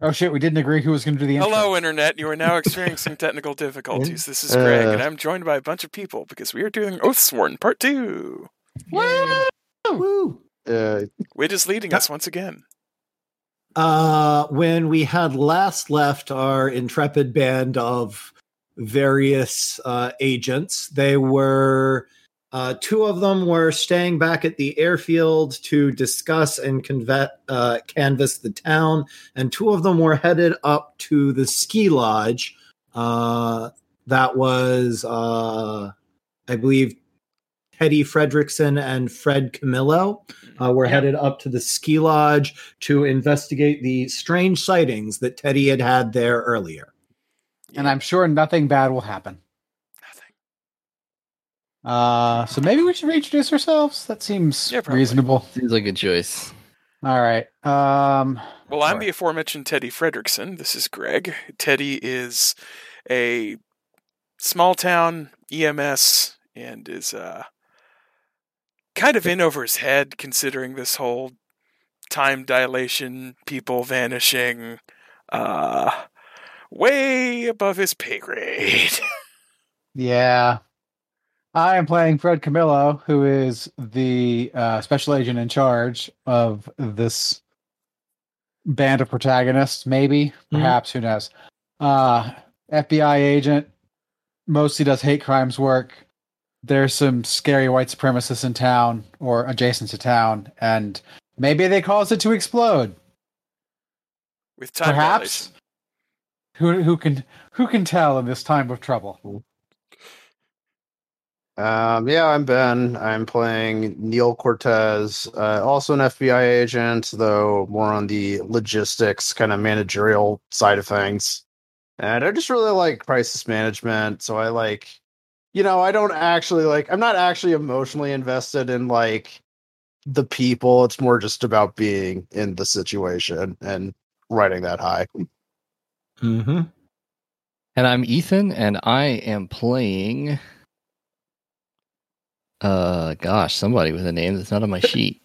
Oh shit, we didn't agree who was going to do the intro. Hello, Internet. You are now experiencing technical difficulties. This is Uh. Greg, and I'm joined by a bunch of people because we are doing Oathsworn Part 2. Woo! Uh, Wit is leading us once again. Uh, when we had last left our intrepid band of various uh, agents, they were uh, two of them were staying back at the airfield to discuss and conve- uh, canvass the town, and two of them were headed up to the ski lodge. Uh, that was, uh, I believe, Teddy Fredrickson and Fred Camillo uh, were headed up to the ski lodge to investigate the strange sightings that Teddy had had there earlier. and I'm sure nothing bad will happen. Nothing. Uh, so maybe we should reintroduce ourselves. That seems Yeah, reasonable. Seems like a choice. All right. Um, Well, I'm Sure. the aforementioned Teddy Fredrickson. This is Greg. Teddy is a small town EMS and is uh, kind of in over his head considering this whole time dilation, people vanishing, uh, way above his pay grade. yeah. I am playing Fred Camillo, who is the uh, special agent in charge of this band of protagonists. Maybe, perhaps, who knows? Uh, FBI agent, mostly does hate crimes work. There's some scary white supremacists in town or adjacent to town, and maybe they caused it to explode. With time Perhaps. Who who can who can tell in this time of trouble? Um, yeah, I'm Ben. I'm playing Neil Cortez, uh, also an FBI agent, though more on the logistics, kind of managerial side of things. And I just really like crisis management. So I like, you know, I don't actually like, I'm not actually emotionally invested in like the people. It's more just about being in the situation and riding that high. Mm-hmm. And I'm Ethan, and I am playing. Uh, gosh, somebody with a name that's not on my sheet.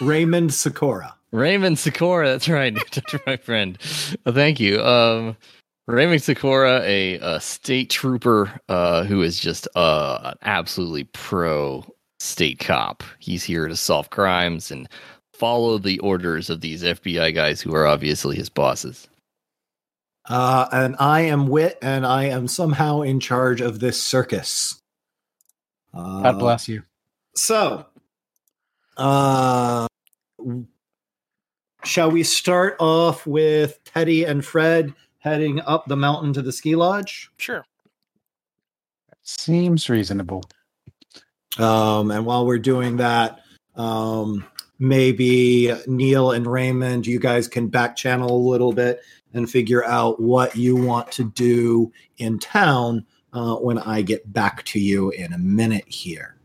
Raymond Sikora. Raymond Sikora. That's right, that's my friend. Uh, thank you. Um, Raymond Sikora, a, a state trooper, uh, who is just uh, an absolutely pro state cop. He's here to solve crimes and follow the orders of these FBI guys who are obviously his bosses. Uh, and I am Wit, and I am somehow in charge of this circus. Uh, God bless you. So, uh, shall we start off with Teddy and Fred heading up the mountain to the ski lodge? Sure. Seems reasonable. Um, and while we're doing that, um, maybe Neil and Raymond, you guys can back channel a little bit and figure out what you want to do in town uh, when I get back to you in a minute here.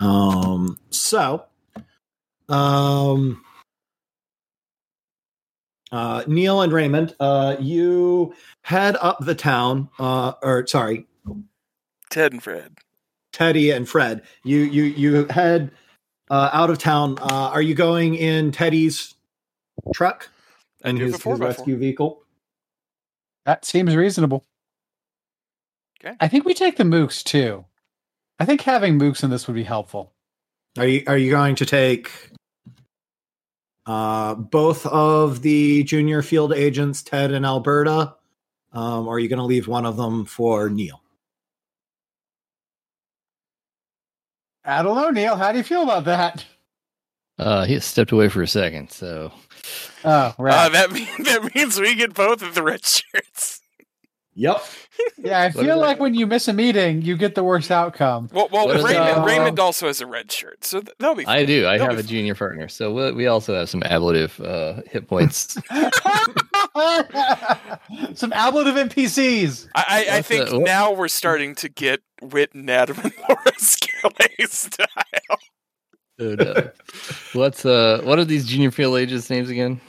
Um, so, um, uh, Neil and Raymond, uh, you head up the town, uh, or sorry, Ted and Fred. Teddy and Fred. You you you head uh, out of town. Uh, are you going in Teddy's truck and his, his rescue vehicle? That seems reasonable. Okay. I think we take the mooks too. I think having mooks in this would be helpful. Are you are you going to take uh, both of the junior field agents, Ted and Alberta? Um, or are you going to leave one of them for Neil? I don't know, Neil. How do you feel about that? Uh, he stepped away for a second, so Oh, right. Uh, that, mean, that means we get both of the red shirts. Yep. yeah, I feel like that? when you miss a meeting, you get the worst outcome. Well, well What is Raymond, that? Raymond also has a red shirt, so th- that'll be. I do. I That'll have be a junior partner, so we, we also have some ablative uh, hit points. Some ablative NPCs. I, I, I think that? What- now we're starting to get Wit and Adam and Laura Skelley style. Oh, no. What's uh? What are these junior field agents' names again?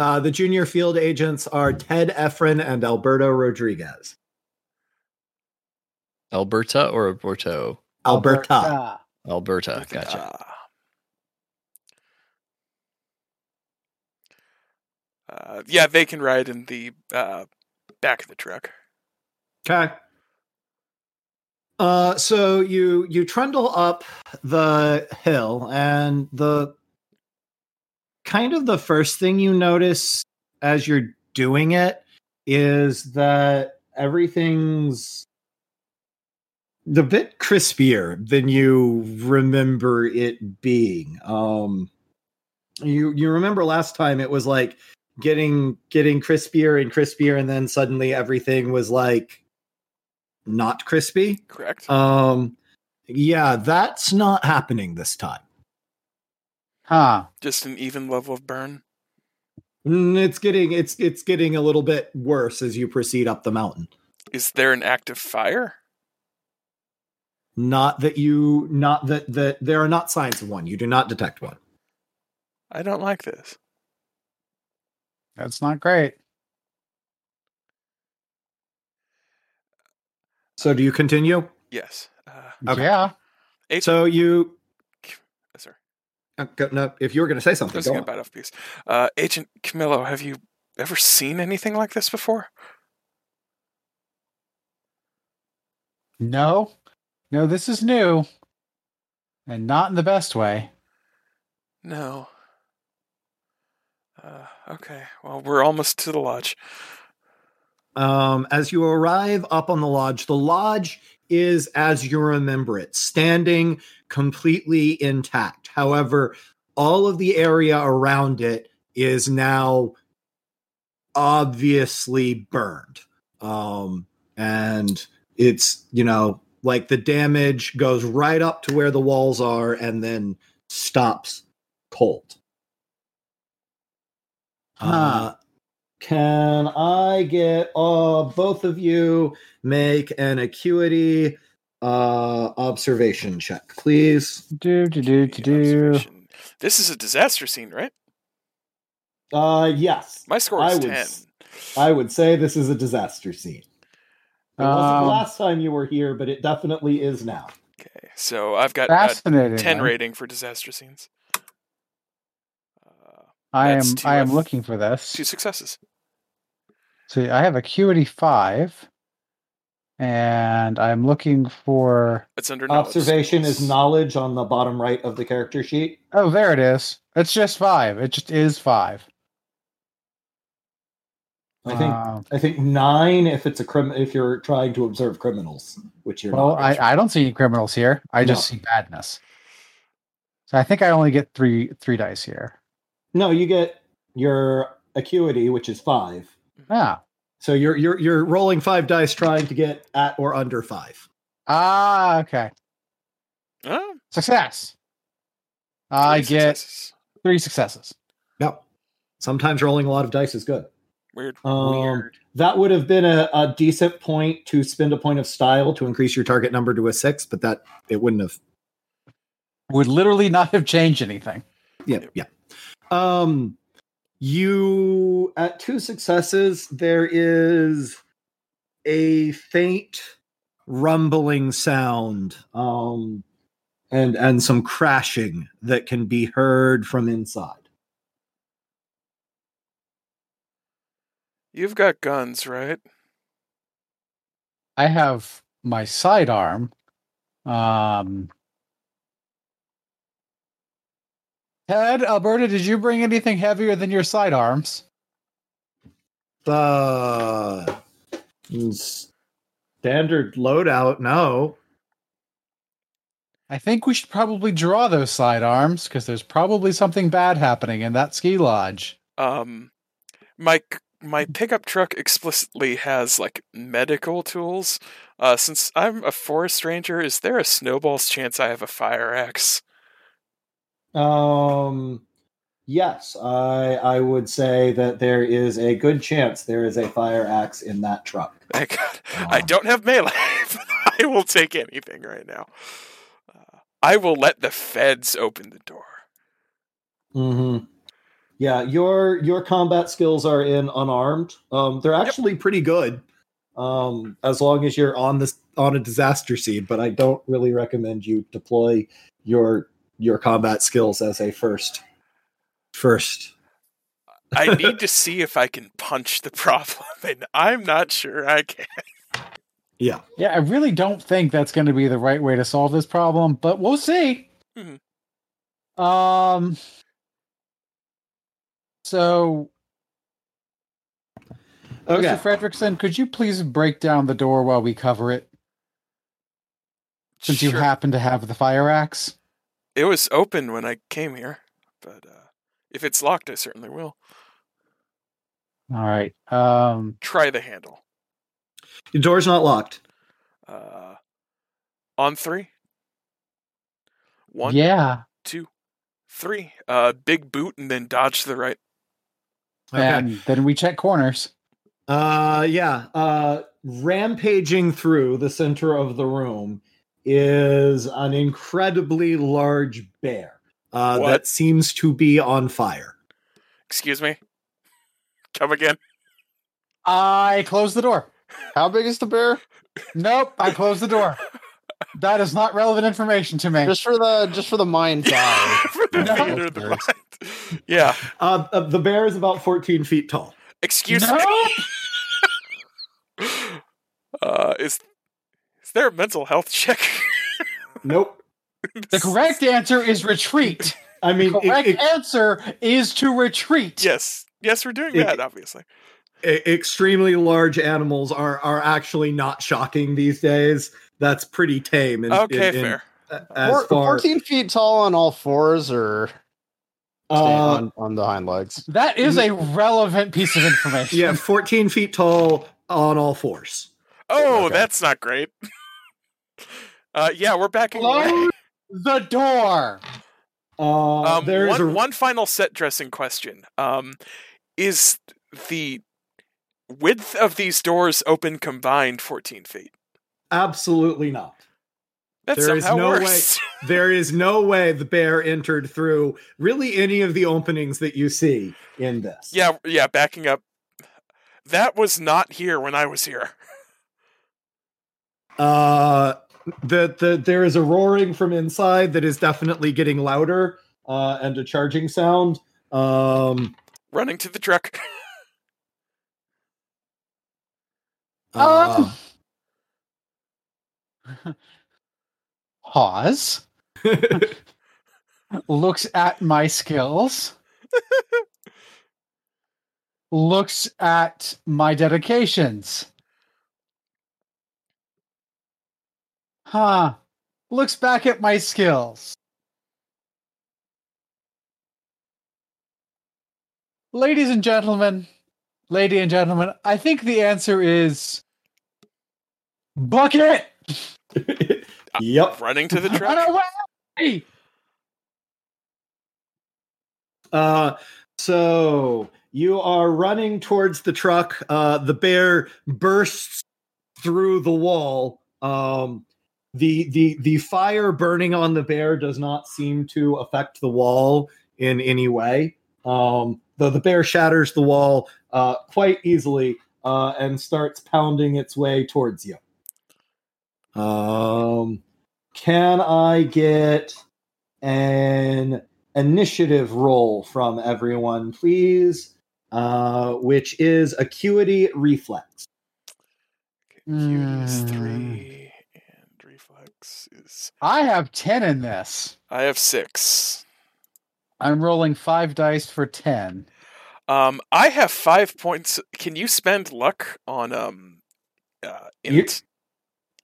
Uh, the junior field agents are Ted Efren and Alberto Rodriguez. Alberta or Alberto? Alberta. Alberta. Gotcha. Uh, yeah, they can ride in the uh, back of the truck. Okay. Uh, so you you trundle up the hill, and the kind of the first thing you notice as you're doing it is that everything's a bit crispier than you remember it being. Um, you you remember last time it was like getting getting crispier and crispier, and then suddenly everything was like not crispy. Correct. Um, yeah, that's not happening this time. Huh. Just an even level of burn. Mm, It's getting it's it's getting a little bit worse as you proceed up the mountain. Is there an active fire? Not that you not that that there are not signs of one. You do not detect one. I don't like this. That's not great. So do you continue? Yes. Uh, Okay. Yeah. Agent, So you sorry, go- no, if you were going to say I something, was go going on. to bite off piece. Uh, Agent Camillo, have you ever seen anything like this before? No. No, this is new. And not in the best way. No. Uh, okay. Well, we're almost to the lodge. Um, as you arrive up on the lodge, the lodge is as you remember it, standing completely intact. However, all of the area around it is now obviously burned. Um, and it's, you know, like the damage goes right up to where the walls are and then stops cold. Uh, can I get uh, both of you make an acuity uh, observation check, please? Do do do do do. This is a disaster scene, right? Uh, yes, My score I is would 10. s- I would say this is a disaster scene. It wasn't Um, the last time you were here, but it definitely is now. Okay. So I've got a Fascinating. 10 rating for disaster scenes. Uh, I am That's two I am looking for this. two successes. See, I have acuity five, and I'm looking for. It's under knowledge Observation is knowledge on the bottom right of the character sheet. Oh, there it is. It's just five. It just is five. I think Um, I think nine if it's a crim if you're trying to observe criminals, which you're well, not. I, I don't see any criminals here. I just see badness. So I think I only get three three dice here. no, you get your acuity, which is five. Ah, So you're you're you're rolling five dice trying to get at or under five. ah, okay. Oh, Success. I three get successes. three successes. Yep. Sometimes rolling a lot of dice is good. Weird. Um, Weird. That would have been a, a decent point to spend a point of style to increase your target number to a six, but that it wouldn't have. Would literally not have changed anything. Yeah, yeah. Um, you at two successes, there is a faint rumbling sound, um, and and some crashing that can be heard from inside. You've got guns, right? I have my sidearm. Um, Ted, Alberta, did you bring anything heavier than your sidearms? Uh, standard loadout. No, I think we should probably draw those sidearms because there's probably something bad happening in that ski lodge. Um, my my pickup truck explicitly has like medical tools. Uh, since I'm a forest ranger, is there a snowball's chance I have a fire axe? Um, yes, I I would say that there is a good chance there is a fire axe in that truck. Thank God. I Um, don't have melee. but I will take anything right now. Uh, I will let the feds open the door. Mm-hmm. Yeah, your your combat skills are in unarmed. Um, they're actually pretty good. Um, as long as you're on this on a disaster scene, but I don't really recommend you deploy your your combat skills as a first first I need to see if I can punch the problem, and I'm not sure I can. Yeah. Yeah, I really don't think that's going to be the right way to solve this problem, but we'll see. Mhm. Um. So, Okay. Mr. Fredrickson, could you please break down the door while we cover it? Since you happen to have the fire axe. It was open when I came here, but uh, if it's locked, I certainly will. All right. Um. Try the handle. Your door's not locked. Uh, on three. One, yeah. two, three. Uh, big boot and then dodge to the right. Okay. And then we check corners. Uh, yeah. Uh, rampaging through the center of the room is an incredibly large bear uh, that seems to be on fire. Excuse me. Come again. I close the door. How big is the bear? Nope. I close the door. That is not relevant information to me. Just for the just for the mind's eye. For the No. theater of the mind. Yeah. Uh, uh, the bear is about 14 feet tall. Excuse No! me. Uh, is is there a mental health check? Nope. The correct answer is retreat. I mean, The correct e- answer is to retreat. yes. Yes, we're doing It- that, obviously. extremely large animals are are actually not shocking these days. That's pretty tame. In, Okay, in- in- fair. As Four- far, 14 feet tall on all fours or uh, on, on the hind legs. That is a relevant piece of information. yeah, 14 feet tall on all fours. Oh, Okay. that's not great. Uh, yeah, we're backing away. Close the door. Uh, Um, there is one, a one final set dressing question. Um, is the width of these doors open combined 14 feet? absolutely not. That There is somehow no works. There is no way the bear entered through really any of the openings that you see in this. yeah, yeah, backing up. That was not here when I was here. Uh, the the there is a roaring from inside that is definitely getting louder, uh, and a charging sound. Um, Running to the truck. uh, Pause. Looks at my skills. Looks at my dedications. Huh. Looks back at my skills. Ladies and gentlemen, lady and gentlemen, I think the answer is bucket. yep. Running to the Run truck. away! Uh, so you are running towards the truck. Uh, the bear bursts through the wall. Um, the the the fire burning on the bear does not seem to affect the wall in any way. Um, though the bear shatters the wall uh, quite easily uh, and starts pounding its way towards you. Um, can I get an initiative roll from everyone, please? Uh, which is acuity reflex. Acuity is Mm. three, and reflex is. I have 10 in this. I have six. I'm rolling five dice for 10. Um, I have five points. Can you spend luck on um, uh, You- int?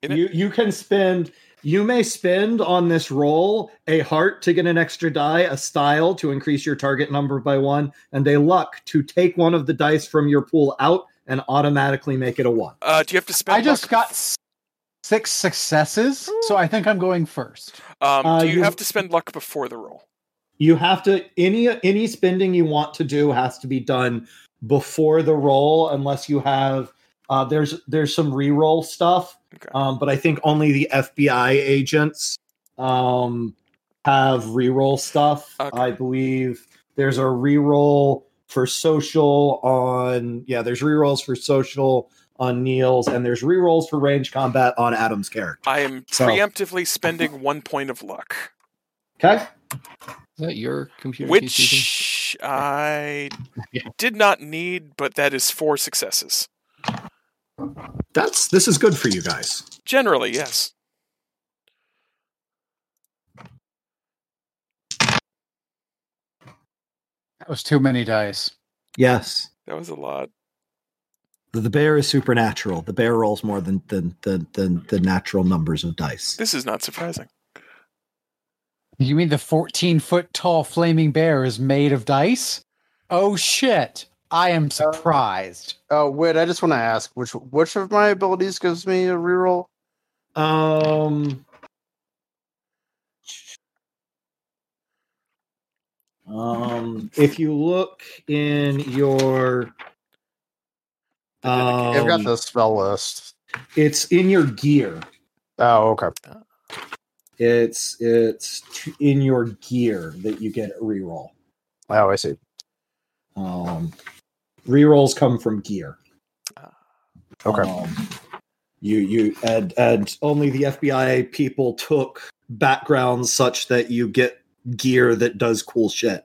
In it? You you can spend you may spend on this roll a heart to get an extra die, a style to increase your target number by one, and a luck to take one of the dice from your pool out and automatically make it a one. Uh, do you have to spend? I just got s- six successes, so I think I'm going first. Um, Uh, do you you- have to spend luck before the roll? You have to any any spending you want to do has to be done before the roll, unless you have uh, there's there's some reroll stuff, Okay. um, but I think only the FBI agents um, have reroll stuff. Okay. I believe there's a reroll for social on yeah, there's rerolls for social on Neil's, and there's rerolls for range combat on Adam's character. I am So- preemptively spending one point of luck, Okay. Is that your computer? which which I did not need, but that is four successes. That's this is good for you guys. Generally, yes. That was too many dice. Yes. That was a lot. The, the bear is supernatural. The bear rolls more than than than than the natural numbers of dice. This is not surprising. You mean the 14 foot tall flaming bear is made of dice? Oh shit. I am surprised. Oh wait, I just want to ask which which of my abilities gives me a reroll? Um. Um, if you look in your, I've got um, the spell list. it's in your gear. Oh, okay. It's it's in your gear that you get a reroll. Oh, I see. Um, rerolls come from gear. Okay. Um, you you and and only the FBI people took backgrounds such that you get gear that does cool shit.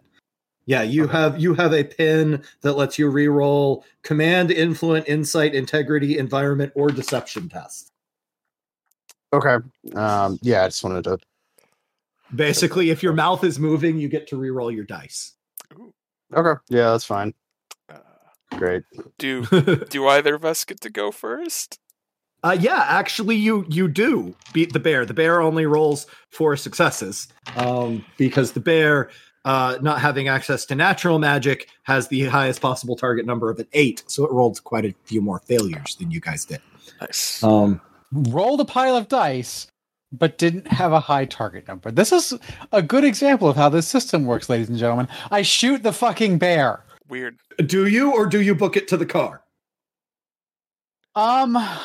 Yeah, you Okay. have you have a pin that lets you reroll command, influence, insight, integrity, environment, or deception test. Okay. Um, yeah, I just wanted to. Basically, if your mouth is moving, you get to reroll your dice. Okay. Yeah, that's fine. Uh, Great. do do either of us get to go first? Uh, yeah, actually, you you do beat the bear. The bear only rolls four successes um, because the bear, uh, not having access to natural magic, has the highest possible target number of an eight. So it rolled quite a few more failures than you guys did. Nice. Um, Rolled a pile of dice, but didn't have a high target number. This is a good example of how this system works, ladies and gentlemen. I shoot the fucking bear. Weird. do you or do you book it to the car? Um I,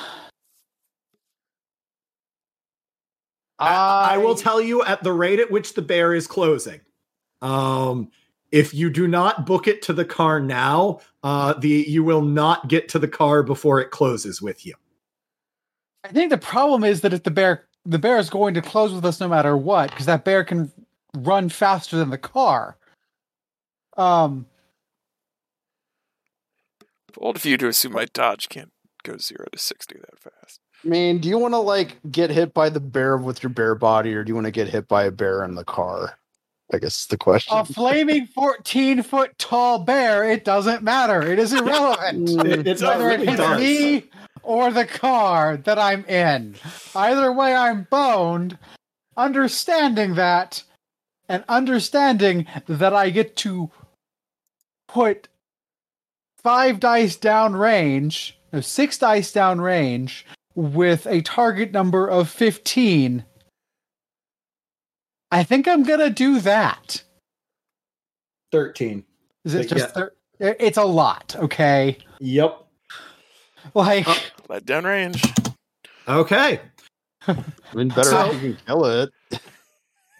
I will tell you at the rate at which the bear is closing. Um, if you do not book it to the car now, uh, the you will not get to the car before it closes with you. I think the problem is that if the bear the bear is going to close with us no matter what, because that bear can run faster than the car. Um Bold of you to assume my dodge can't go zero to sixty that fast. I mean, do you want to like get hit by the bear with your bear body, or do you want to get hit by a bear in the car? I guess is the question. a flaming 14 foot tall bear, it doesn't matter. It is irrelevant. It, it Whether it really hits does. me or the car that I'm in. Either way, I'm boned. Understanding that, and understanding that I get to put five dice down range, no, six dice down range, with a target number of 15. I think I'm gonna do that. Thirteen. Is it But just thir- it's a lot, okay? Yep. Like Uh, Let down range. Okay. I mean, better So- if you can kill it.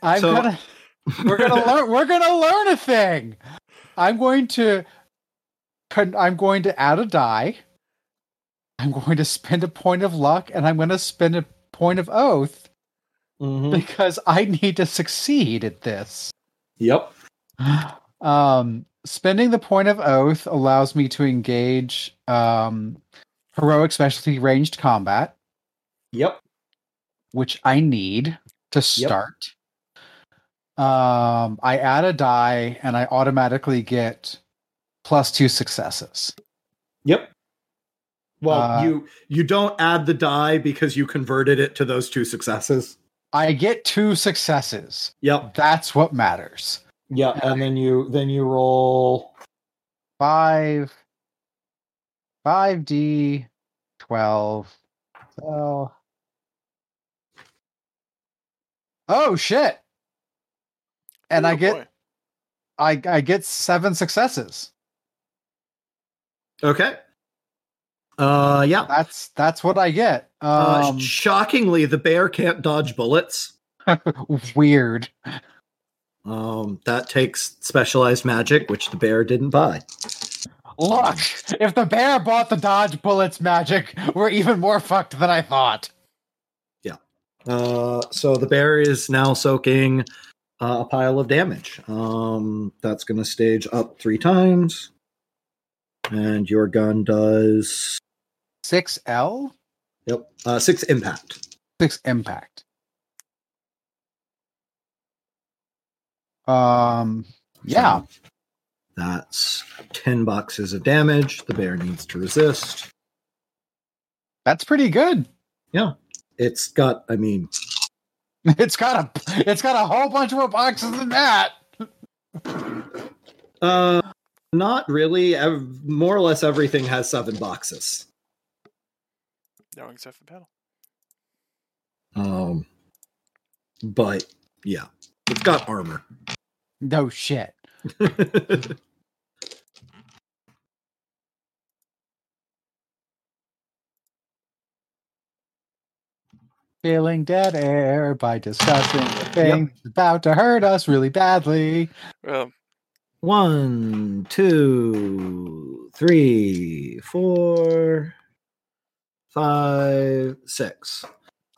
I'm so- gonna we're gonna learn we're gonna learn a thing. I'm going to I'm going to add a die. I'm going to spend a point of luck and I'm going to spend a point of oath Mhm. because I need to succeed at this. Yep. Um, spending the point of oath allows me to engage um, heroic specialty ranged combat, Yep. which I need to start. Um, I add a die and I automatically get plus two successes. Yep. Well, Uh, you you don't add the die because you converted it to those two successes. I get two successes. Yep. That's what matters. Yeah, and then you then you roll Five, five D, twelve. So, oh shit! And I Oh, get boy. I I get seven successes. Okay. Uh yeah. That's that's what I get. Uh, Um, shockingly, the bear can't dodge bullets. weird. Um, that takes specialized magic, which the bear didn't buy. Look, if the bear bought the dodge bullets magic, we're even more fucked than I thought. Yeah. Uh, so the bear is now soaking uh, a pile of damage. Um, that's going to stage up three times, and your gun does Six L, yep uh, six impact. six impact. Um, yeah, So that's ten boxes of damage. The bear needs to resist. that's pretty good. Yeah. It's got, I mean, It's got a it's got a whole bunch more boxes than that. uh, not really. Ev- More or less everything has seven boxes. No, except for battle. Um, but yeah, it's got armor. No shit. Feeling dead air by discussing the thing that's about to hurt us really badly. Well, One, two, three, four, five, six.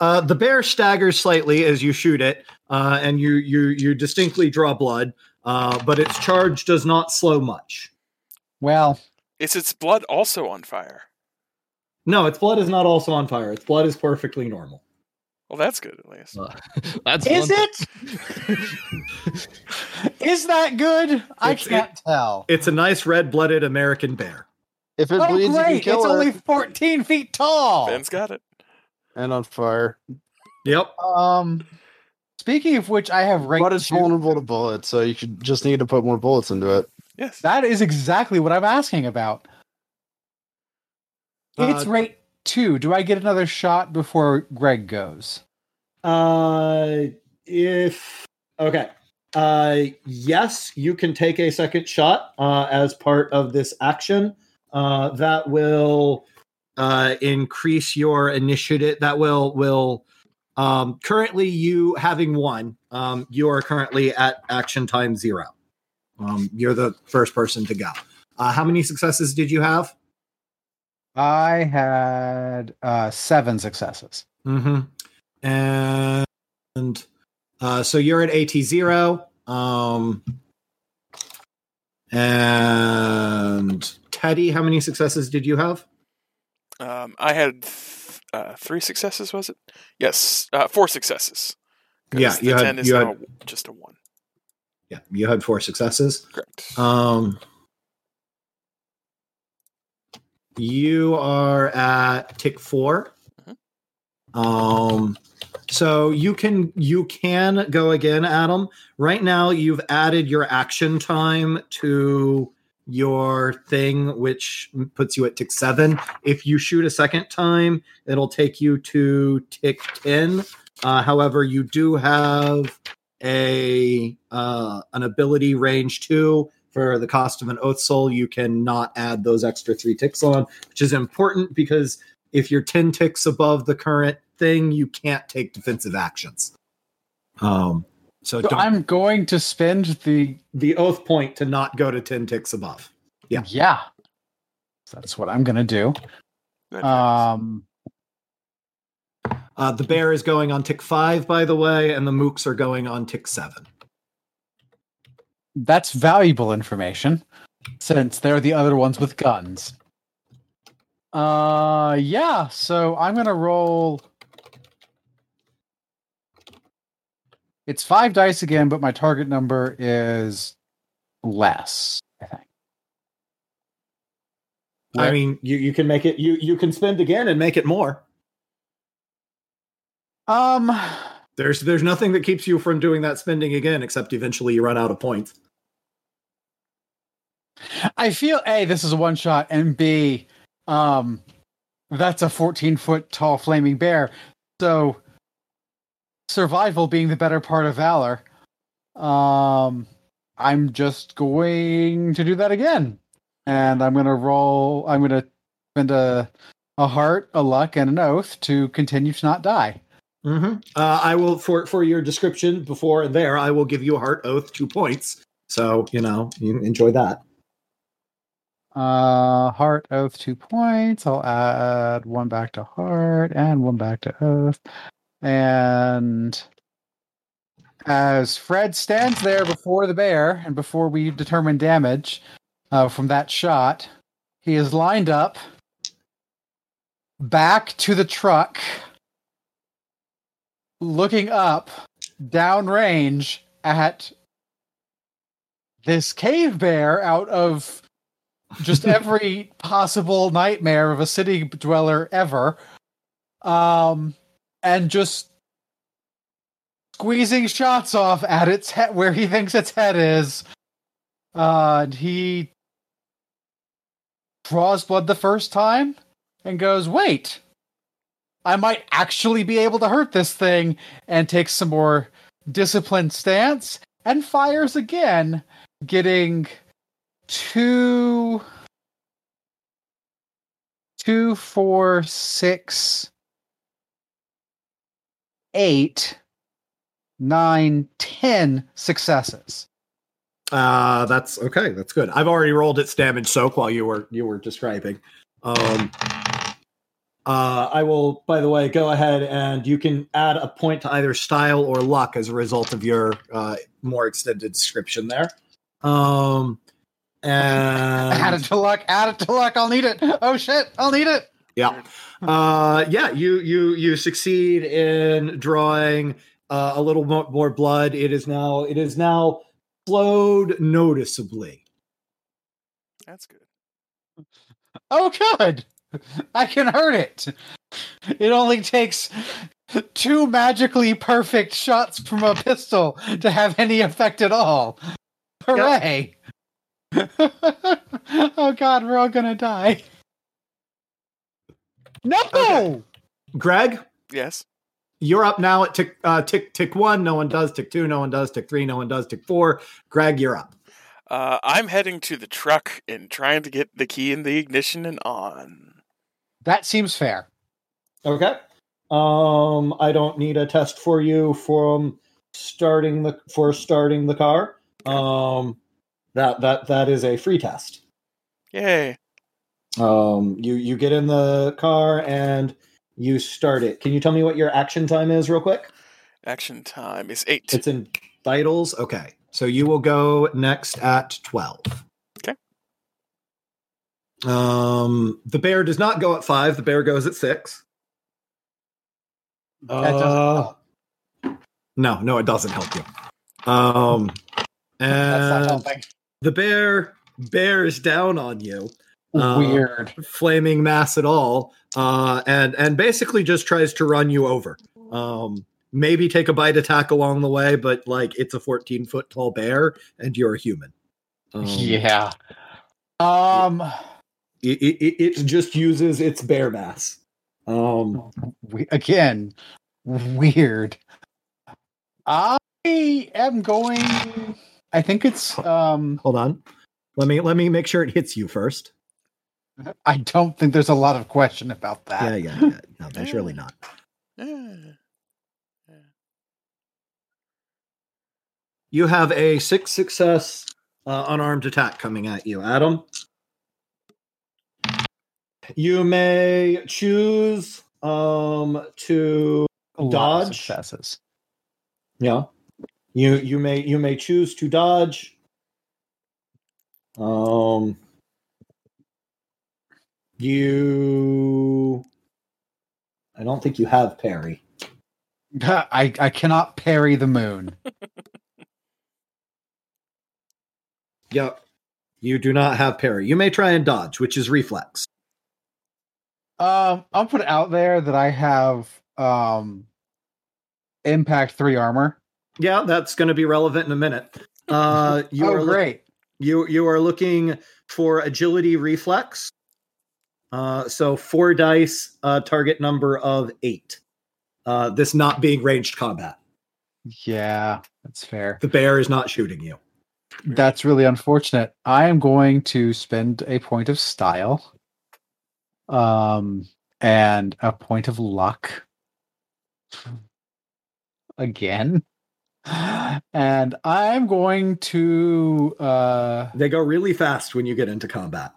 Uh, the bear staggers slightly as you shoot it, uh, and you you you distinctly draw blood. Uh, but its charge does not slow much. Well, is its blood also on fire? No, its blood is not also on fire. Its blood is perfectly normal. Well, that's good at least. Uh, That's is one- it? is that good? I It's- can't tell. It's a nice red-blooded American bear. If it Oh, bleeds, you can kill It's her. only 14 feet tall. Ben's got it. and on fire. Yep. Um, speaking of which, I have right. But it's vulnerable to bullets, so you should just need to put more bullets into it. Yes. That is exactly what I'm asking about. It's Uh, rate two. Do I get another shot before Greg goes? Uh, if okay, uh, yes, you can take a second shot uh, as part of this action. Uh, that will uh, increase your initiative. That will will um, currently you having one. Um, you are currently at action time zero. Um, you're the first person to go. Uh, how many successes did you have? I had uh, seven successes. Mm-hmm. And uh, so you're at AT zero. Um, and Teddy, how many successes did you have? Um, I had th- uh, three successes. Was it? Yes, uh, four successes. Yeah, you had- you had- just a one. Yeah, you had four successes. Correct. Um, you are at tick 4 Um, so you can you can go again, Adam. Right now, you've added your action time to your thing, which puts you at tick seven. If you shoot a second time, it'll take you to tick ten. Uh, however, you do have a uh, an ability range two for the cost of an oath soul. You cannot add those extra three ticks on, which is important because if you're 10 ticks above the current thing, you can't take defensive actions. Um, so, So don't, I'm going to spend the the oath point to not go to 10 ticks above. Yeah. yeah. That's what I'm gonna do. Good. Um, Uh, the bear is going on tick five, by the way, and the mooks are going on tick seven. that's valuable information since they're the other ones with guns. Uh, yeah. So I'm gonna roll. It's five dice again, but my target number is less. I think. I mean, you, you can make it, you, you can spend again and make it more. Um, There's there's nothing that keeps you from doing that spending again, except eventually you run out of points. I feel a this is a one shot, and b, um, that's a 14 foot tall flaming bear. So survival being the better part of valor. Um, I'm just going to do that again, and I'm gonna roll. I'm gonna spend a a heart, a luck, and an oath to continue to not die. Mm-hmm. Uh, I will for for your description before and there. I will give you a heart oath two points. So you know you enjoy that. Uh, heart oath two points. I'll add one back to heart and one back to oath, and as Fred stands there before the bear, and before we determine damage uh, from that shot, he is lined up back to the truck, looking up downrange at this cave bear out of just every possible nightmare of a city dweller ever. Um, and just squeezing shots off at its head where he thinks its head is. Uh, and he draws blood the first time and goes, "Wait, I might actually be able to hurt this thing," and takes some more disciplined stance and fires again, getting two, two, four, six, eight, nine, ten successes. Uh, that's okay. That's good. I've already rolled its damage soak while you were you were describing. Um, uh, I will, by the way, go ahead and you can add a point to either style or luck as a result of your uh, more extended description there. Um, and Add it to luck. Add it to luck. I'll need it. Oh shit! I'll need it. Yeah, uh, yeah, you you you succeed in drawing uh, a little more, more blood. It is now it is now flowed noticeably. That's good. Oh good. I can hurt it. It only takes two magically perfect shots from a pistol to have any effect at all. Hooray! oh god, we're all gonna die. No! Okay. Greg, Yes. you're up now at tick uh, tick tick one. No one does tick two. No one does tick three. No one does tick four. Greg, you're up. Uh, I'm heading to the truck and trying to get the key in the ignition and on. That seems fair. Okay. Um, I don't need a test for you from starting the for starting the car. Um, that that that is a free test. Yay. Um, you you get in the car and you start it. Can you tell me what your action time is, real quick? Action time is eight. It's in vitals. Okay, so you will go next at twelve. Okay. Um, the bear does not go at five. The bear goes at six. That Uh. No, no, it doesn't help you. Um, That's not and helping. the bear bears down on you, uh, Weird. flaming mass at all, uh, and and basically just tries to run you over. Um, maybe take a bite attack along the way, but like it's a 14 foot tall bear and you're a human. Um, yeah. Um. it, it, it it just uses its bear mass. Um, we, again, weird. I am going. I think it's. Um. hold on, let me let me make sure it hits you first. I don't think there's a lot of question about that. Yeah, yeah, yeah. No, there's really not. You have a six success uh, unarmed attack coming at you, Adam. You may choose um to A lot of Dodge. successes. yeah. You you may you may choose to dodge. Um you I don't think you have parry. I I cannot parry the moon. Yep. You do not have parry. You may try and dodge, which is reflex. Um, I'll put it out there that I have um impact three armor. Yeah, that's going to be relevant in a minute. Uh, you oh, are great. you you are looking for agility reflex. Uh, so four dice, uh, target number of eight. Uh, this not being ranged combat. Yeah, that's fair. The bear is not shooting you. That's really unfortunate. I am going to spend a point of style, um, and a point of luck again, and I'm going to, uh, They go really fast when you get into combat.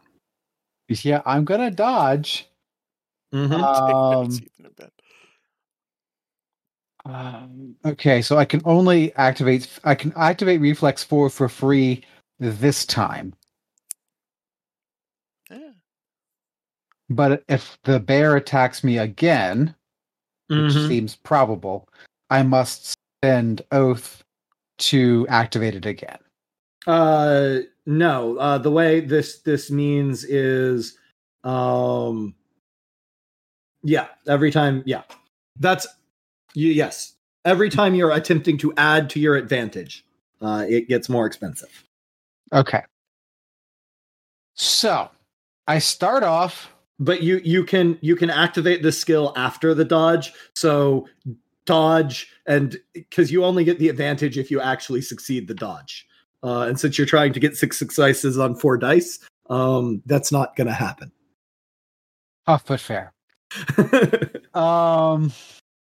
Yeah, I'm gonna dodge. Mhm. Um, Take notes, Ethan, a bit. Um, okay, so I can only activate. I can activate reflex four for free this time. Yeah. But if the bear attacks me again, which Mhm. seems probable, I must spend oath to activate it again. Uh, no. Uh, the way this this means is, um, yeah. Every time, yeah. That's you. Yes. Every time you're attempting to add to your advantage, uh, it gets more expensive. Okay. So I start off. But you you can you can activate the skill after the dodge. So dodge and because you only get the advantage if you actually succeed the dodge. Uh, and since you're trying to get six successes on four dice, um, that's not going to happen. Off foot fair. Um,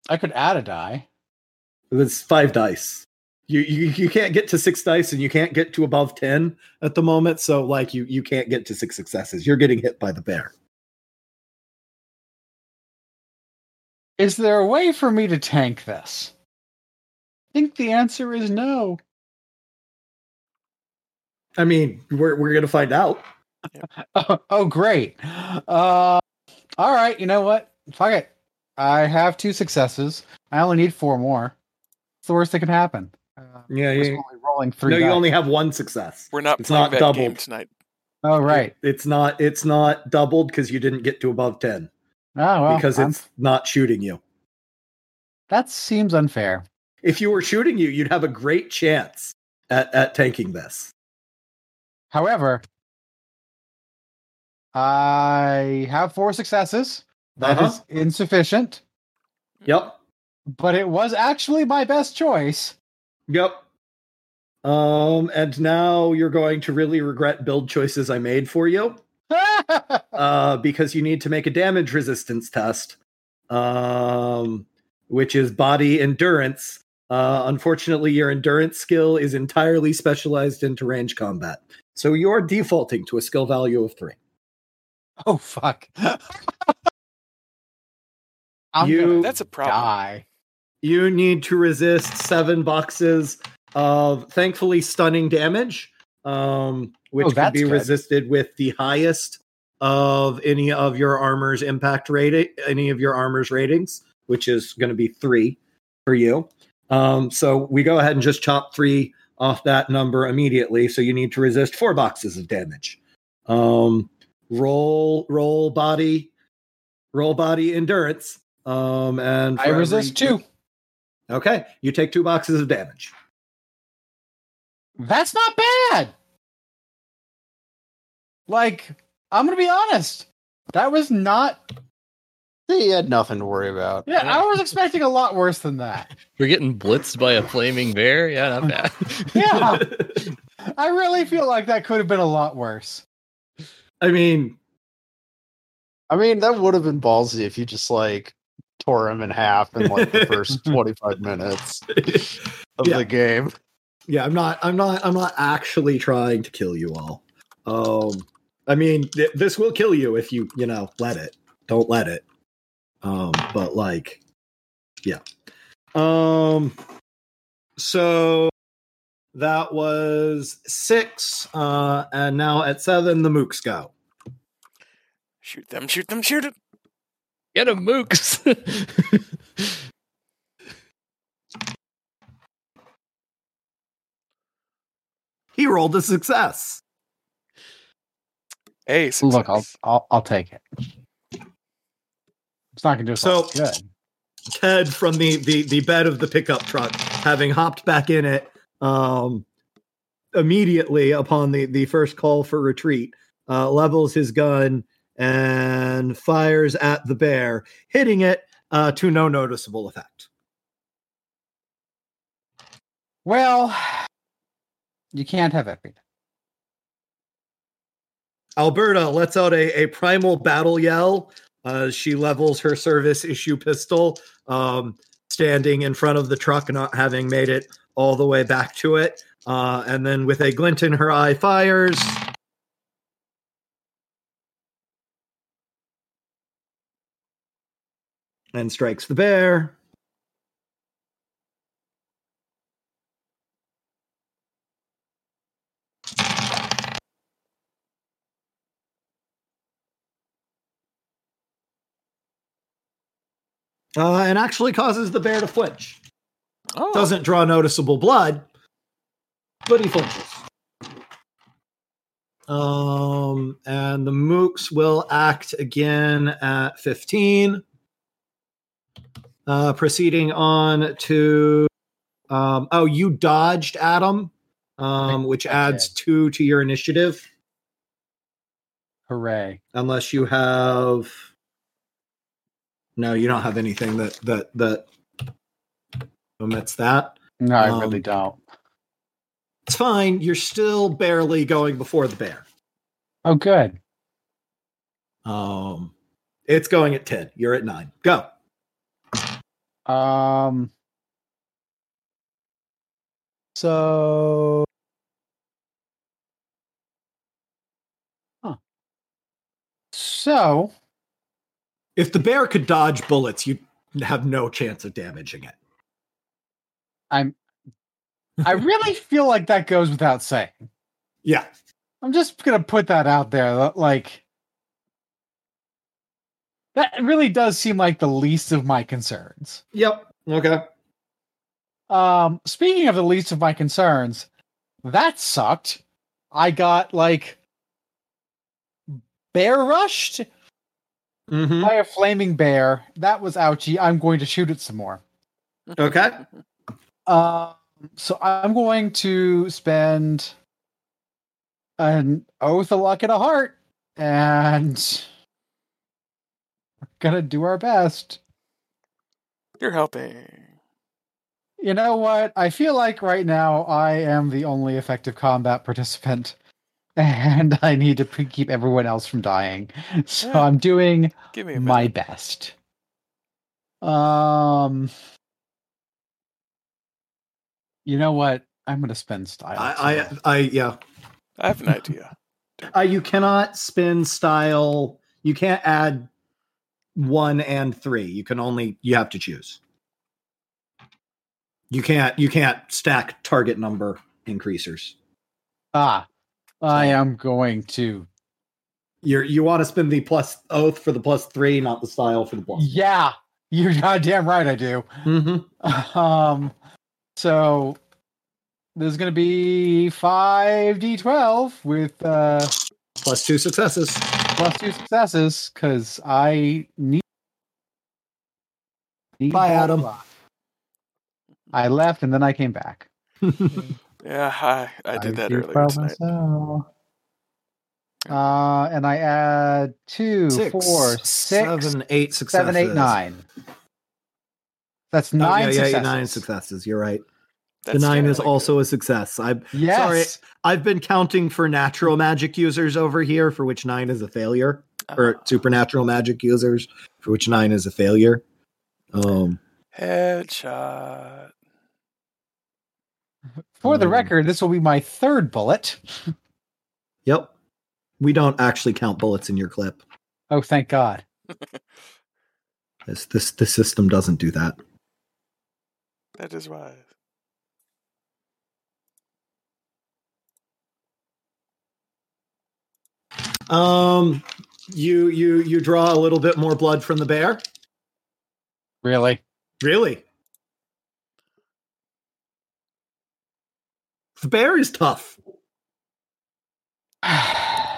I could add a die. It's five dice. You, you you can't get to six dice, and you can't get to above ten at the moment. So like you you can't get to six successes. You're getting hit by the bear. Is there a way for me to tank this? I think the answer is no. I mean, we're we're gonna find out. Oh, oh, great. Uh, all right. You know what? Fuck it. I have two successes. I only need four more. It's the worst that can happen. Uh, Yeah, I was yeah. only rolling three. No, you only have one success. We're not It's playing not that game doubled. tonight. Oh, right. It's not it's not doubled because you didn't get to above ten Oh, well. because I'm- it's not shooting you. that seems unfair. If you were shooting you, you'd have a great chance at, at tanking this. However, I have four successes. That is Uh-huh. insufficient, Yep. but it was actually my best choice. Yep. Um, and now you're going to really regret build choices I made for you. uh, because you need to make a damage resistance test, um, which is body endurance. Uh, unfortunately, your endurance skill is entirely specialized into range combat, so you're defaulting to a skill value of three. oh, fuck. I'm You- gonna That's a problem. die. You need to resist seven boxes of thankfully stunning damage, um, which Oh, can be good. resisted with the highest of any of your armor's impact rating, any of your armor's ratings, which is going to be three for you. Um, so we go ahead and just chop three off that number immediately. So you need to resist four boxes of damage. Um, roll, roll body, roll body endurance. Um, and I resist every- two. Okay, you take two boxes of damage. That's not bad. Like, I'm gonna be honest. That was not. He had nothing to worry about. Yeah, I was expecting a lot worse than that. We're getting blitzed by a flaming bear. Yeah, not bad. Yeah, I really feel like that could have been a lot worse. I mean, I mean, that would have been ballsy if you just like tore him in half in like the first 25 minutes of Yeah. the game. yeah, I'm not, I'm not, I'm not actually trying to kill you all. Um, I mean, th- this will kill you if you, you know, let it. Don't let it. Um, but like, yeah. Um, so that was six, uh, and now at seven, the mooks go. Shoot them, shoot them, shoot it. Get him, mooks. He rolled a success. Hey, Look, I'll. I'll I'll take it. It's not gonna do us So- good. Ted from the, the the bed of the pickup truck, having hopped back in it um, immediately upon the the first call for retreat, uh, levels his gun and fires at the bear, hitting it uh, to no noticeable effect. Well, you can't have everything. Alberta lets out a, a primal battle yell as she levels her service issue pistol, um, standing in front of the truck, not having made it all the way back to it. Uh, and then, with a glint in her eye, fires. And strikes the bear. Uh, and actually causes the bear to flinch. Oh, Doesn't draw noticeable blood, but he flinches. Um, and the mooks will act again at 15. Uh, proceeding on to um, oh, you dodged Adam, um, which adds did. two to your initiative, Hooray. unless you have no, you don't have anything that that that omits that. No, I Um, really don't. It's fine. You're still barely going before the bear. Oh, good. Um, it's going at 10. You're at 9. Go. Um. So. Huh. So If the bear could dodge bullets, you'd have no chance of damaging it. I'm. I really feel like that goes without saying. Yeah. I'm just gonna put that out there. Like that really does seem like the least of my concerns. Yep. Okay. Um, speaking of the least of my concerns, that sucked. I got like bear rushed Mm-hmm. by a flaming bear. That was ouchy. I'm going to shoot it some more. Okay. Um, so I'm going to spend an oath, a luck, and a heart, and we're gonna do our best. You're helping. You know what? I feel like right now I am the only effective combat participant, and I need to keep everyone else from dying. So Yeah. I'm doing Give me my best. Um, you know what? I'm gonna spend style. I, I, I, yeah. I have an idea. Uh, you cannot spin style. You can't add one and three. You can only, you have to choose. You can't, you can't stack target number increasers. ah, I am going to. You're, you want to spin the plus oath for the plus three, not the style for the plus. Yeah, you're goddamn right. I do. Mm-hmm. Um, so there's gonna be five d12 with uh Plus two successes. plus two successes because I need. need Bye, Adam. block. I left and then I came back. Yeah, I, I did that earlier tonight. myself. Uh, and I add two, Six, four, six, seven, eight successes. seven, eight, nine. That's Oh, nine yeah, yeah, successes. nine successes. You're right. That's the nine is generally also a success. I Yes. Sorry. I've been counting for natural magic users over here, for which nine is a failure, good. or Ah, supernatural magic users, for which nine is a failure. Um, headshot. For the record, this will be my third bullet. yep. We don't actually count bullets in your clip. Oh, thank God. This this the system doesn't do that. That is wise. Um, you you you draw a little bit more blood from the bear. Really? Really? The bear is tough. I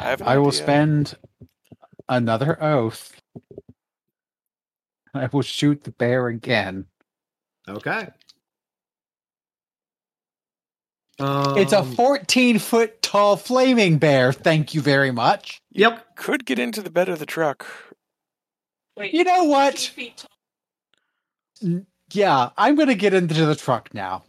have an will idea. spend another oath. I will shoot the bear again. Okay. it's a Um, 14 foot tall flaming bear. Thank you very much. Yep. Could get into the bed of the truck. Wait, You know what? feet tall. Yeah, I'm going to get into the truck now.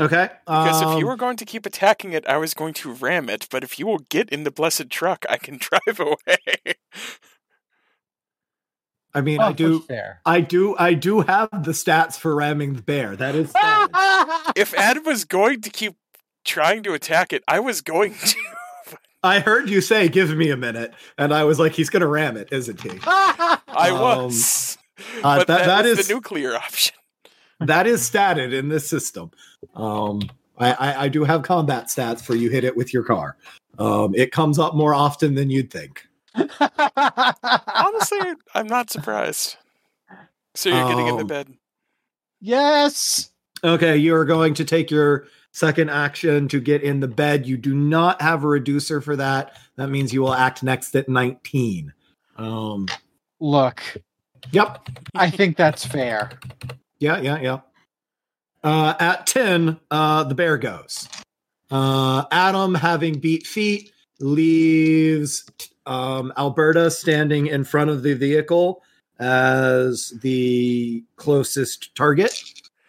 Okay. Because if you um, were going to keep attacking it, I was going to ram it. But if you will get in the blessed truck, I can drive away. I mean, Oh, I do. I do, I do have the stats for ramming the bear. That is. if Ed was going to keep trying to attack it, I was going to. I heard you say, "Give me a minute," and I was like, "He's going to ram it, isn't he?" I Um, was. uh, but that- that that is, is- the nuclear option. That is statted in this system. Um, I, I, I do have combat stats for you hit it with your car. Um, it comes up more often than you'd think. Honestly, I'm not surprised. So you're getting in the Um, bed. Yes. Okay, you are going to take your second action to get in the bed. You do not have a reducer for that. That means you will act next at 19. Um, Look, yep. I think that's fair. Yeah, yeah, yeah. Uh, at 10, uh, the bear goes. Uh, Adam, having beat feet, leaves um, Alberta standing in front of the vehicle as the closest target.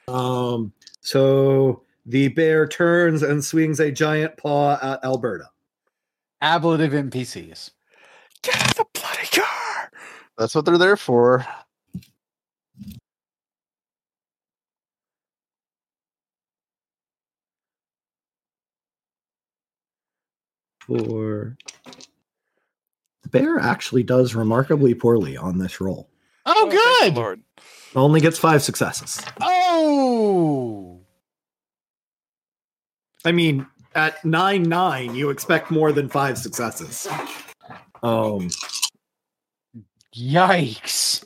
Um, so the bear turns and swings a giant paw at Alberta. Ablative NPCs. Get the bloody car! That's what they're there for. For the bear actually does remarkably poorly on this roll. Oh, thank the good. Lord. Only gets five successes. Oh. I mean, at nine nine, you expect more than five successes. Um, Yikes.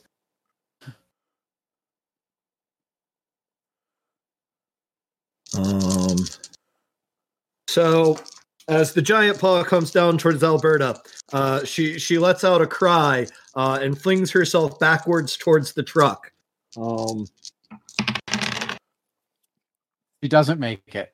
um. So, as the giant paw comes down towards Alberta, uh, she she lets out a cry uh, and flings herself backwards towards the truck. Um, He doesn't make it.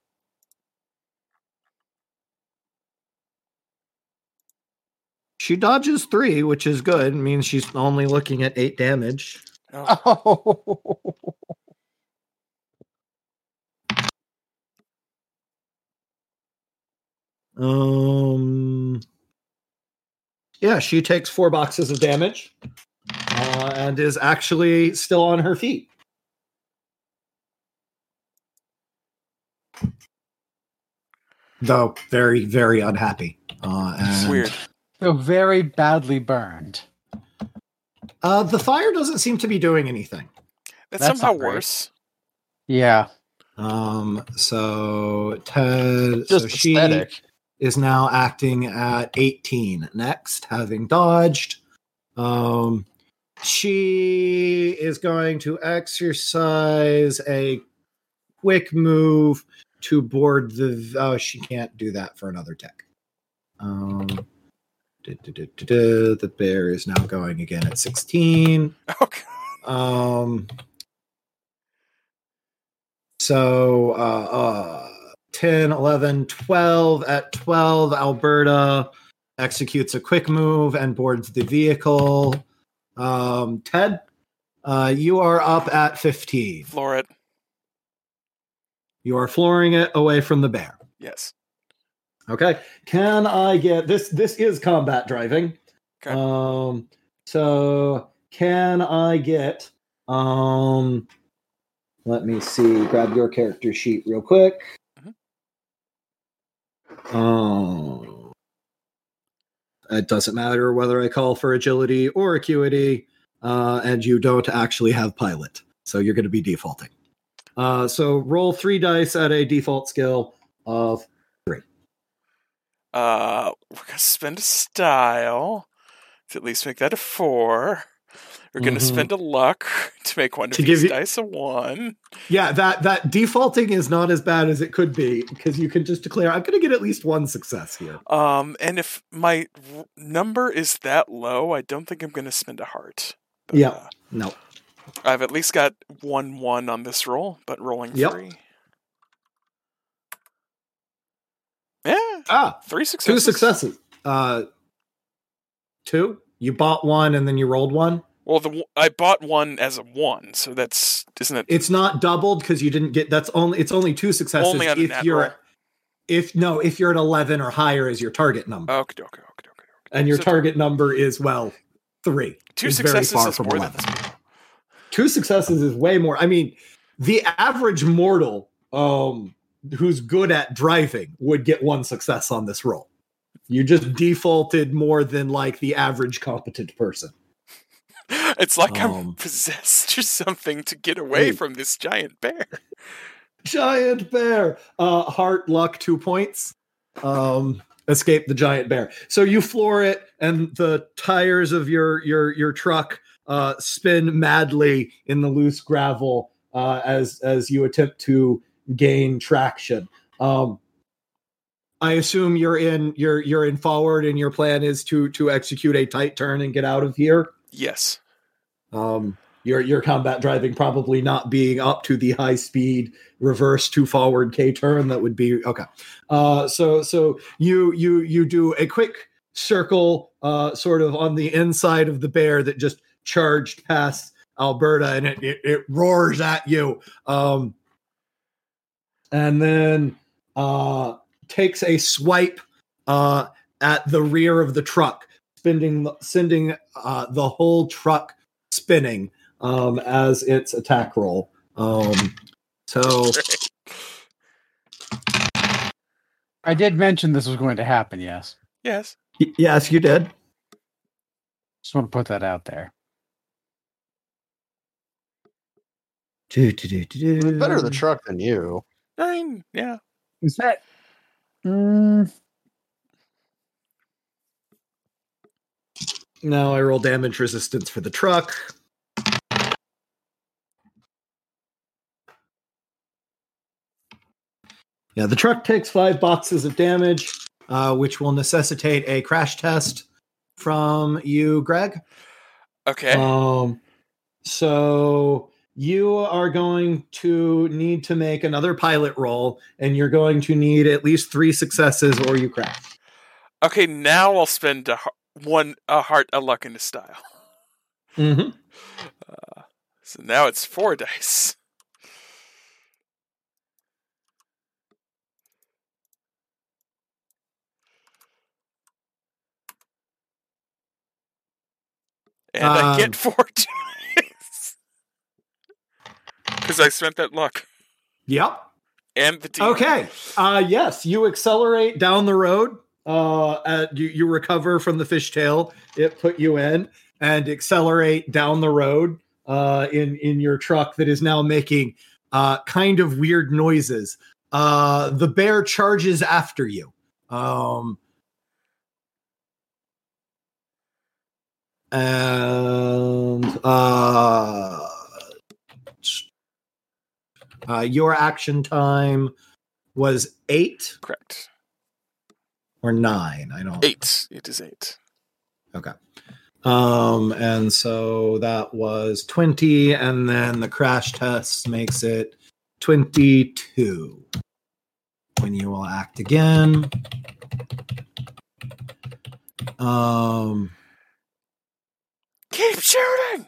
she dodges three, which is good. It means she's only looking at eight damage. Oh, Um, yeah, she takes four boxes of damage uh, and is actually still on her feet. Though very, very unhappy. Uh, and, weird. So very badly burned. Uh, the fire doesn't seem to be doing anything. That's, That's somehow worse. Yeah. Um, so Ted, Just so she aesthetic. Is now acting at 18. Next, having dodged, um, she is going to exercise a quick move to board the. Oh, she can't do that for another tech. Um, duh, duh, duh. the bear is now going again at 16. Oh, God. Um. So, uh, uh, 10, 11, 12. At 12, Alberta executes a quick move and boards the vehicle. Um, Ted, uh, you are up at 15. Floor it. You are flooring it away from the bear. Yes. Okay. Can I get this? This is combat driving. Okay. Um, so can I get um let me see, grab your character sheet real quick. Um it doesn't matter whether I call for agility or acuity, uh, and you don't actually have pilot. So you're going to be defaulting. Uh, so roll three dice at a default skill of three. Uh, we're gonna spend a style to at least make that a four. We're gonna Mhm. spend a luck to make one of To give these you- dice a one. Yeah, that that defaulting is not as bad as it could be because you can just declare I'm going to get at least one success here. Um, and if my r- number is that low, I don't think I'm gonna spend a heart. But, Yeah. uh, No. I've at least got one one on this roll, but rolling Yep. three. Yeah, Ah, three successes. two successes. Uh two? You bought one and then you rolled one? Well, the I bought one as a one, so that's isn't it? It's not doubled because you didn't get that's only it's only two successes Only on if you're roll. if no, if you're at 11 or higher is your target number. Okay, okay, okay, okay. and your so- target number is well 3. Two It's very successes far is from more 11. than two successes is way more. I mean, the average mortal um who's good at driving would get one success on this roll. You just defaulted more than like the average competent person. It's like I'm Um, possessed or something to get away Hey. from this giant bear. Giant bear. Uh heart luck 2 points. Um escape the giant bear. So you floor it and the tires of your your your truck uh, spin madly in the loose gravel uh, as as you attempt to gain traction. Um, I assume you're in you're you're in forward, and your plan is to to execute a tight turn and get out of here. Yes. Um, your your combat driving probably not being up to the high speed reverse to forward K turn that would be okay. Uh, so so you you you do a quick circle, uh, sort of on the inside of the bear that just charged past Alberta, and it it, it roars at you. Um, and then uh, takes a swipe uh, at the rear of the truck, spending sending uh, the whole truck spinning um, as its attack roll. Um, so I did mention this was going to happen. Yes, Yes. y- yes, you did. just want to put that out there. Do, do, do, do, do. Better the truck than you. Nine. Yeah. Is that? Mm, Now I roll damage resistance for the truck. Yeah, the truck takes five boxes of damage, uh, which will necessitate a crash test from you, Greg. Okay. Um, so you are going to need to make another pilot roll, and you're going to need at least three successes, or you crash. okay. Now I'll spend a, one a heart a luck in a style. Mm-hmm. So now it's four dice. And I Um, get four dice. Because I spent that luck. Yep. And the D. Okay. Uh yes, you accelerate down the road. Uh at, you you recover from the fishtail it put you in and accelerate down the road uh in in your truck that is now making uh kind of weird noises. Uh the bear charges after you. Um and uh uh, your action time was eight Correct. Or nine. I don't. Eight. It is eight. Okay. Um, and so that was twenty, and then the crash test makes it twenty-two. When you will act again. Um. Keep shooting!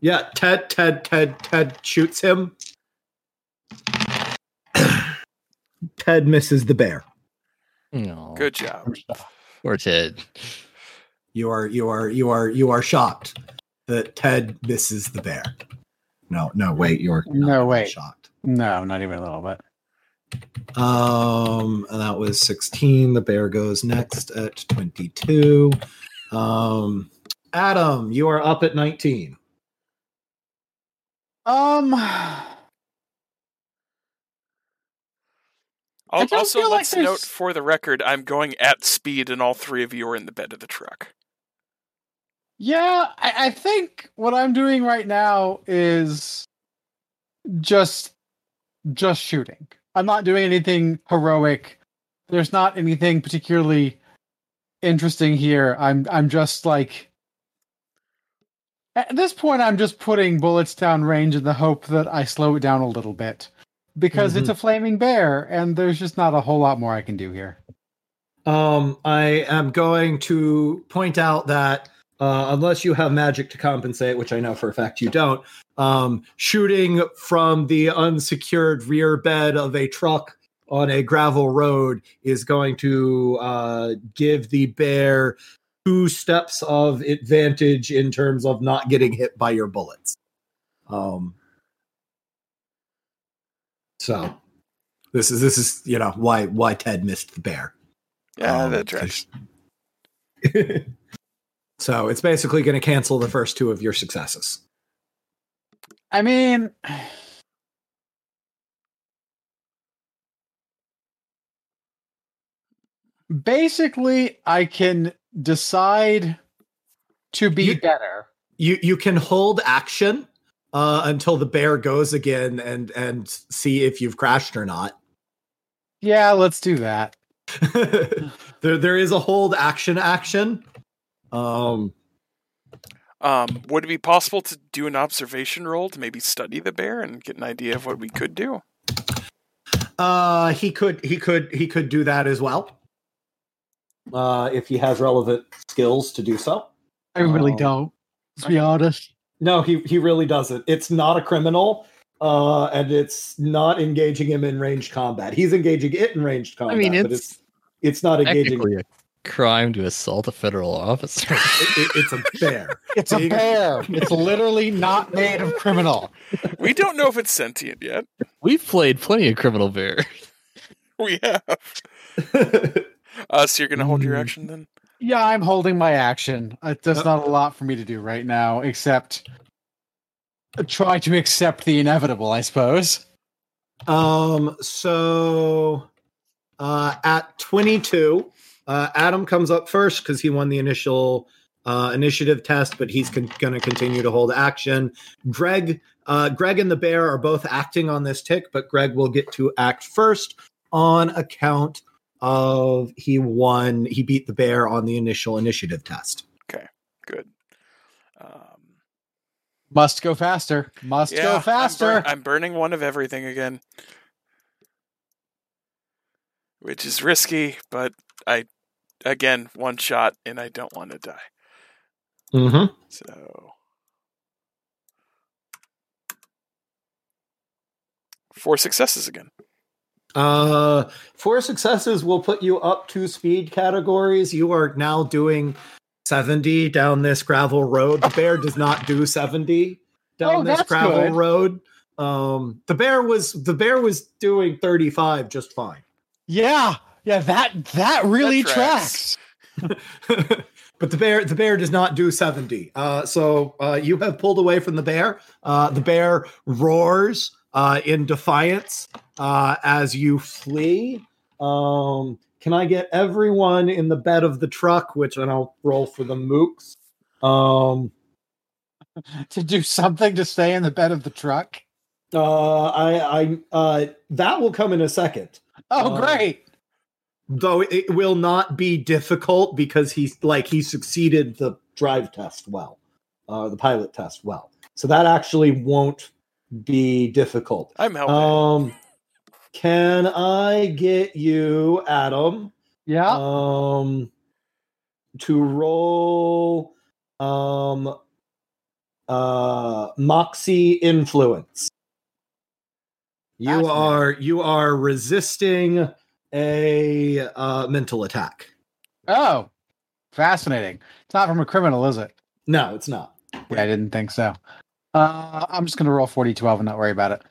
Yeah, Ted, Ted, Ted, Ted shoots him. Ted misses the bear. No. Good job. Poor Ted. You are you are you are you are shocked that Ted misses the bear. No, no, wait, you're No, not wait. shocked. no, not even a little bit. Um, and that was 16. The bear goes next at 22. Um, Adam, you are up at 19. Um, Don't Also, like let's note for the record, I'm going at speed, and all three of you are in the bed of the truck. yeah, I, I think what I'm doing right now is just just shooting. I'm not doing anything heroic. There's not anything particularly interesting here. I'm I'm just like at this point I'm just putting bullets down range in the hope that I slow it down a little bit. Because it's a flaming bear and there's just not a whole lot more I can do here. Um, I am going to point out that uh, unless you have magic to compensate, which I know for a fact you don't, um, shooting from the unsecured rear bed of a truck on a gravel road is going to uh, give the bear two steps of advantage in terms of not getting hit by your bullets. Um, so this is this is you know why why Ted missed the bear. Yeah, Um, that's right. so it's basically going to cancel the first two of your successes. I mean, basically, I can decide to be You- better you you can hold action uh, until the bear goes again and and see if you've crashed or not. Yeah, let's do that. there there is a hold action action. Um, Um, would it be possible to do an observation roll to maybe study the bear and get an idea of what we could do? uh, he could he could he could do that as well. Uh, if he has relevant skills to do so. I really Oh. don't. Let's be honest. No, he he really doesn't. It's not a criminal, uh, and it's not engaging him in ranged combat. He's engaging it in ranged combat. I mean, but it's it's it's not engaging. a crime to assault a federal officer. It, it- it's a bear. It's a bear. It's literally not made of criminal. We don't know if it's sentient yet. We've played plenty of criminal bear. We have. Uh, so you're gonna hold your Mm. action then? Yeah, I'm holding my action. Uh, There's Uh, not a lot for me to do right now except try to accept the inevitable, I suppose. um. So, uh, at twenty two, uh, Adam comes up first because he won the initial uh, initiative test, but he's con- going to continue to hold action. Greg, uh, Greg and the bear are both acting on this tick, but Greg will get to act first on account of he won. He beat the bear on the initial initiative test. Okay good. Um, Must go faster. Must yeah, go I'm faster. I'm burning one of everything again, which is risky, but I, again, one shot, and I don't want to die. Mm-hmm. So four successes again. Uh, four successes will put you up to speed categories. You are now doing 70 down this gravel road. The bear does not do 70 down Oh, this gravel good. road. Um, the bear was the bear was doing 35 just fine. yeah. Yeah, that that really That tracks. tracks. but the bear the bear does not do 70 uh, so uh, you have pulled away from the bear uh, the bear roars uh, in defiance uh, as you flee um, can i get everyone in the bed of the truck which and i'll roll for the mooks um, To do something to stay in the bed of the truck. uh, i i uh, that will come in a second Oh, Uh, great. though it will not be difficult because he's like he succeeded the drive test well uh the pilot test well so that actually won't be difficult I'm helping. um can i get you adam Yeah. um to roll um uh moxie influence you Fascinating. are you are resisting a uh mental attack oh, fascinating. It's not from a criminal, is it? no it's not Yeah, I didn't think so. Uh, I'm just going to roll 40 12 and not worry about it.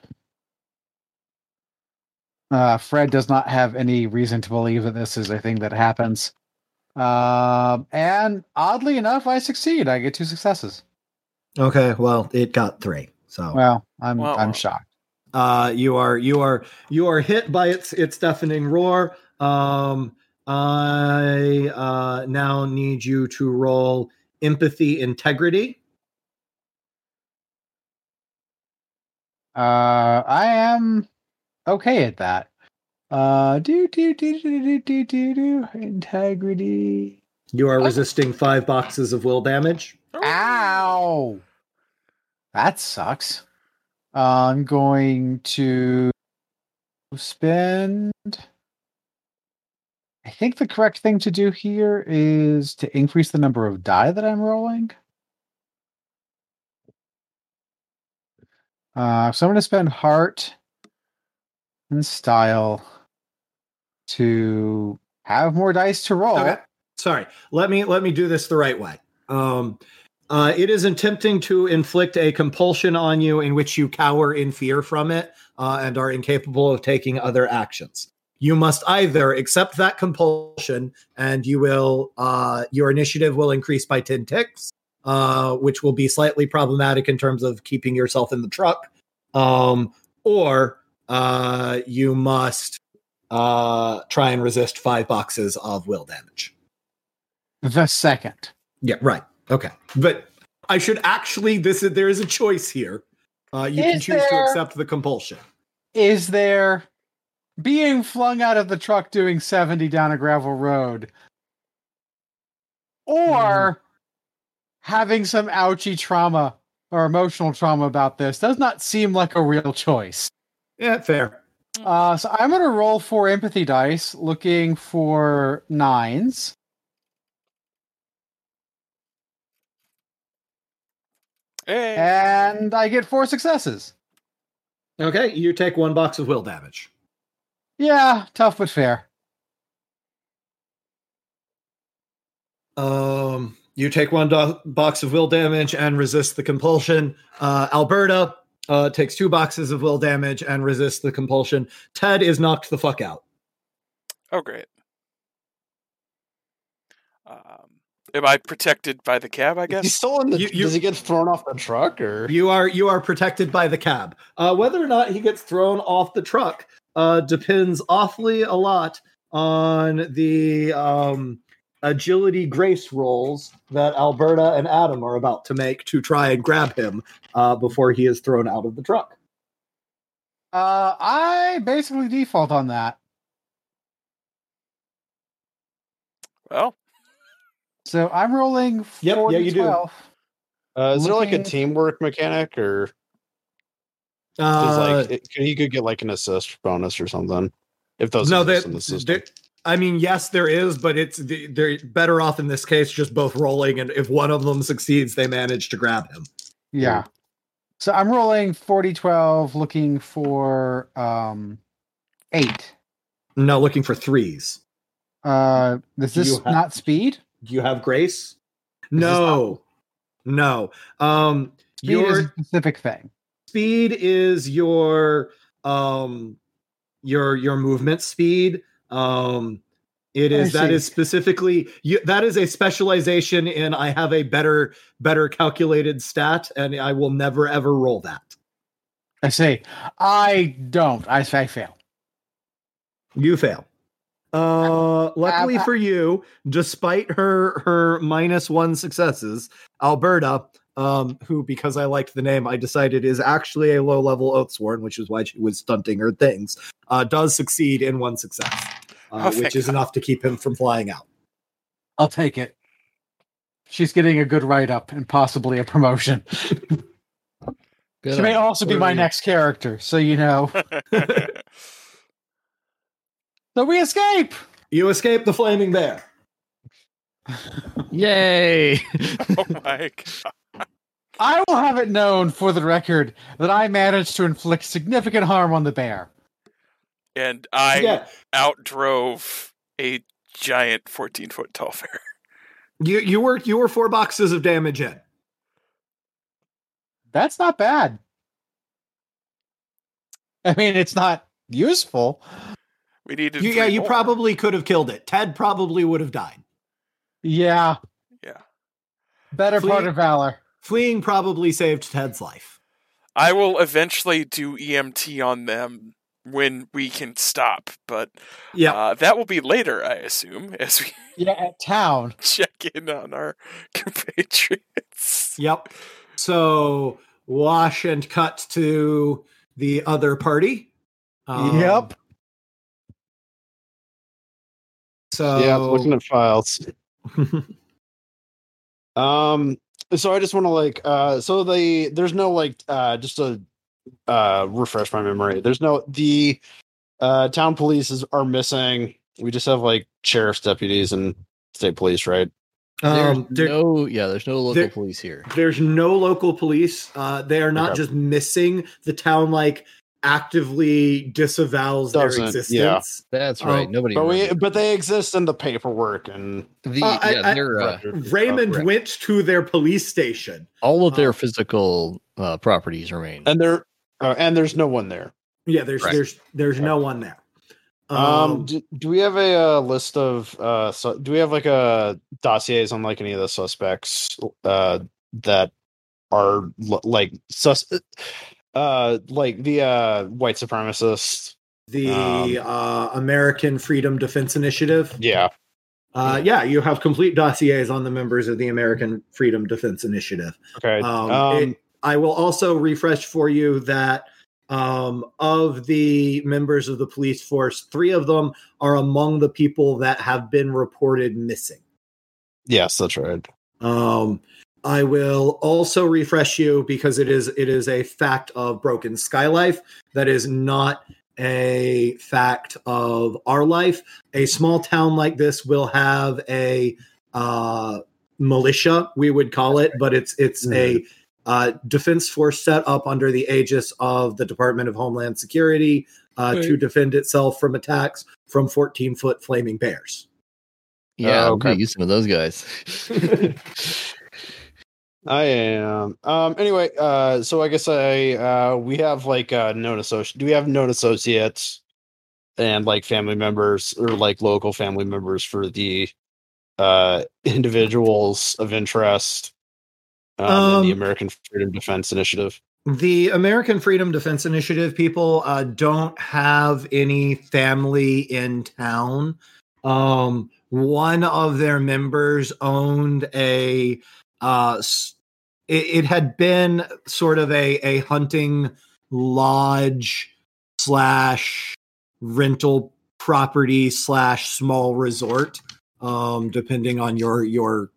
Uh, Fred does not have any reason to believe that this is a thing that happens. Um, and oddly enough, I succeed. I get two successes. okay well it got three so Well, I'm Well, I'm uh, shocked. uh you are you are you are hit by its its deafening roar um i uh now need you to roll empathy integrity Uh, I am okay at that. Uh, do do do do do do do do integrity. you are Okay. resisting five boxes of will damage Ow! That sucks. Uh, I'm going to spend. I think the correct thing to do here is to increase the number of die that I'm rolling. Uh, so I'm going to spend heart and style to have more dice to roll. Okay. Sorry. Let me let me do this the right way. Um uh, it is attempting to inflict a compulsion on you in which you cower in fear from it uh, and are incapable of taking other actions. You must either accept that compulsion and you will uh, your initiative will increase by 10 ticks, uh, which will be slightly problematic in terms of keeping yourself in the truck. Um, or uh, you must uh, try and resist five boxes of will damage. The second. Yeah, right. Okay. But I should actually. This is there is a choice here. Uh, you can Is choose to accept the compulsion. Is there being flung out of the truck doing 70 down a gravel road or having some ouchy trauma or emotional trauma about this does not seem like a real choice. Yeah, fair. Uh, so I'm going to roll four empathy dice looking for nines. Hey. And I get four successes. Okay, you take one box of will damage. Yeah, tough but fair. Um, you take one do- box of will damage and resist the compulsion. Uh, Alberta uh, takes two boxes of will damage and resists the compulsion. Ted is knocked the fuck out. Oh, great. Um, am I protected by the cab? I guess He's still in the. You- you- does he get thrown off the truck or? You are you are protected by the cab. Uh, whether or not he gets thrown off the truck uh, depends awfully a lot on the um, agility grace rolls that Alberta and Adam are about to make to try and grab him uh, before he is thrown out of the truck. Uh, I basically default on that. Well, So I'm rolling Yep, four yeah, you do. 12. Uh, is there like a Looking- teamwork mechanic or? Does Uh, like it, he could get like an assist bonus or something if those no, exist that in the system. there- I mean, yes, there is, but it's they're better off in this case just both rolling, and if one of them succeeds, they manage to grab him. Yeah. So I'm rolling 40 12 looking for um eight. No, looking for threes. Uh is this have- not speed? Do you have grace? No, no. Um, Speed your is a specific thing. speed is your um your your movement speed. Um, it is that is specifically you, that is a specialization in. I have a better better calculated stat, and I will never ever roll that. I say I don't. I, I fail. You fail. Uh, luckily for you, despite her her minus one successes, Alberta, um, who because I liked the name, I decided is actually a low level Oathsworn, which is why she was stunting her things, uh, does succeed in one success, uh, Oh, which is God. enough to keep him from flying out. I'll take it. She's getting a good write up and possibly a promotion. She may also be my next character, so you know. So we escape. You escape the flaming bear. Yay! oh my god. I will have it known for the record that I managed to inflict significant harm on the bear. And I yeah, outdrove a giant 14 foot tall bear. you you were you were four boxes of damage in. That's not bad. I mean, it's not useful. We needed. You, yeah, you more. probably could have killed it. Ted probably would have died. Yeah, Yeah. better part of valor. Fleeing probably saved Ted's life. I will eventually do EMT on them when we can stop, but Yeah. uh, that will be later, I assume, as we Yeah, at town. check in on our compatriots. Yep. So wash and cut to the other party. Um, yep. So yeah, looking at files. Um, so I just want to like, uh, so the there's no like, uh, just to uh refresh my memory. There's no the uh town police is, are missing. We just have like sheriff's deputies and state police, right? There's um, there- no, yeah, there's no local there- police here. there's no local police. Uh, they are not Okay. just missing. The town like actively disavows their Doesn't, existence. yeah. That's Oh, right. Nobody. But we but they exist in the paperwork and the Uh, yeah, I- they're, uh. Raymond Correct. went to their police station. all of their uh, physical uh, properties remain. and there uh, and there's no one there. Yeah, there's Correct. there's there's no one there. Um, do, do we have a, uh list of uh so do we have like a dossiers on like any of the suspects uh that are l- like sus uh like the uh white supremacists the um, uh, American Freedom Defense Initiative. yeah Uh, yeah, you have complete dossiers on the members of the American Freedom Defense Initiative. Okay. Um, Um, it- I will also refresh for you that um, of the members of the police force, three of them are among the people that have been reported missing. yes, that's right. Um, I will also refresh you because it is it is a fact of Broken Sky Life that is not a fact of our life. A small town like this will have a uh, militia, we would call it, but it's it's a uh, defense force set up under the aegis of the Department of Homeland Security uh, to defend itself from attacks from 14 foot flaming bears. Yeah, Oh, okay. okay. use some of those guys. I am. Um. Anyway. Uh. So I guess I. Uh. We have like uh known associate. Do we have known associates and like family members or like local family members for the uh individuals of interest um, the Um, American Freedom Defense Initiative? The American Freedom Defense Initiative people uh, don't have any family in town. Um, one of their members owned a. Uh, it, it had been sort of a a hunting lodge slash rental property slash small resort, um, depending on your your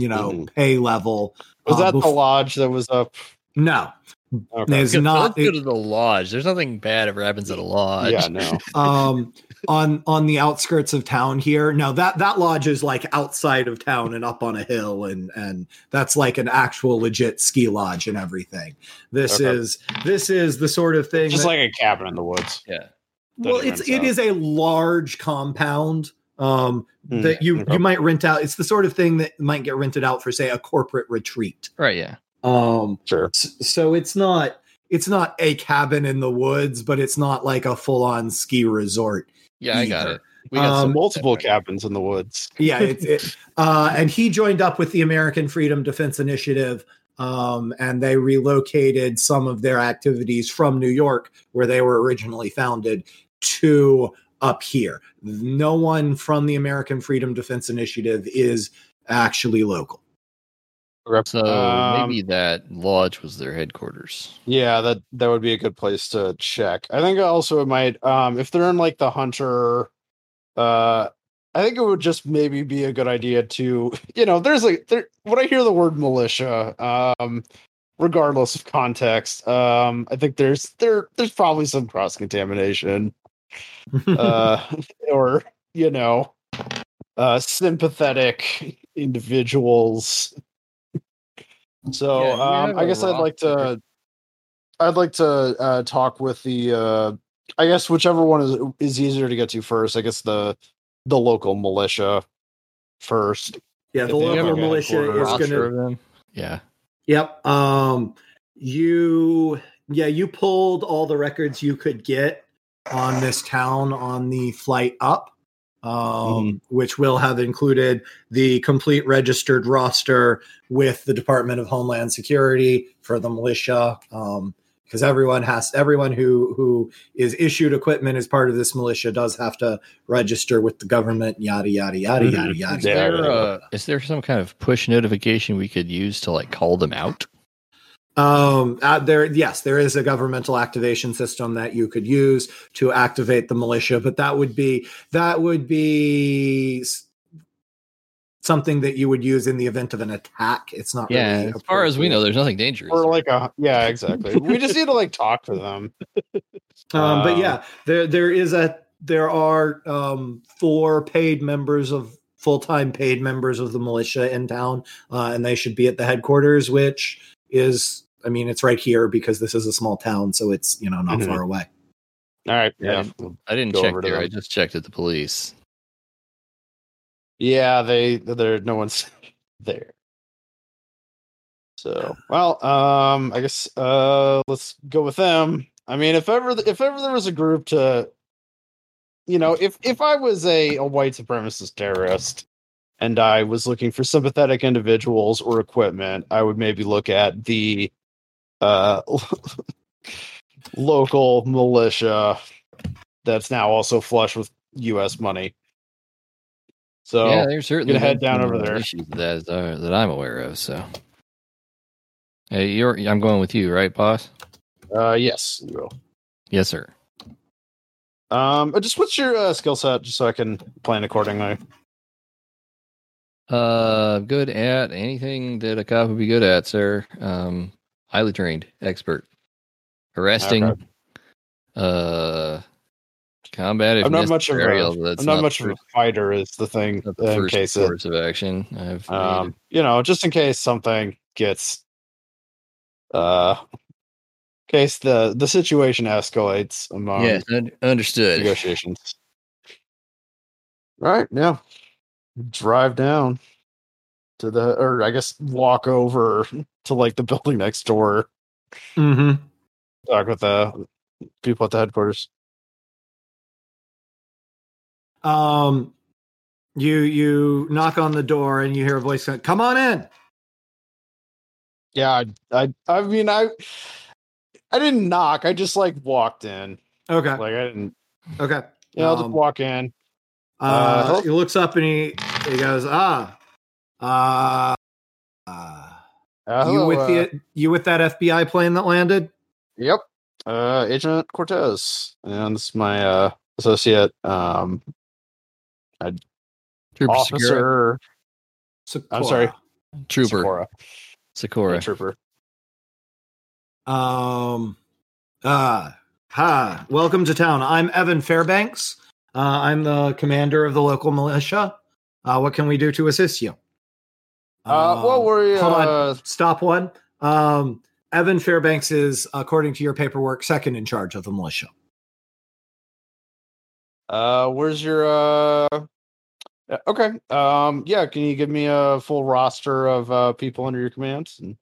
you know Mhm. pay level. Was uh, that the lodge that was up? No, Okay. it's Let's not. go to the lodge. There's nothing bad ever happens at a lodge. Yeah. No. um on on the outskirts of town here now that that lodge is like outside of town and up on a hill and and that's like an actual legit ski lodge and everything this Okay. is this is the sort of thing Just that- like a cabin in the woods. Yeah. well that it it's it out. is a large compound um Hmm, that you okay. you might rent out it's the sort of thing that might get rented out for say a corporate retreat Right. Yeah. um Sure. S- so it's not it's not a cabin in the woods but it's not like a full-on ski resort Yeah. I got it. We got Um, some Multiple cabins in the woods. yeah it's it, uh and he joined up with the american freedom defense initiative um and they relocated some of their activities from new york where they were originally founded to up here no one from the american freedom defense initiative is actually local So Um, maybe that lodge was their headquarters. Yeah, that that would be a good place to check. I think also it might um if they're in like the hunter uh I think it would just maybe be a good idea to you know, there's like there when I hear the word militia, um regardless of context, um I think there's there there's probably some cross contamination uh or you know uh sympathetic individuals so Yeah, um have i a guess i'd like to i'd like to uh talk with the uh i guess whichever one is is easier to get to first i guess the the local militia first yeah the If local militia is going to Roster of them. Yeah. Yep. Um you yeah, you pulled all the records you could get on this town on the flight up. Um which will have included the complete registered roster with the Department of Homeland Security for the militia. Um because everyone has everyone who who is issued equipment as part of this militia does have to register with the government yada yada yada Mhm. yada yada Is Yeah, there yeah. uh, is there some kind of push notification we could use to like call them out? Um, uh, there, yes, there is a governmental activation system that you could use to activate the militia, but that would be that would be something that you would use in the event of an attack. It's not. Yeah. really As far as we know, there's nothing dangerous. or like a yeah exactly we just need to like talk to them Um, but Um, yeah, there there is a there are um, four paid members of full time paid members of the militia in town, uh, and they should be at the headquarters, which is. I mean, it's right here because this is a small town, so it's you know not Mhm. far away. all right Yeah. yeah I didn't go check over to there. I just checked at the police. Yeah, they there no one's there. So well, um, I guess uh, let's go with them. I mean, if ever if ever there was a group to, you know, if if I was a a white supremacist terrorist and I was looking for sympathetic individuals or equipment, I would maybe look at the uh local militia that's now also flush with U.S. money. So yeah, there's certainly gonna head down over there. Issues that uh, that I'm aware of. So, hey, you're I'm going with you, right, boss? uh, yes, you will. Yes, sir. Um, just what's your uh, skill set, just so I can plan accordingly. Uh, good at anything that a cop would be good at, sir. Um, highly trained, expert, arresting, Okay. uh, combat. If I'm not much of a, I'm not, much of a fighter. Is the thing the in first case course of action. I've um, you know, just in case something gets, uh, in case the the situation escalates among yes, un- understood. negotiations. Right, yeah. Drive down to the, or I guess walk over to like the building next door. Mm-hmm. Talk with the people at the headquarters. Um, you you knock on the door and you hear a voice saying, "Come on in." Yeah, I, I, I mean, I, I didn't knock. I just like walked in. Okay. Like I didn't. Okay. Yeah, I'll just Um, walk in. Uh, Uh, he looks up and he he goes, "Ah, uh, uh Uh, you with uh, the you with that FBI plane that landed?" Yep. Uh, Agent Cortez, and this is my uh associate um Trooper officer. I'm sorry. Trooper Sakura. Sakura. Yeah, trooper. Um, uh, hi, welcome to town. I'm Evan Fairbanks. Uh, I'm the commander of the local militia. Uh, what can we do to assist you? Uh, what Um, were you? hold on. Uh, Stop one. Um, Evan Fairbanks is, according to your paperwork, second in charge of the militia. uh, where's your uh? Okay. Um. Yeah. Can you give me a full roster of uh people under your command? And-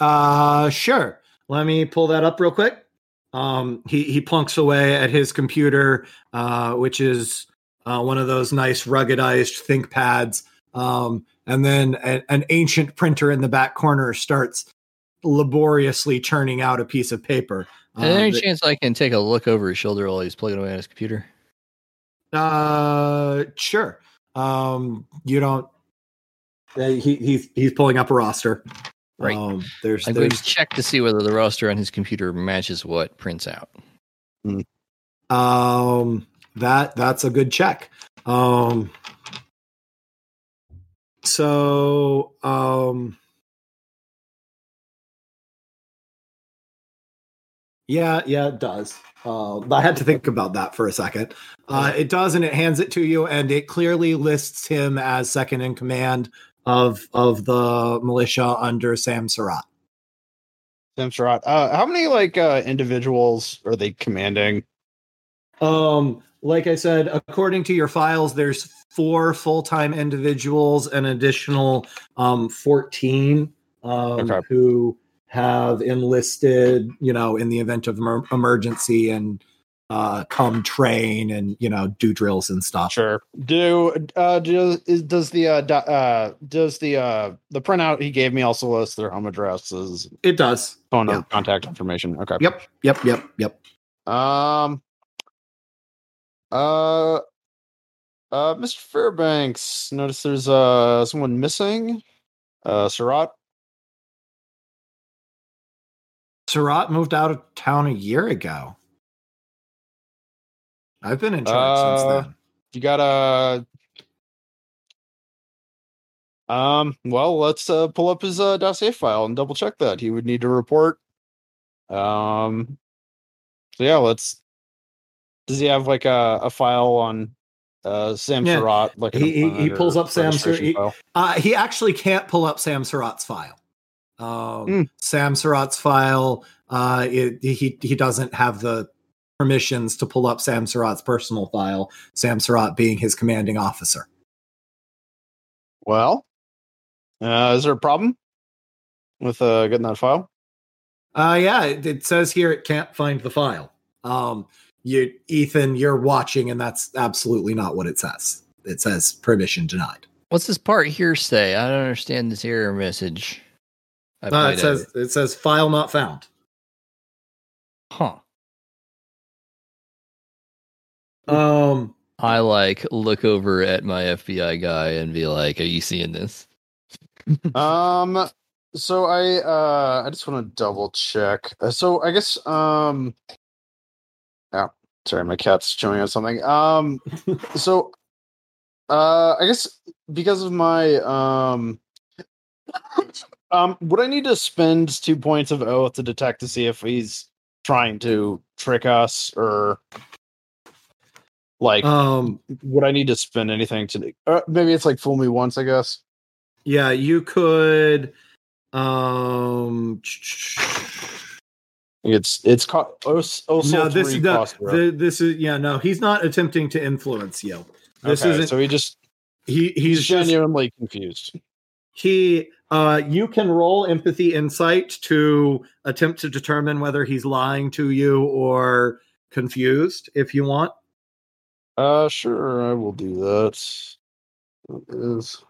Uh, sure. Let me pull that up real quick. Um, he he plunks away at his computer, uh, which is uh, one of those nice ruggedized ThinkPads. Um, and then a, an ancient printer in the back corner starts laboriously churning out a piece of paper. Is there any Um, chance I can take a look over his shoulder while he's plugging away on his computer? Uh, sure. Um, you don't. Uh, he he's he's pulling up a roster. Right. Um, there's I'm going to check to see whether the roster on his computer matches what prints out. Um, that that's a good check. Um, so um, yeah, yeah, it does. Uh, I had to think about that for a second. Uh, it does, and it hands it to you, and it clearly lists him as second in command of of the militia under Sam Surratt. Sam Surratt. Uh, how many like uh individuals are they commanding? Um, like I said, according to your files, there's four full-time individuals, an additional um 14 um Okay. who have enlisted, you know, in the event of emergency and uh come train and you know do drills and stuff. Sure. Do uh do, is, does the uh, do, uh does the uh the printout he gave me also list their home addresses, It does. phone Yeah. number, contact information? Okay. Yep. Yep. Yep. Yep. Um. Uh. Uh, Mr. Fairbanks, notice there's uh someone missing. Uh, Surratt. Surratt moved out of town a year ago. I've been in charge Uh, since then. You got a. Um. Well, let's uh, pull up his uh, dossier file and double check that he would need to report. Um. So yeah, let's. Does he have like a, a file on uh Sam Yeah. Surratt? Like He- he- pulls up Sam Sur- he- file? Uh, he actually can't pull up Sam Surratt's file. Um, Hmm. Sam Surratt's file, uh, it, he he doesn't have the permissions to pull up Sam Surratt's personal file. Sam Surratt being his commanding officer. Well, uh, is there a problem with uh getting that file? Uh, yeah, it, it says here it can't find the file. Um, you, Ethan, you're watching, and that's absolutely not what it says. It says permission denied. What's this part here say? I don't understand this error message. I Uh, it says it. it says file not found. huh. Um, I like look over at my FBI guy and be like, "Are you seeing this?" Um. So I uh I just want to double check. Uh, So I guess um. Oh, sorry, my cat's showing us something. Um. So, uh, I guess because of my um. Um, would I need to spend two points of oath to detect to see if he's trying to trick us or like Um, would I need to spend anything to uh, maybe it's like fool me once, I guess. yeah, you could. Um, It's it's co- os- also no, this is the, the this is yeah no he's not attempting to influence you. This Okay, isn't so he just he he's, he's just genuinely confused. he uh you can roll empathy insight to attempt to determine whether he's lying to you or confused if you want. Uh sure, I will do that. What is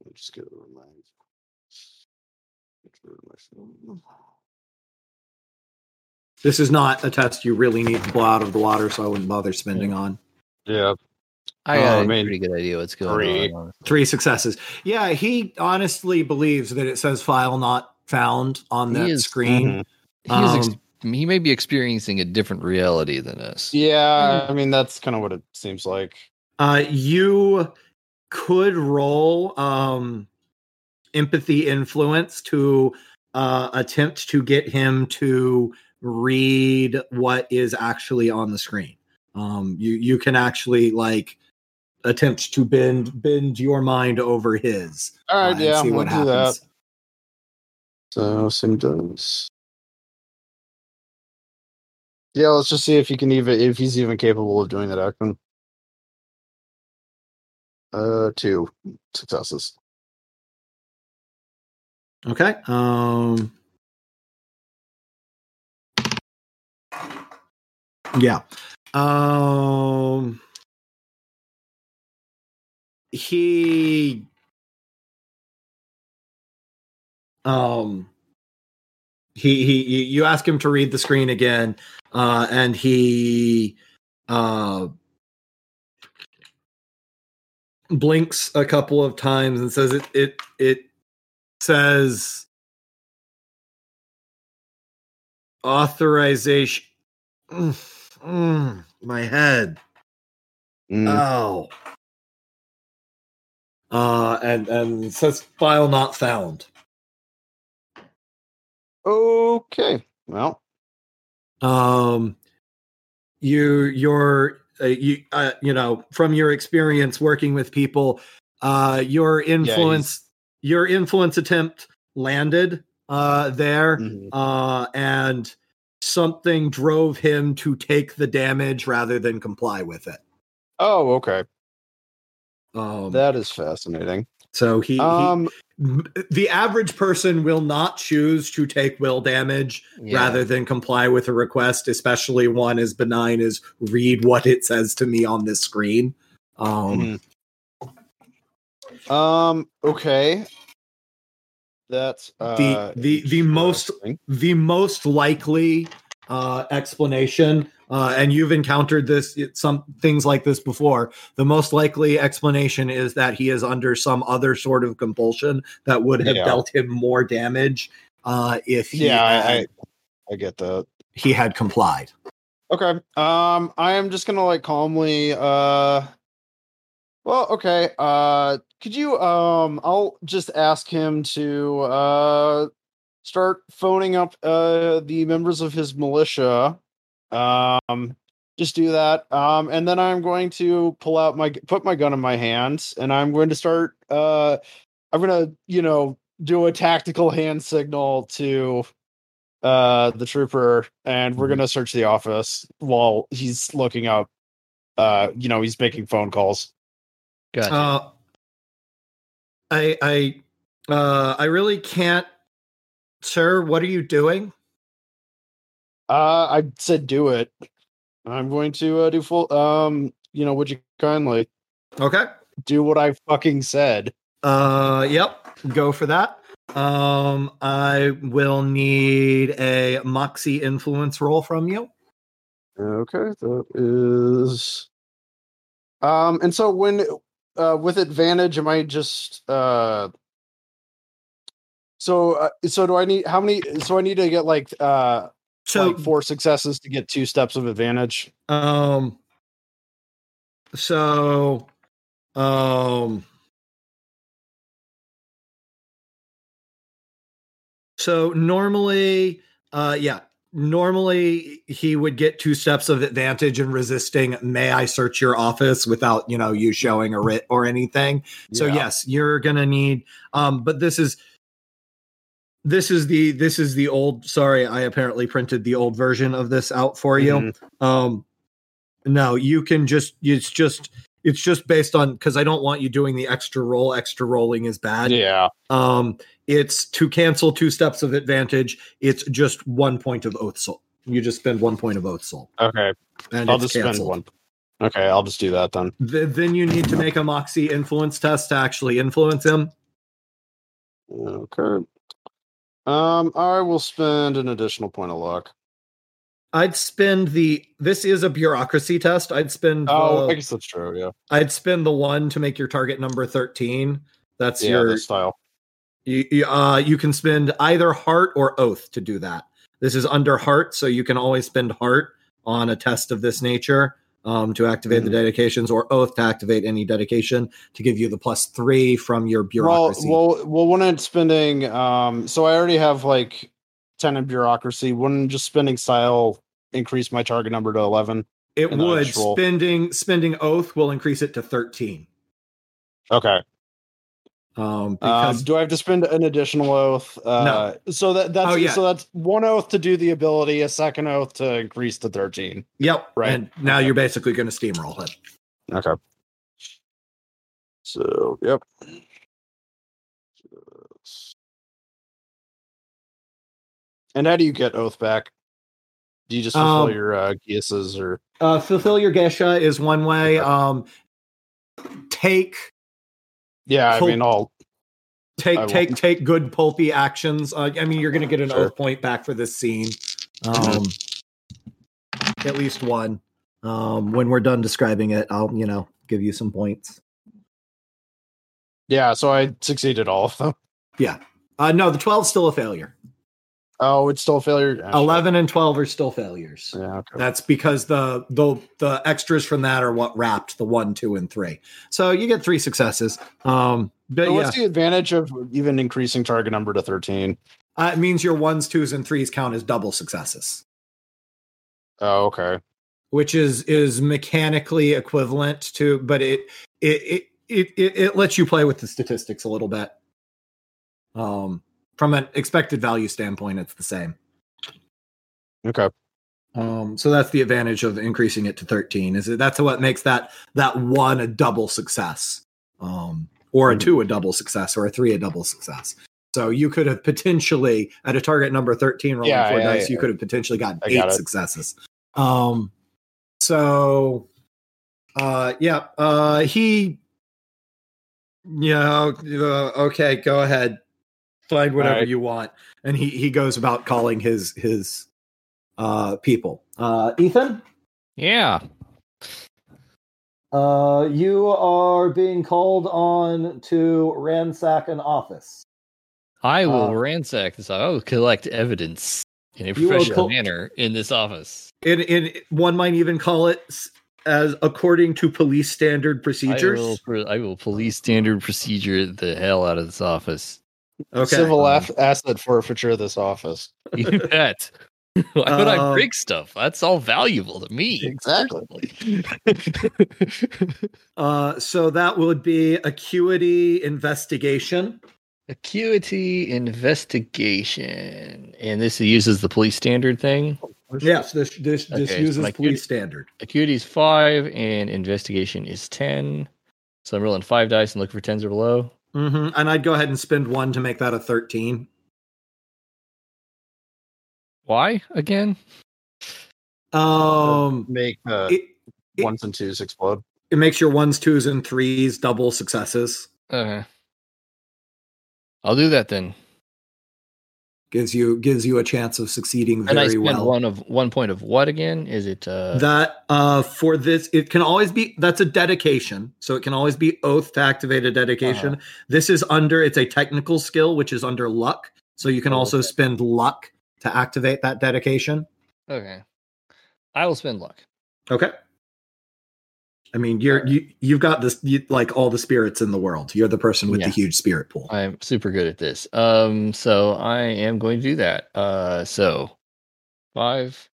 Let me just get over my get rid of my phone. This is not a test you really need to blow out of the water, so I wouldn't bother spending on. Yeah. I got I a mean, pretty good idea what's going three. on. Three successes. Yeah, he honestly believes that it says file not found on He that is- screen. He, is ex- Um, he may be experiencing a different reality than us. Yeah, I mean that's kind of what it seems like. Uh, you could roll um, empathy influence to uh, attempt to get him to read what is actually on the screen. Um, you you can actually like attempt to bend bend your mind over his. All uh, yeah, see we'll what do that. happens. So symptoms. Yeah, let's just see if he can even if he's even capable of doing that action. Uh, two successes. Okay. Um Yeah. Um he um he he you ask him to read the screen again uh and he uh blinks a couple of times and says it it it says authorization Mm, mm, my head Mm. oh uh and and says file not found okay. Well, um you your uh, you uh, you know from your experience working with people uh your influence your influence attempt landed uh there mhm. uh and something drove him to take the damage rather than comply with it oh, okay. um That is fascinating. so he, he Um, the average person will not choose to take will damage Yeah. rather than comply with a request, especially one as benign as read what it says to me on this screen. Um, mhm. Um, okay. That's uh, The- the- the most- The most likely uh, explanation, uh, and you've encountered this some things like this before. The most likely explanation is that he is under some other sort of compulsion that would have Yeah. dealt him more damage uh, if he Yeah, had, I I get that. he had complied. Okay. Um, I am just gonna like calmly. Uh, well, okay. Uh, could you? Um, I'll just ask him to uh start phoning up uh the members of his militia. Um, just do that. Um, and then I'm going to pull out my put my gun in my hands, and I'm going to start. Uh, I'm gonna you know do a tactical hand signal to uh the trooper and we're gonna search the office while he's looking up uh you know he's making phone calls Gotcha. Uh, I I uh, I really can't, sir. What are you doing? uh i said do it i'm going to uh, do full um you know would you kindly Okay. do what i fucking said Uh, yep. Go for that. Um, I will need a moxie influence roll from you. Okay, that is. Um, and so when uh with advantage, am I just uh so uh, so do I need how many so I need to get like uh So like four successes to get two steps of advantage? Um. So, um. So normally, uh, yeah, normally he would get two steps of advantage in resisting. May I search your office without you know you showing a writ or anything? So yes, you're gonna need. Um, but this is this is the this is the old. Sorry, I apparently printed the old version of this out for you. Mhm. Um, no, you can just. It's just. It's just based on because I don't want you doing the extra roll. Extra rolling is bad. Yeah. Um, it's to cancel two steps of advantage. It's just one point of oath soul. You just spend one point of oath soul, Okay. and I'll just spend one. Okay, I'll just do that then. Th- then you need to make a moxie influence test to actually influence him. Okay. Um, I will spend an additional point of luck. I'd spend the. This is a bureaucracy test. I'd spend. Oh, the- I guess that's true. Yeah. I'd spend the one to make your target number thirteen. That's yeah, your this style. You, you, uh, you can spend either heart or oath to do that. This is under heart, so you can always spend heart on a test of this nature um, to activate the Mhm. dedications, or oath to activate any dedication to give you the plus three from your bureaucracy. well, well, well when I'm spending, um, so I already have like ten in bureaucracy. Wouldn't just spending style increase my target number to eleven? it would spending spending oath will increase it to thirteen. Okay. Um, Um, do I have to spend an additional oath? Uh, So that that's Oh, yeah. so that's one oath to do the ability, a second oath to increase to thirteen. yep, right. And now you're basically going to steamroll it. Okay. So yep. And how do you get oath back? Do you just fulfill Um, your uh, guesses or Uh, fulfill your gesha is one way. Um, take yeah? I mean, all take take take good pulpy actions. Uh, I mean, you're going to get an Sure. oath point back for this scene. Um, at least one. Um, when we're done describing it, I'll you know give you some points. yeah. So I succeeded all of them. Yeah, uh, no, the 12 still a failure. Oh, it's still a failure. Shit. 11 and 12 are still failures. Yeah. Okay. That's because the the the extras from that are what wrapped the one, two, and three. So you get three successes. Um, but So yeah, what's the advantage of even increasing target number to thirteen? uh, it means your ones, twos, and threes count as double successes. Oh, okay. which is is mechanically equivalent to but it it it it, it, it lets you play with the statistics a little bit um from an expected value standpoint it's the same Okay. um so that's the advantage of increasing it to 13 is that that's what makes that that one a double success um or a Mhm. two a double success or a three a double success so you could have potentially at a target number 13 rolling Yeah, four yeah, dice you yeah. could have potentially gotten I eight got successes um so uh yeah uh he yeah uh, okay go ahead find whatever Alright. you want and he he goes about calling his his uh people uh ethan Yeah. uh you are being called on to ransack an office I will Uh, ransack this. I will collect evidence in a professional col- manner in this office. in in one might even call it as according to police standard I procedures will, I will police standard procedure the hell out of this office. Okay Civil Um, asset forfeiture of this office. You bet. Why would I Um, break stuff? That's all valuable to me. Exactly. uh so that would be acuity investigation Acuity investigation. And this uses the police standard thing. yes this this this Okay, so uses my police standard Acuity is five and investigation is 10. So I'm rolling five dice and looking for tens or below. Hmm and i'd go ahead and spend one to make that a 13 Why again? um Make uh, it, it, ones and twos explode. it makes your ones twos and threes double successes Okay. I'll do that then. Gives you gives you a chance of succeeding And I very spend well. one of one point of what again? Is it uh that uh for this it can always be that's a dedication so it can always be oath to activate a dedication Uh-huh. this is under it's a technical skill which is under luck so you can Oh, also okay. spend luck to activate that dedication okay. I will spend luck. okay i mean you're you you've got this you, like all the spirits in the world you're the person with Yeah. the huge spirit pool I'm super good at this. Um, so I am going to do that. Uh, so five.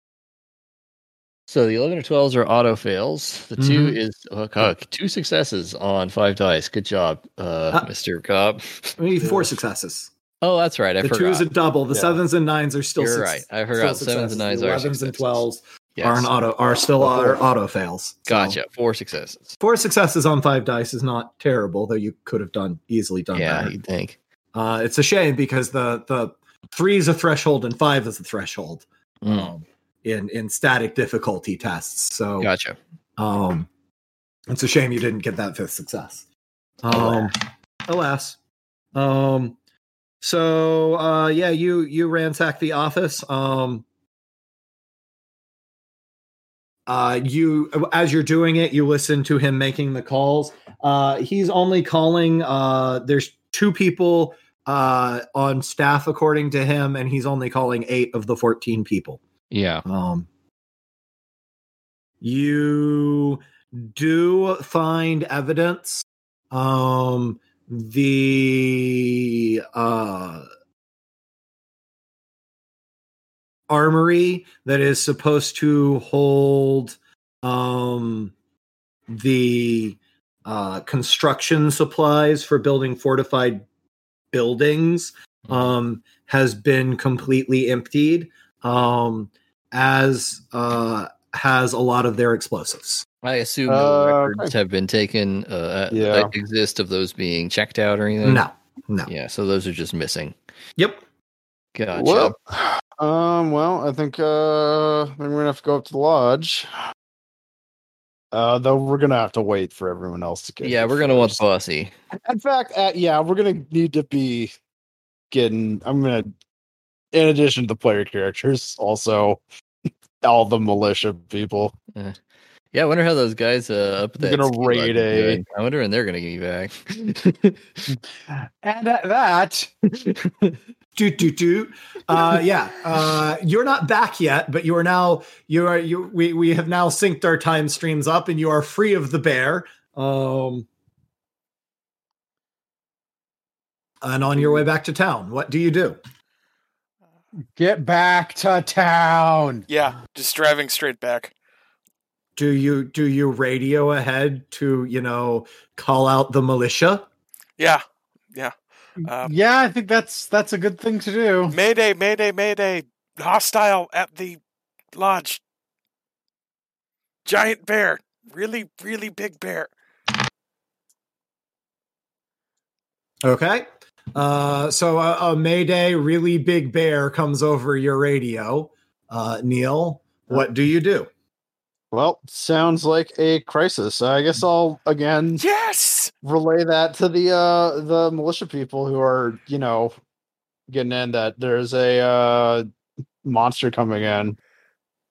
So the eleven or twelves are auto fails. The 2 Mhm. is oh, God, two successes on five dice. Good job, uh, Ah. Mister Cobb. I mean, four successes Oh, that's right. I the forgot. two is a double the Yeah. sevens and nines are still You're suc- right. I still forgot. Sevens and nines The are 11s and successes. 12s Yes. are an auto are still are auto fails So- Gotcha. Four successes. Four successes on five dice is not terrible, though you could have done easily done that. yeah, better. you'd think. Uh, it's a shame because the the three is a threshold and five is a threshold Mm, um, in in static difficulty tests. So gotcha. um, it's a shame you didn't get that fifth success. Um, alas. Um, so uh, yeah, you you ransack the office. Um, uh, you as you're doing it, you listen to him making the calls. Uh, he's only calling. Uh, there's two people uh, on staff, according to him, and he's only calling eight of the fourteen people. Yeah. Um, you do find evidence. Um, the uh, armory that is supposed to hold um, the uh, construction supplies for building fortified buildings Mm-hmm. um, has been completely emptied, um, as uh, has a lot of their explosives. I assume no Uh, records have been taken. Uh, Yeah. exist of those being checked out or anything. No, no. Yeah. So those are just missing. Yep. Gotcha. Well, um, well, I think uh, maybe we're gonna have to go up to the lodge. Uh, though we're gonna have to wait for everyone else to get. yeah, we're gonna want first. bossy. In fact, uh, yeah, we're gonna need to be getting. I'm gonna, in addition to the player characters, also all the militia people. Yeah, I wonder how those guys uh, up at We're gonna raid a-. I wonder when they're gonna get you back. And at that, Do do do. Uh, yeah. Uh, you're not back yet, but you are now. You are. You. We we have now synced our time streams up, and you are free of the bear. Um. And on your way back to town, what do you do? get back to town. Yeah, just driving straight back. Do you do you radio ahead to you know call out the militia? Yeah, yeah. Uh, yeah, I think that's that's a good thing to do. Mayday, mayday, mayday. Hostile at the lodge. Giant bear. Really, really big bear. Okay. Uh, so a, a Mayday really big bear comes over your radio. Uh, Neil, what do you do? Well, sounds like a crisis. I guess I'll again Yes! relay that to the uh the militia people who are you know getting in that there's a uh monster coming in.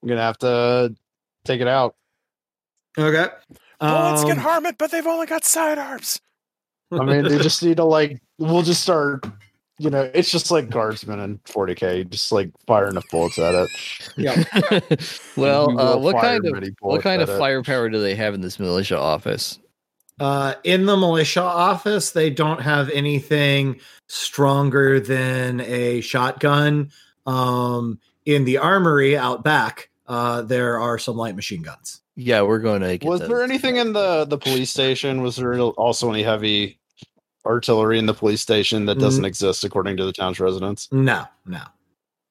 I'm gonna have to take it out. Okay. Bullets can Um, harm it, but they've only got sidearms. I mean, they just need to like. We'll just start. You know, it's just like guardsmen in 40k, just like firing enough bullets at it. Yeah. well, uh, what kind of what kind of at it. firepower do they have in this militia office? Uh, in the militia office, they don't have anything stronger than a shotgun. Um, in the armory out back, uh, there are some light machine guns. Yeah, we're going to. Get Was those. there anything in the the police station? Was there also any heavy artillery in the police station that doesn't exist according to the town's residents? No, no.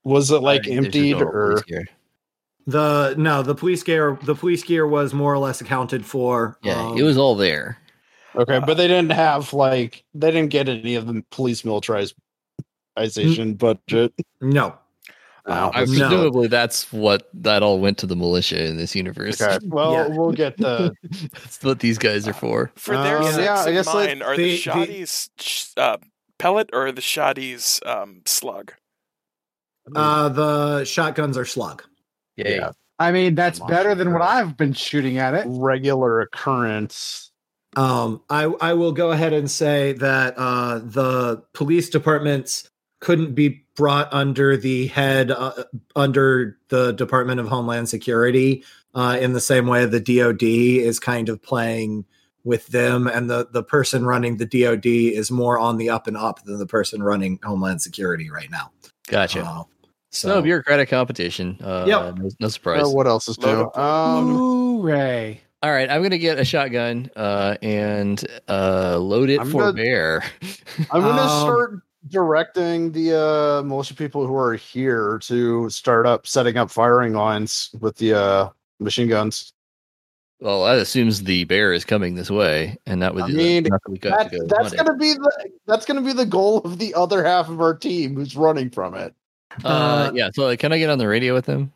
Was it like I think there's just emptied or. The no, the police gear, the police gear was more or less accounted for. Yeah, Um, it was all there. okay? But they didn't have like they didn't get any of the police militarization budget. no. No. I, no. presumably, that's what that all went to the militia in this universe. Okay. Well, Yeah. we'll get the that's what these guys are for. For their Uh, sakes yeah, I and guess, like, mine, are the- the the- shoddy's sh- uh, pellet or the shoddy's um, slug? Uh, the shotguns are slug. Yay. Yeah. I mean, that's Come better than what. I've been shooting at it. regular occurrence. Um, I I will go ahead and say that uh, the police departments couldn't be brought under the head uh, under the Department of Homeland Security uh, in the same way the DoD is kind of playing with them, and the the person running the DoD is more on the up and up than the person running Homeland Security right now. Gotcha. Uh, so, no bureaucratic competition. Uh, Yep. no, no surprise. Uh, what else is Load new? up. Um, Hooray! All right, I'm gonna get a shotgun uh, and uh, load it I'm for gonna- bear. I'm gonna Um, start directing the uh, militia people who are here to start up setting up firing lines with the uh, machine guns. well, that assumes the bear is coming this way, and that would I be mean, that we got That, to go. that's gonna be the that's gonna be the goal of the other half of our team who's running from it. Uh, Uh, yeah. So, can I get on the radio with them?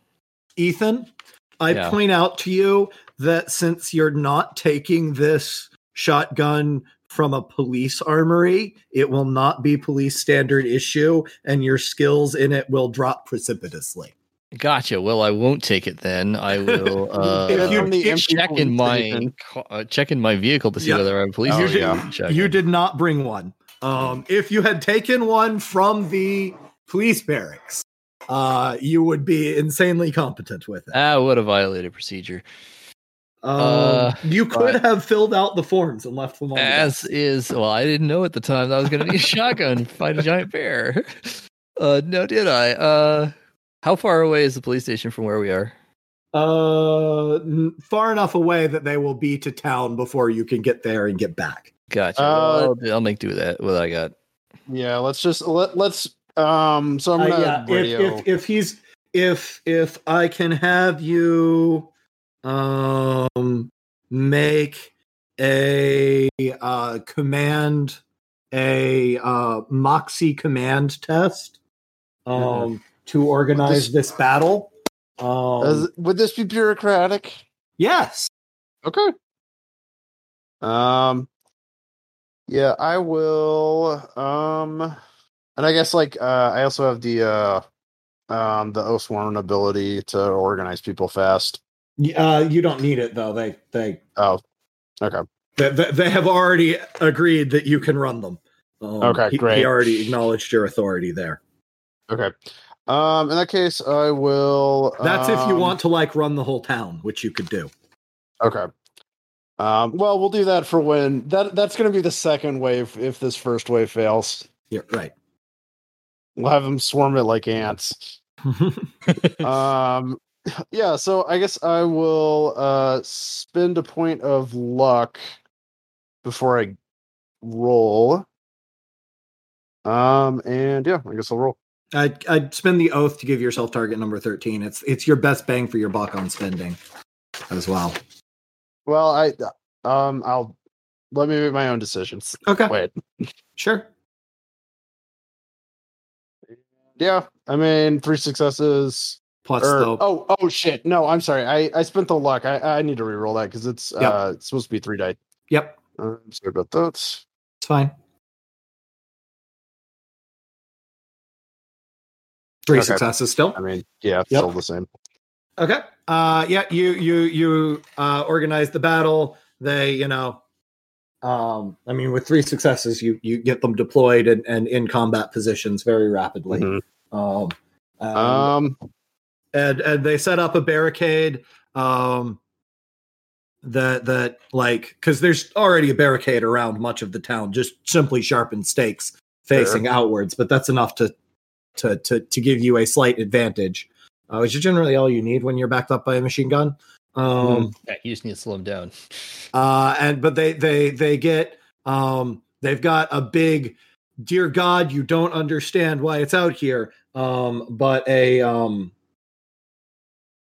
Ethan, I Yeah. point out to you that since you're not taking this shotgun from a police armory, it will not be police standard issue, and your skills in it will drop precipitously. Gotcha. Well, I won't take it then. I will uh, If you- From the if- empty check in my uh, check in my vehicle to see Yeah. whether I'm police. Oh, you, did, yeah. you did not bring one. Um, if you had taken one from the police barracks, uh, you would be insanely competent with it. Ah, what a violated procedure. Um, uh, you could have filled out the forms and left them on. As desk. is, well, I didn't know at the time that I was going to need a shotgun to fight a giant bear. Uh, no, did I? Uh, how far away is the police station from where we are? Uh, n- far enough away that they will be to town before you can get there and get back. Gotcha. Uh, well, I'll make do with that. What I got? Yeah, let's just let let's um. So I'm Uh, gonna yeah, radio. if, if if he's if if I can have you um make a uh command a uh moxie command test um to organize this battle um would this be bureaucratic? yes Okay. Um yeah, I will um and I guess like uh I also have the uh um the Oathsworn ability to organize people fast. Uh you don't need it though they they Oh. Okay. they, they have already agreed that you can run them um, Okay, he- great. he already acknowledged your authority there Okay. Um in that case I will That's if you um, want to like run the whole town, which you could do. Okay. Um well we'll do that for when that that's gonna be the second wave if this first wave fails. Yeah, right. We'll have them swarm it like ants. um yeah so i guess i will uh spend a point of luck before i roll um and yeah i guess i'll roll I'd, I'd spend the oath to give yourself target number thirteen. It's it's your best bang for your buck on spending, as well. well i um i'll let me make my own decisions Okay, wait sure. yeah i mean three successes Plus or, the oh oh shit no i'm sorry i i spent the luck i i need to re-roll that because it's Yep. uh it's supposed to be three die yep, i'm sorry about that it's fine. Three Okay. successes still. i mean yeah Yep. still the same Okay. Uh yeah, you you you uh organize the battle. They, you know, um I mean with three successes you you get them deployed and, and in combat positions very rapidly. Mhm. Um um and and they set up a barricade um that that like cuz there's already a barricade around much of the town just simply sharpened stakes facing outwards but that's enough to to to to give you a slight advantage uh, which is generally all you need when you're backed up by a machine gun. Um Yeah, you just need to slow them down. uh and but they they they get um they've got a big dear god you don't understand why it's out here um but a um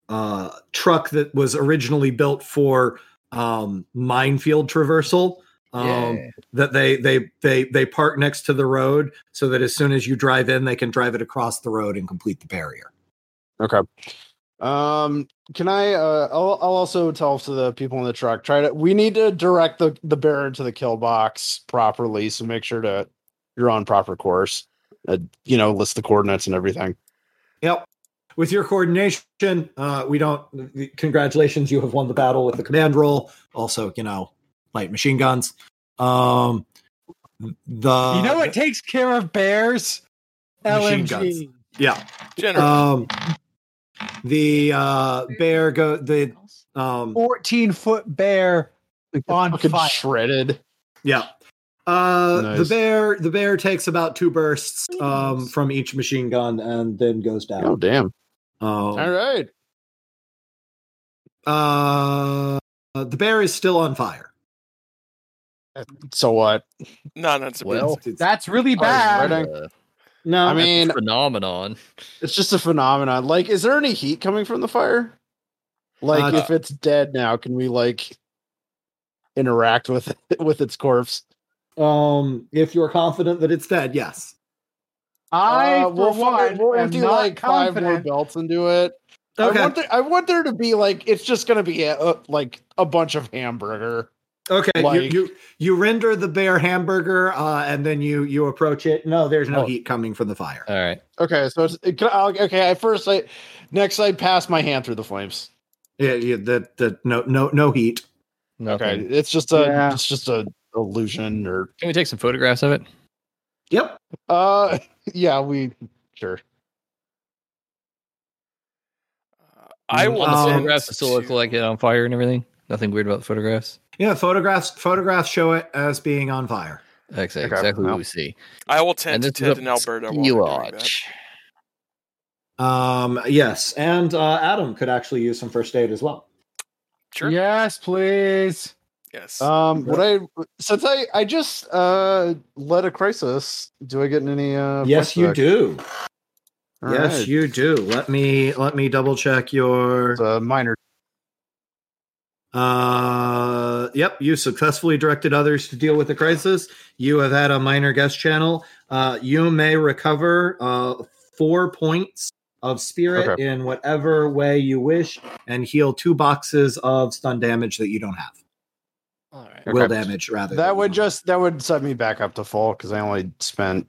uh truck that was originally built for um minefield traversal um Yeah. that they they they they park next to the road so that as soon as you drive in they can drive it across the road and complete the barrier Okay. Um, can I? Uh, I'll, I'll also tell to the people in the truck. Try to. We need to direct the the bear to the kill box properly. So make sure to you're on proper course. Uh, you know, list the coordinates and everything. Yep. With your coordination, uh, we don't. Congratulations, you have won the battle with the command roll. Also, you know, light machine guns. Um, the you know what takes care of bears? Machine LMG. guns. Yeah. General. Um, the uh, bear go the um 14 foot bear on fire. shredded. yeah. Uh, the bear the bear takes about two bursts um from each machine gun and then goes down. Oh damn! Um, All right. uh, the bear is still on fire. So what? no, no, it's a well, It's- it's- That's really Oh, bad. Uh, no, I mean, phenomenon. it's just a phenomenon. Like, is there any heat coming from the fire? Like, Uh, if it's dead now, can we like interact with it, with its corpse? um, if you're confident that it's dead, yes. I, Uh, for we'll, one, we'll empty not like five more confident. belts into it. Okay. I want, there, I want there to be like it's just gonna be a, a- like a bunch of hamburger. Okay, Like- you, you you render the bear hamburger, uh, and then you you approach it. No, there's no Oh. heat coming from the fire. All right. Okay, so it's it, can I- okay. At first, I next I pass my hand through the flames. Yeah, yeah, the the no no no heat. Nothing. Okay, it's just a Yeah. it's just a illusion or Can we take some photographs of it? Yep. uh yeah we sure Uh, I want On the Um, photographs, to still look like it on fire and everything. Nothing weird about the photographs. Yeah, photographs photographs show it as being on fire. Exactly, Okay, exactly well. what we see. I will tend to this is Ted and Alberta while ski they're doing lodge. that. Um, yes, and uh, Adam could actually use some first aid as well. Sure. Yes, please. Yes. um would i since i i just uh led a crisis do i get any uh yes, you back? do. All yes, right. you do. Let me let me double check your. it's a minor Uh, yep, you successfully directed others to deal with the crisis. You have had a minor guest channel. Uh, you may recover uh, four points of spirit Okay. in whatever way you wish and heal two boxes of stun damage that you don't have. All right. Okay. Will damage, rather. that you would don't just that would set me back up to full because i only spent.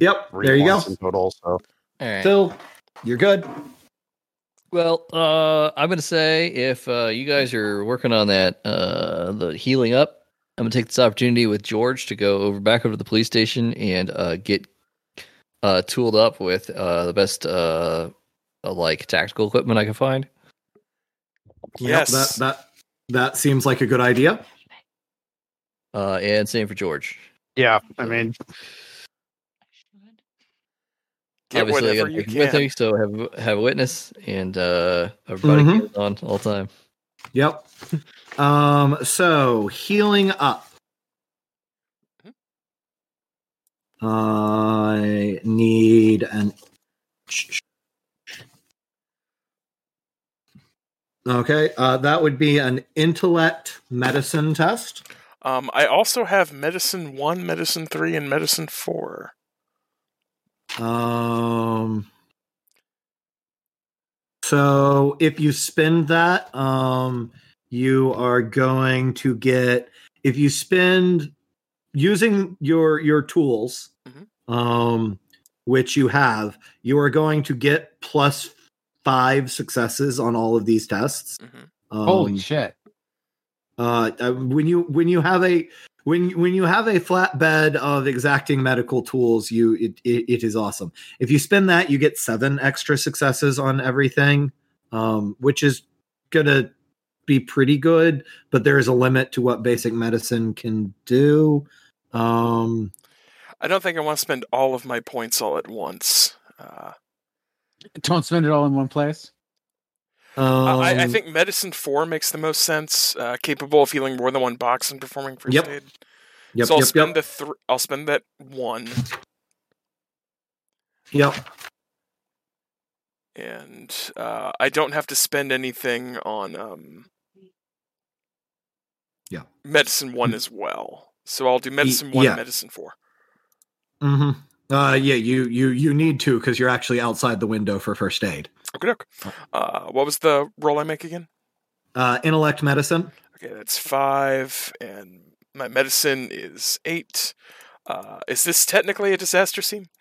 Yep, there you go. in total so All right. Still, you're good. Well, uh, I'm gonna say if uh, you guys are working on that, uh, the healing up, I'm gonna take this opportunity with George to go over back over to the police station and uh, get uh, tooled up with uh, the best uh, uh, like tactical equipment I can find. Yep, Yes. that that that seems like a good idea. Uh, and same for George. yeah i mean Get Obviously, I whatever gotta you take it with me, so have have a witness and uh, everybody Mhm. on all the time. Yep. Um. So healing up. I need an. Okay, uh, that would be an intellect medicine test. Um, I also have medicine one, medicine three, and medicine four. Um. So if you spend that, um, you are going to get if you spend using your your tools, Mhm. um, which you have, you are going to get plus five successes on all of these tests. Mhm. Um, Holy shit. Uh, uh, when you when you have a when when you have a flatbed of exacting medical tools, you it, it, it is awesome. If you spend that, you get seven extra successes on everything, um, which is gonna be pretty good. But there is a limit to what basic medicine can do. Um, I don't think I want to spend all of my points all at once. Uh, Don't spend it all in one place. Um, I, I think medicine four makes the most sense. Uh, capable of healing more than one box and performing first Yep. aid. Yep, so I'll yep, spend yep, the I'll spend that one, yep. and uh, I don't have to spend anything on um, Yeah. medicine one as well. So I'll do medicine one, yeah. and medicine four. hmm Uh, yeah, you you you need to because you're actually outside the window for first aid. Uh, what was the roll I make again? Uh, intellect medicine. Okay, that's five, and my medicine is eight. Uh, is this technically a disaster scene?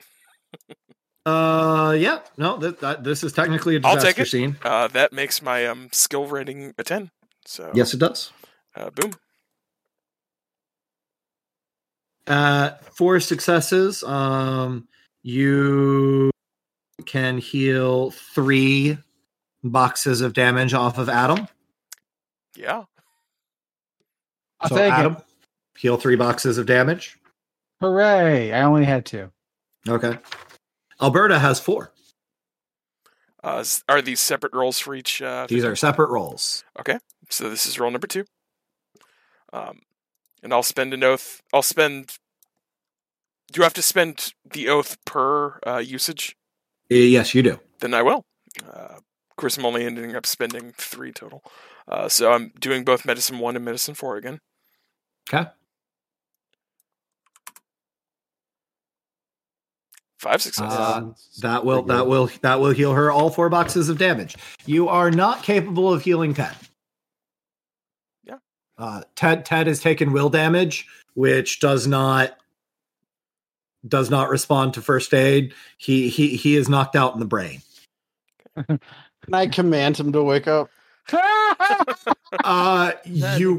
Uh, yeah, no, that this is technically a I'll disaster take it. scene. Uh, that makes my um skill rating a ten. So Yes, it does. uh, boom. Uh, four successes. Um, you can heal three boxes of damage off of Adam. Yeah. I'll so take Adam, it. heal three boxes of damage. Hooray! I only had two. Okay. Alberta has four. Uh, are these separate rolls for each? Uh, These are separate rolls. Okay, so this is roll number two. Um, and I'll spend an oath. I'll spend. Do you have to spend the oath per uh, usage? Uh, Yes, you do. Then I will. Uh, of course, I'm only ending up spending three total. Uh, so I'm doing both medicine one and medicine four again. Okay. Five successes. Uh, That will that will that will heal her all four boxes of damage. You are not capable of healing Ted. Yeah. Uh, Ted Ted has taken will damage, which does not does not respond to first aid. He he he is knocked out in the brain. Can I command him to wake up? Uh, you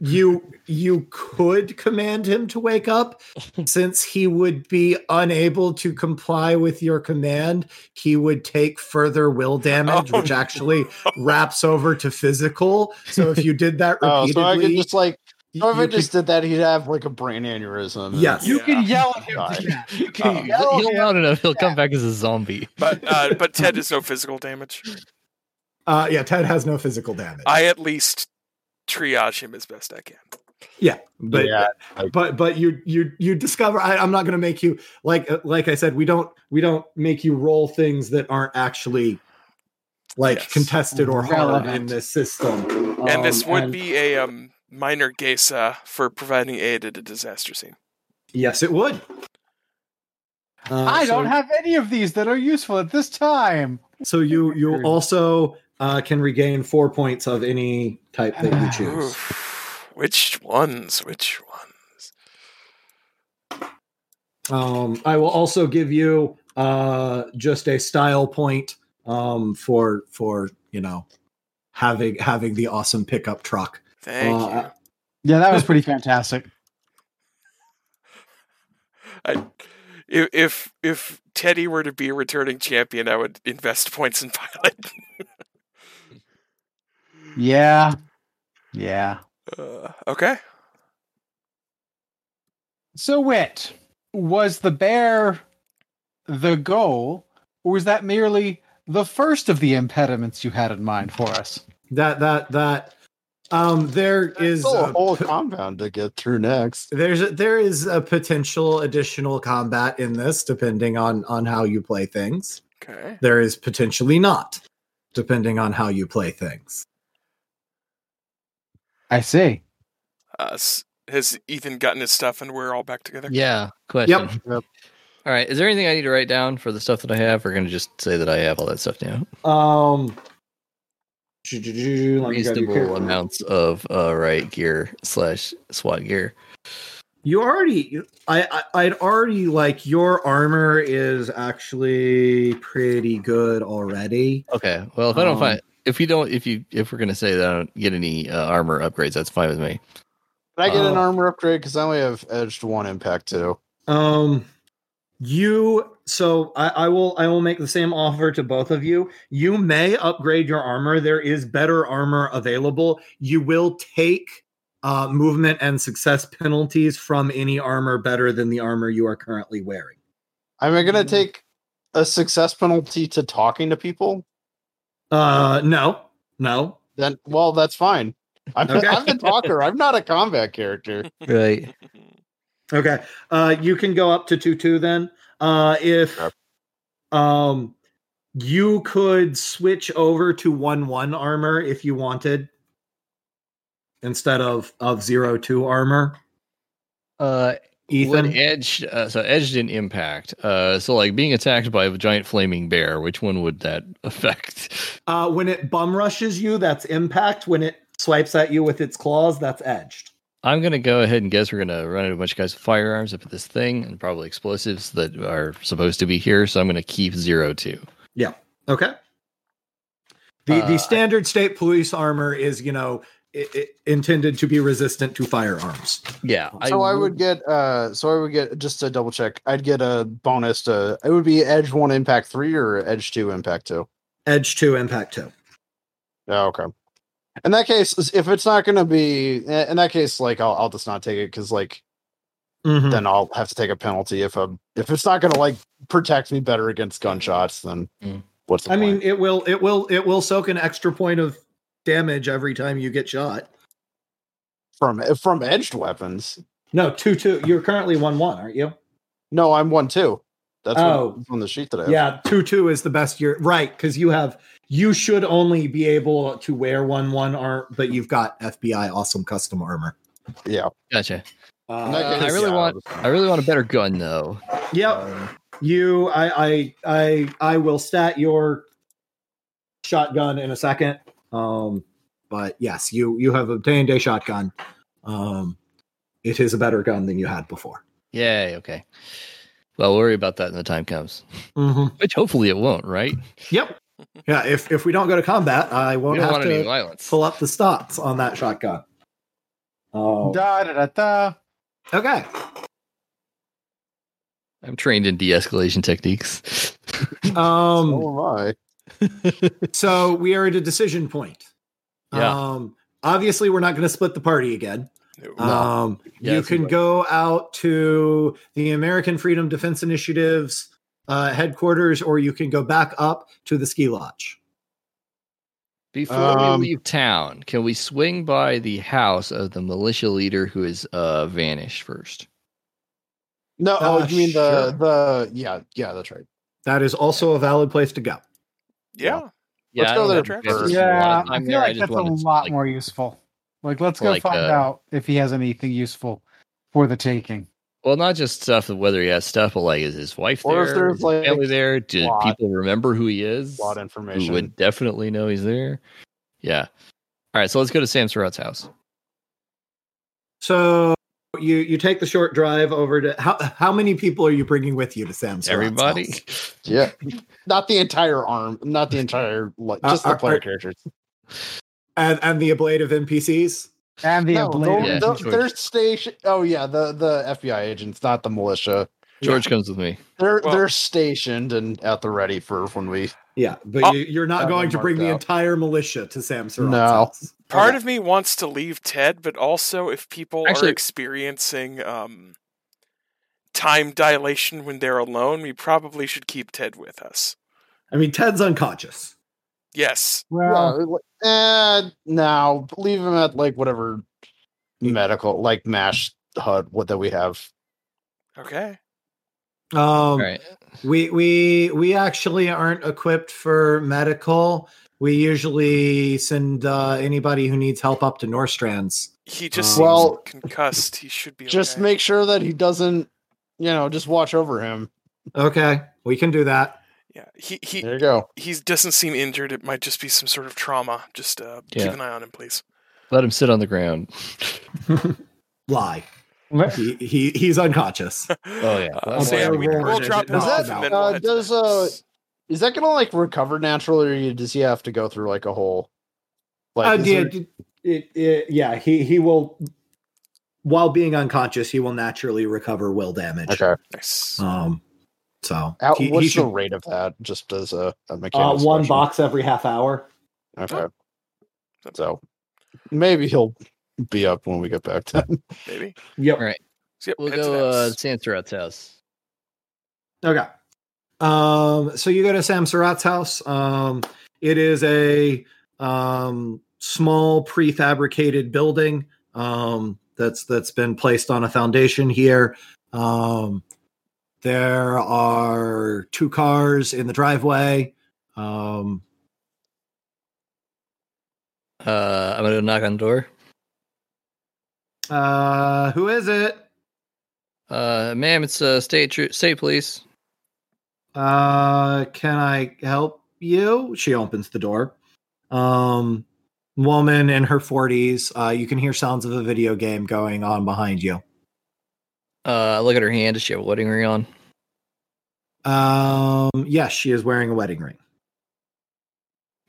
you you could command him to wake up since he would be unable to comply with your command he would take further will damage Oh, which actually wraps over to physical so if you did that Oh, repeatedly so I could just like, you- so if I you just did that, he'd have like a brain aneurysm. and- Yes. you can Yeah. yell at him. God. to death. You Uh, can yell at He'll him. loud enough. He'll come back as a zombie. But uh, but Ted is no physical damage. uh yeah ted has no physical damage I at least triage him as best I can. yeah but yeah, but but you you you discover I, i'm not going to make you like uh, like i said we don't we don't make you roll things that aren't actually like Yes. contested or hard Relevant. in this system and this Um, would and- be a um, minor gesa for providing aid at a disaster scene. yes it would Uh, I don't have any of these that are useful at this time. so you you also uh can regain four points of any type that you choose Oof. Which ones? Which ones? Um, I will also give you uh, just a style point um, for for you know having having the awesome pickup truck. Thank Uh, you. Yeah, that was pretty fantastic. I, if if if Teddy were to be a returning champion, I would invest points in pilot. Yeah. Yeah. uh, okay. So, Wit, was the bear the goal, or was that merely the first of the impediments you had in mind for us? That that that um, there is still a whole p- compound to get through next. there's a, there is a potential additional combat in this depending on on how you play things. Okay. There is potentially not depending on how you play things. I see. Uh, has Ethan gotten his stuff and we're all back together? Yeah. Question. Yep. Yep. All right. Is there anything I need to write down for the stuff that I have? Or going to just say that I have all that stuff now? Um, let me grab your Reasonable character. amounts of uh, right gear slash SWAT gear. You already, I, I, I'd already like your armor is actually pretty good already. Okay. Well, if I don't Um, find if you don't if you if we're gonna say that I don't get any uh, armor upgrades, that's fine with me. Can I get an Uh, armor upgrade? Because I only have edged one impact too. Um, you, so I, I will, I will make the same offer to both of you. You may upgrade your armor. There is better armor available. You will take uh, movement and success penalties from any armor better than the armor you are currently wearing. Am I Mm-hmm. going to take a success penalty to talking to people? Uh, no, no. Then, well, that's fine. I'm, Okay. I'm the talker. I'm not a combat character. Right. Okay. Uh you can go up to 2 2 then. Uh if um you could switch over to 1 1 armor if you wanted instead of of 0 2 armor. Uh, Ethan Would edge uh, so edged didn't impact. Uh, so like being attacked by a giant flaming bear, which one would that affect? uh when it bum rushes you that's impact when it swipes at you with its claws that's edged. I'm gonna go ahead and guess we're gonna run into a bunch of guys with firearms up at this thing and probably explosives that are supposed to be here. So I'm gonna keep zero two. Yeah. Okay. The Uh, the standard state police armor is you know i i intended to be resistant to firearms. Yeah. So I, would get uh so I would get just to double check, I'd get a bonus to it would be edge one impact three or edge two impact two. Edge two, impact two. Oh, okay. In that case, if it's not gonna be in that case, like I'll I'll just not take it because like Mhm. then I'll have to take a penalty if I'm if it's not gonna like protect me better against gunshots, then Mm. what's the I mean, it will it will it will soak an extra point of damage every time you get shot. from from edged weapons. No, two two. You're currently one one, aren't you? No, I'm one two. That's Oh. what, on the sheet today. Yeah, two two is the best. You're right because you have you should only be able to wear one one arm, but you've got FBI awesome custom armor. Yeah. Gotcha. Uh, case, I really yeah, want. I'll I really want a better gun though. Yep. Um, You, I, I, I, I will stat your shotgun in a second. Um, but yes, you you have obtained a shotgun. Um, it is a better gun than you had before. yay. Okay. Well, we'll worry about that when the time comes. Mm-hmm. Which hopefully it won't. Right? Yep. Yeah. If if we don't go to combat, I won't have to violence. pull up the stats on that shotgun. Oh. Da da da da. Okay. I'm trained in de-escalation techniques. Um. so am I. So we are at a decision point. Yeah. Um. Obviously, we're not going to split the party again. No. Um, Yeah, you can right. go out to the American Freedom Defense Initiative's uh, headquarters, or you can go back up to the ski lodge. Before Um, we leave town, can we swing by the house of the militia leader who is uh vanished first? No, oh, Uh, you mean the sure. the yeah yeah that's right. That is also a valid place to go. yeah. Let's I go there first. invest a lot Yeah, I feel there. like just that's a wanted to, lot like, more useful. Like, let's go like, find uh, out if he has anything useful for the taking. Well, not just stuff of whether he has stuff, but like is his wife Or if there? there's, Is his like, family there? Do plot. people remember who he is? A lot of Who information. would definitely know he's there? Yeah. All right, so let's go to Sam Surratt's house. So you you take the short drive over to how how many people are you bringing with you to Sam's? Everybody. house? Yeah, not the entire arm, not the entire like Uh, just the player are- characters. and and the ablative NPCs. And the No, ablative. Yeah, the- George. they're station. Oh yeah, the the FBI agents, not the militia. George comes with me. They're Well- they're stationed and at the ready for when we. Yeah, but Oh, you, you're not going to bring the out. entire militia to Sam Surratt's No. house. Part Okay. of me wants to leave Ted, but also if people Actually- are experiencing um, time dilation when they're alone, we probably should keep Ted with us. I mean, Ted's unconscious. Yes. well, eh, now leave him at like whatever medical like mash hut what that we have. Okay. Um, All right. We we we actually aren't equipped for medical. We usually send uh, anybody who needs help up to Norstrand's. He just Um, seems Well, concussed. He should be Just okay. make sure that he doesn't, you know, just watch over him. Okay, we can do that. Yeah. He he There you go. he doesn't seem injured. It might just be some sort of trauma. Just uh, Yeah. keep an eye on him, please. Let him sit on the ground. Lie. He, he he's unconscious. Oh, yeah. Uh, That's Sam, we, I we'll drop him Is off that- uh, we'll head to does, uh. Is that gonna like recover naturally, or does he have to go through like a whole? Like, Uh, yeah, there- d- it- it- yeah, he he will. While being unconscious, he will naturally recover will damage. okay. Nice. Um. So How, he, what's he should the rate of that? Just as a, a uh, one question? box every half hour. Okay. So maybe he'll be up when we get back to Maybe. Yep. All right. So, yep, We'll head to the go uh, house. Sam Surratt's house. Okay. Um, so you go to Sam Surratt's house. Um, it is a um, small prefabricated building um, that's that's been placed on a foundation here. Um, there are two cars in the driveway. Um, Uh, I'm going to knock on the door. uh, who is it? Uh, ma'am, it's uh, state tru- state police. Uh, can I help you? She opens the door. Um, woman in her 40s. Uh, you can hear sounds of a video game going on behind you. Uh, look at her hand. Does she have a wedding ring on? Um, yes, she is wearing a wedding ring.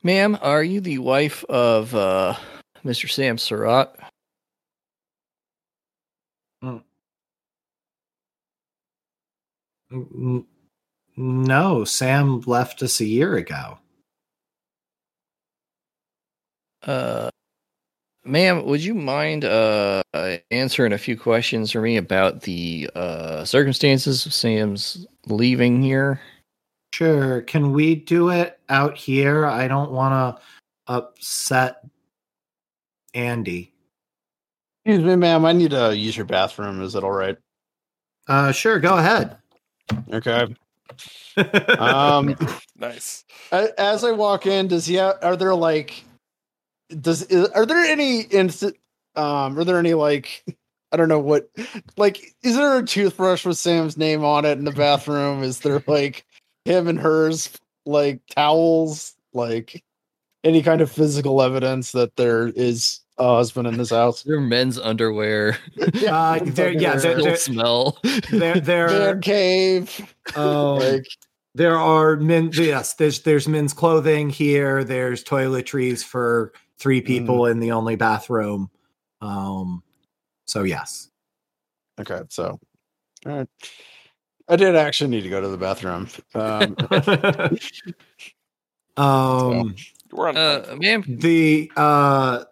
Ma'am, are you the wife of uh, Mr. Sam Surratt? N- No, Sam left us a year ago. Uh, ma'am, would you mind uh answering a few questions for me about the uh circumstances of Sam's leaving here? Sure. Can we do it out here? I don't want to upset Andy. Excuse me, ma'am. I need to use your bathroom. Is that all right? Uh, sure. Go ahead. Okay. Um, Nice. as I walk in, does he? Ha- are there like? Does is, are there any instant? Um, are there any like? I don't know what. Like, is there a toothbrush with Sam's name on it in the bathroom? Is there like him and hers like towels? Like any kind of physical evidence that there is a husband in this house? Their men's underwear. Uh, there, yeah, there, Still there, smell. there, there, Man cave. Oh, Like, there are men. Yes, there's there's men's clothing here. There's toiletries for three people in the only bathroom. Um, so yes. okay, so all right. I did actually need to go to the bathroom. Um, um, We're on. Uh, ma'am, the uh,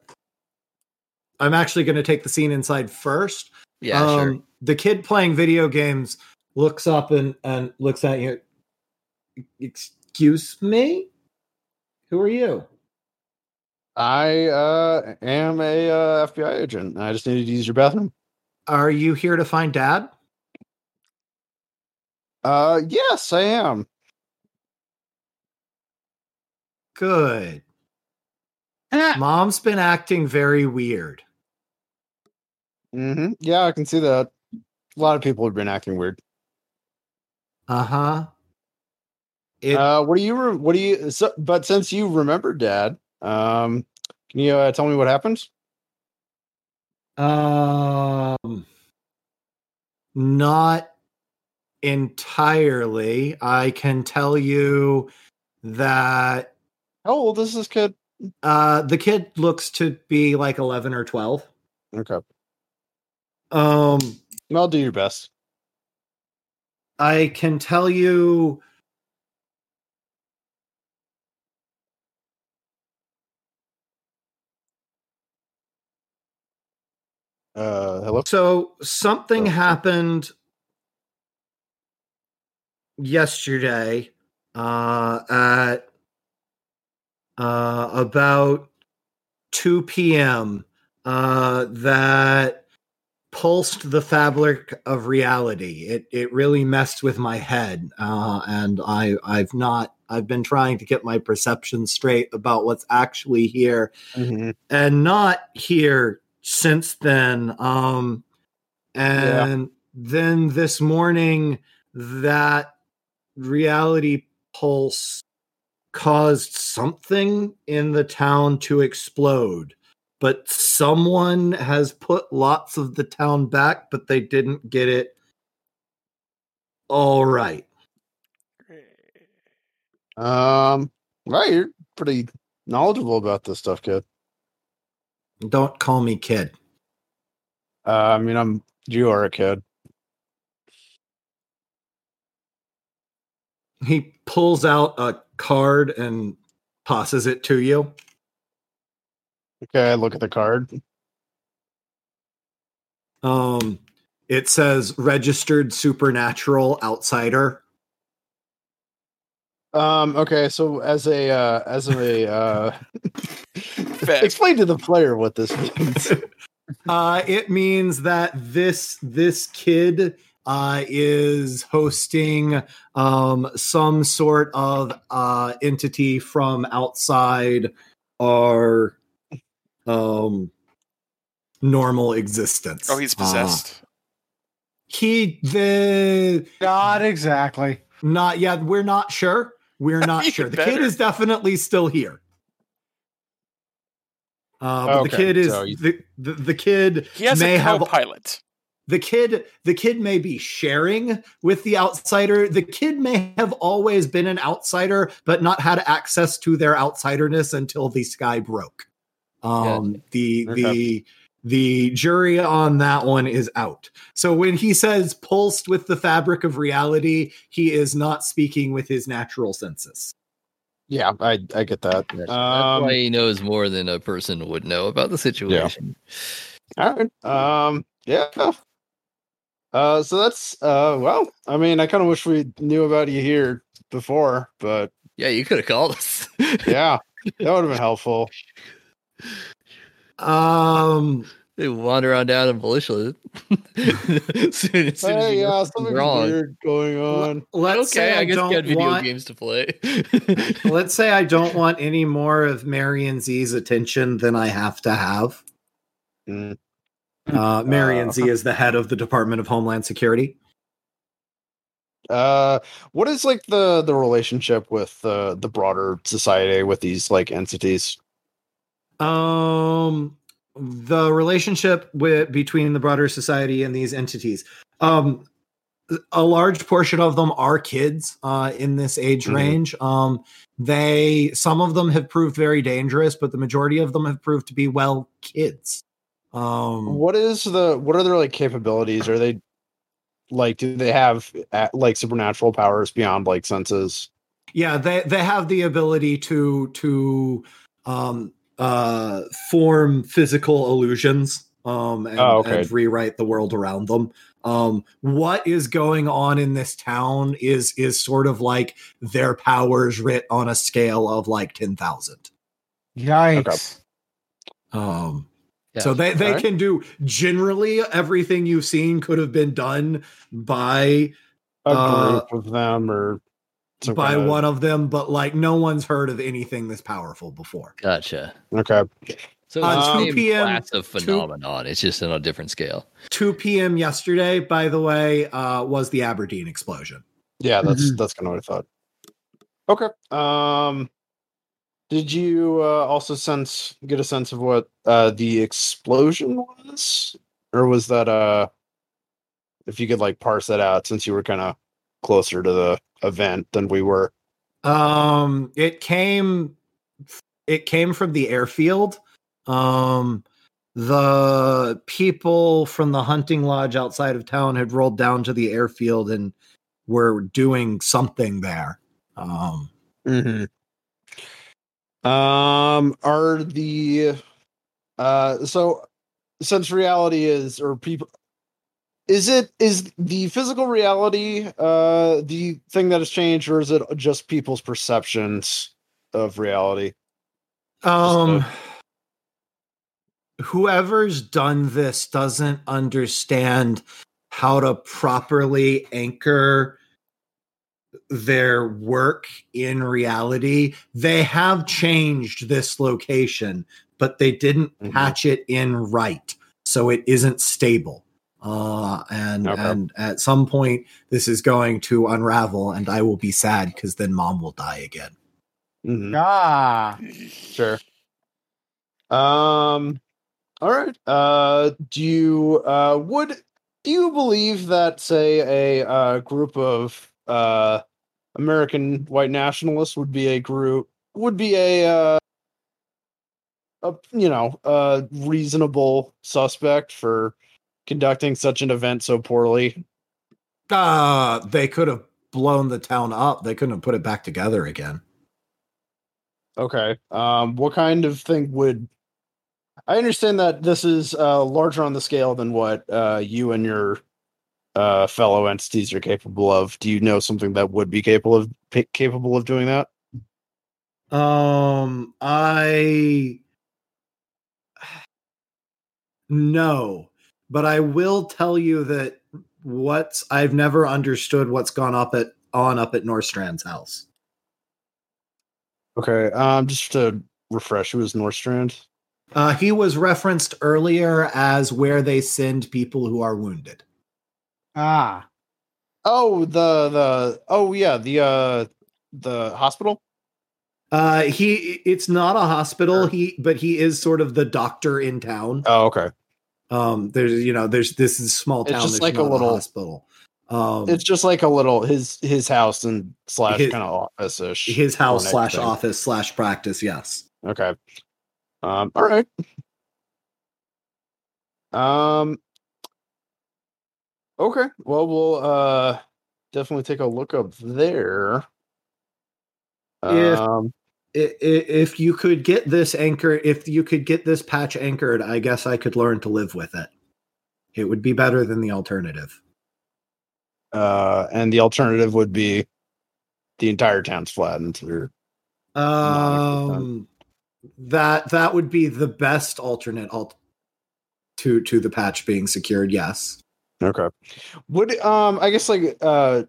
I'm actually going to take the scene inside first. yeah, um, sure. The kid playing video games looks up and, and looks at you. Excuse me? Who are you? I uh, am a uh, FBI agent. I just needed to use your bathroom. Are you here to find dad? Uh, yes, I am. Good. Mom's been acting very weird. Mm-hmm. Yeah, I can see that. A lot of people have been acting weird. Uh huh. It, uh, what do you? Re- what do you? So, but since you remember Dad, um, can you uh, tell me what happens? um, not entirely. I can tell you that How old is this kid? uh, the kid looks to be like 11 or 12. Okay, Um, I'll do your best. I can tell you Uh, hello. so something Oh. happened yesterday uh at uh about 2 p.m. uh that pulsed the fabric of reality it it really messed with my head uh and i i've not i've been trying to get my perception straight about what's actually here Mhm. and not here since then. Um and then this morning that reality pulse caused something in the town to explode. But someone has put lots of the town back but they didn't get it all right. Um, right, you're pretty knowledgeable about this stuff, kid. Don't call me kid Uh, I mean, I'm you are a kid. he pulls out a card and tosses it to you Okay, I look at the card. Um, it says registered supernatural outsider. Um, okay, so as a uh, as a uh, explain to the player what this means. Uh, it means that this this kid uh, is hosting um, some sort of uh, entity from outside our um, normal existence. Oh, he's Uh, possessed. he the Not exactly. not yet. We're not sure. We're not sure. The better. kid is definitely still here. Uh, but the kid is so you- the, the the kid He has may a have co-pilot. the kid the kid may be sharing with the outsider the kid may have always been an outsider but not had access to their outsiderness until the sky broke um the Okay. the the jury on that one is out so when he says pulsed with the fabric of reality he is not speaking with his natural senses Yeah, I I get that. That's, that's Um, why he knows more than a person would know about the situation. All right. Um. Yeah. Uh. So that's. Uh. Well. I mean, I kind of wish we knew about you here before, but Yeah, you could have called us. yeah, that would have been helpful. Um they wander on down and militia. as soon, as soon Hey, you yeah, know something wrong. weird going on. let's say i, I guess don't got video want games to play. let's say I don't want any more of Marion Z's attention than I have to have. Mm. Uh, Marion Uh, Z is the head of the Department of Homeland Security. Uh, what is like the the relationship with uh, the broader society with these like entities? Um, the relationship with between the broader society and these entities. Um, a large portion of them are kids uh, in this age Mhm. range. Um, they some of them have proved very dangerous, but the majority of them have proved to be well kids. Um, What is the what are their like capabilities? Are they like do they have like supernatural powers beyond like senses? yeah they they have the ability to to um uh form physical illusions um and, Oh, okay. and rewrite the world around them um what is going on in this town is is sort of like their powers writ on a scale of like 10,000 Yikes. um Yeah. so they they Alright. can do generally everything you've seen could have been done by A Uh, group of them or some by kinda- one of them but like no one's heard of anything this powerful before Gotcha. Okay. So Uh, it's 2 same PM class of phenomenon. It's just on a different scale. 2 p.m. yesterday, by the way, uh, was the Aberdeen explosion. Yeah, that's Mhm. that's kind of what I thought. Okay. Um did you uh, also sense get a sense of what uh the explosion was? Or was that uh if you could like parse that out since you were kind of closer to the event than we were. Um, it came, it came from the airfield. Um, the people from the hunting lodge outside of town had rolled down to the airfield and were doing something there. Um, Mm-hmm. Um, are the uh so since reality is or people is it is the physical reality uh the thing that has changed or is it just people's perceptions of reality? Um, whoever's done this doesn't understand how to properly anchor their work in reality. They have changed this location, but they didn't Mhm. patch it in right, so it isn't stable. Uh, and Okay. and at some point, this is going to unravel, and I will be sad because then mom will die again. Mhm. Ah. Sure. Um all right. Uh do you uh would do you believe that say a uh group of uh American white nationalists would be a group would be a uh a you know, a reasonable suspect for conducting such an event so poorly? Uh, they could have blown the town up. They couldn't have put it back together again. Okay. Um, what kind of thing would I understand that this is uh, larger on the scale than what uh, you and your uh, fellow entities are capable of. Do you know something that would be capable of pa- capable of doing that? Um, I no, but I will tell you that what's I've never understood what's gone up at on up at Norstrand's house. Okay. Um, just to refresh, it was Norstrand. Uh, he was referenced earlier as where they send people who are wounded. Ah. Oh, the the oh yeah the uh the hospital. Uh, he it's not a hospital. He but he is sort of the doctor in town. Oh, okay. Um, there's you know there's this is a small It's town. just like a little- hospital. Um, It's just like a little his his house and slash kind of office ish. his house slash office slash practice. Yes. Okay. Um. All right. Um. Okay. Well, we'll uh definitely take a look up there. If- Um. If you could get this anchor, if you could get this patch anchored, I guess I could learn to live with it. It would be better than the alternative. Uh. And the alternative would be the entire town's flattened. Or Um, that that would be the best alternate alt to to the patch being secured. Yes. okay. Would um. I guess like uh.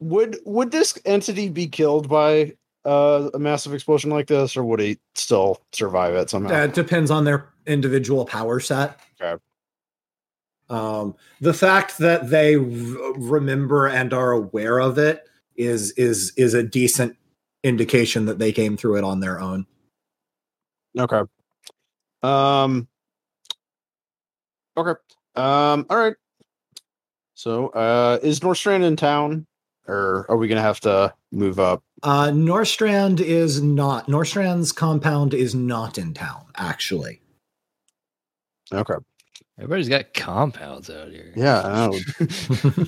Would would this entity be killed by uh, a massive explosion like this, or would it still survive it somehow? That depends on their individual power set. Okay. Um, the fact that they r- remember and are aware of it is is is a decent indication that they came through it on their own. Okay. Um. Okay. Um. All right. So, uh, is Norstrand in town, or are we gonna have to move up? Uh, Norstrand is not. Norstrand's compound is not in town. Actually, Okay. Everybody's got compounds out here. Yeah. I know.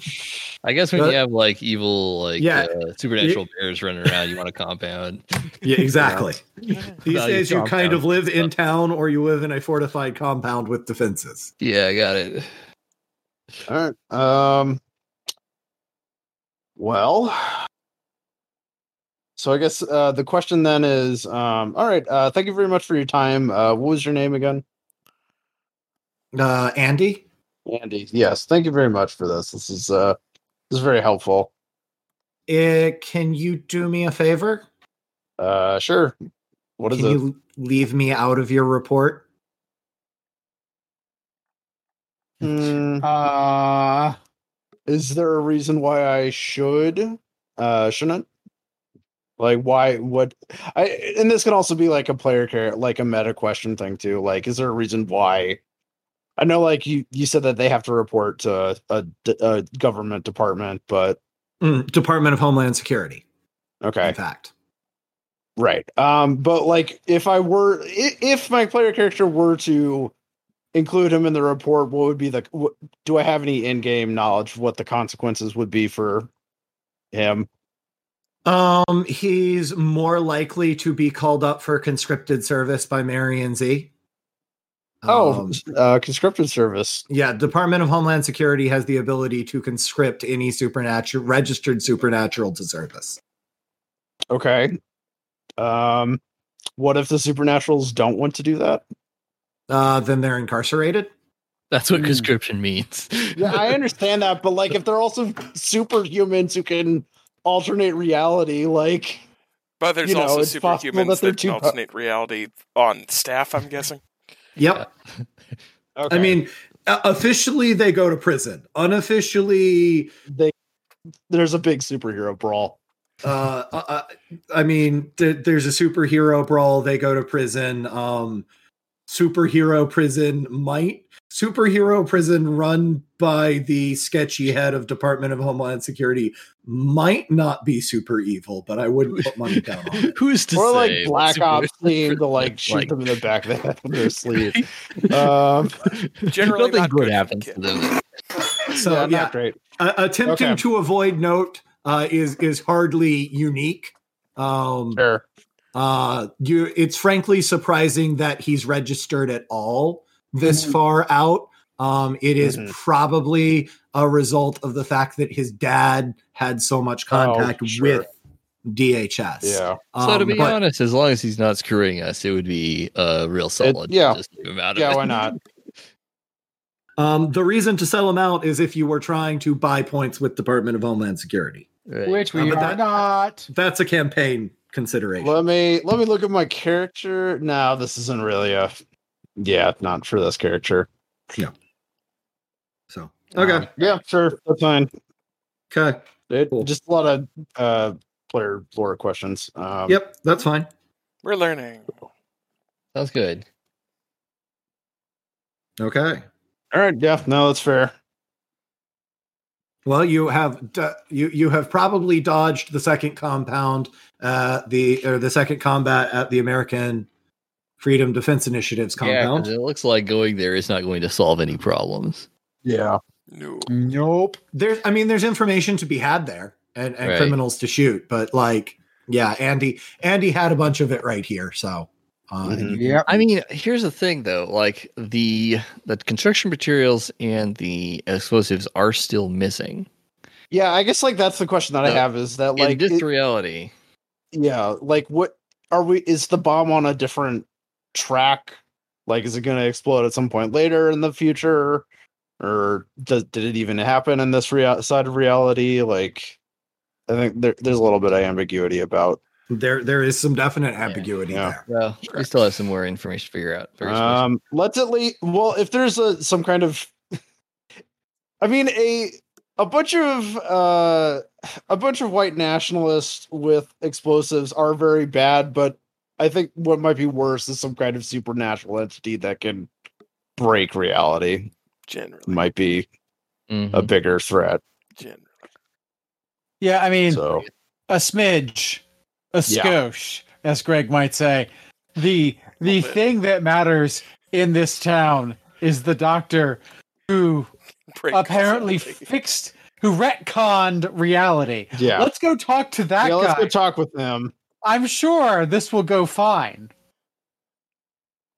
I guess when But- you have like evil, like Yeah. uh, supernatural bears running around, you want a compound. yeah, exactly. These Value days, you kind of live in town, or you live in a fortified compound with defenses. Yeah, I got it. All right. Um. Well. So I guess uh, the question then is, um, all right. Uh, thank you very much for your time. Uh, what was your name again? Uh, Andy, Andy. Yes. Thank you very much for this. This is uh, this is very helpful. eh, can you do me a favor? Uh, sure. What is can it? you leave me out of your report? Hmm, Uh, is there a reason why I should? Uh, shouldn't? Like, why? What? I and this can also be like a player care, like a meta question thing too. Like, is there a reason why? I know, like you you said that they have to report to a government department, but Mm, Department of Homeland Security. okay, In fact, Right. Um, but like if I were if my player character were to include him in the report, what would be the what, do I have any in-game knowledge of what the consequences would be for him? Um, he's more likely to be called up for conscripted service by Marion Z. Oh, Um, uh conscripted service. yeah, Department of Homeland Security has the ability to conscript any supernatural registered supernatural to service. Okay. Um what if the supernaturals don't want to do that? Uh, then they're incarcerated. That's what Hmm. conscription means. Yeah, I understand that, but like if they're also superhumans who can alternate reality, like But there's You know, also it's possible superhumans that they're that, too can pu- alternate reality on staff. I'm guessing. Yep. okay. I mean, uh, officially they go to prison. Unofficially, they there's a big superhero brawl. uh, uh, uh, I mean, th- there's a superhero brawl. They go to prison. Um, superhero prison might superhero prison run by the sketchy head of Department of Homeland Security might not be super evil, but I wouldn't put money down on it. Who's to or like say? Black Ops team to like shoot Like- them in the back of the head when they're asleep. Um, Generally Nothing not good good happens to them. So yeah, yeah, not great. uh, attempting Okay. to avoid note uh, is is hardly unique. Um, Sure. uh you it's frankly surprising that he's registered at all this Mhm. far out um it is Mhm. probably a result of the fact that his dad had so much contact Oh, sure. with dhs Yeah. So to Um, be but- honest, as long as he's not screwing us, it would be uh, real solid. to yeah. just leave him out of Yeah, it. why not? um the reason to sell him out is if you were trying to buy points with department of homeland security Right. which we uh, are that- not. that's a campaign consideration Let me let me look at my character. No, this isn't really a yeah, not for this character. Yeah. So okay Um, yeah, sure. That's fine. okay It, Cool. Just a lot of uh player lore questions. Um yep that's fine We're learning. Sounds good. Okay. All right, yeah, no, that's fair. Well, you have d- you you have probably dodged the second compound, uh, the or the second combat at the American Freedom Defense Initiative's Yeah, 'cause compound. it looks like going there is not going to solve any problems. Yeah. No. Nope. there's, I mean, there's information to be had there and, and Right. criminals to shoot, but like, yeah, Andy Andy had a bunch of it right here, so. Uh, and Mhm. you- Yep. I mean, here's the thing though, like the the construction materials and the explosives are still missing. Yeah, I guess like that's the question that I have is that In like this it- reality, yeah, like what are we is the bomb on a different track? Like is it going to explode at some point later in the future or does, did it even happen in this rea- side of reality? Like I think there, there's a little bit of ambiguity about there there is some definite ambiguity Yeah. there. well, we still have some more information to figure out. Very special. Um, let's at least. Well, if there's a some kind of, I mean a a bunch of uh a bunch of white nationalists with explosives are very bad, but I think what might be worse is some kind of supernatural entity that can break reality. Generally. Might be Mhm. a bigger threat. Generally. Yeah, I mean, So a smidge, a Yeah. skosh, as Greg might say. The the thing that matters in this town is the doctor who Break apparently reality. fixed, who retconned reality. yeah, Let's go talk to that yeah. Let's go talk with them. I'm sure this will go fine.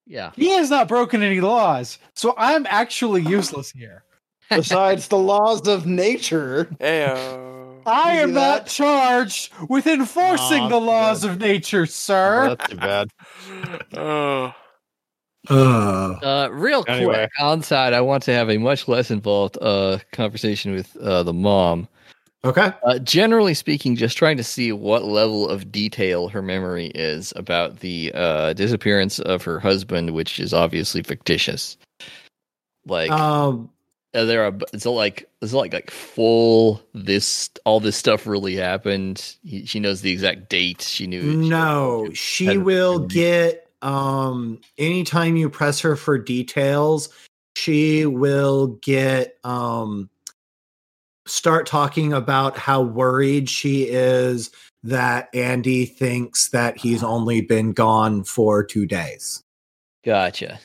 yeah. He has not broken any laws, so I'm actually useless here. Besides the laws of nature, Heyo. I am see not charged with enforcing Aw, the too laws of nature, sir. Oh, that's too bad. Oh. Uh, Uh, real Anyway. quick, on side, I want to have a much less involved uh, conversation with uh, the mom. Okay. Uh, generally speaking, just trying to see what level of detail her memory is about the uh, disappearance of her husband, which is obviously fictitious. Like, Um, are there a, is it like is it like like full this all this stuff really happened? He, she knows the exact date. She knew. No, she had- will get um anytime you press her for details, she will get um start talking about how worried she is that Andy thinks that he's only been gone for 2 days. Gotcha.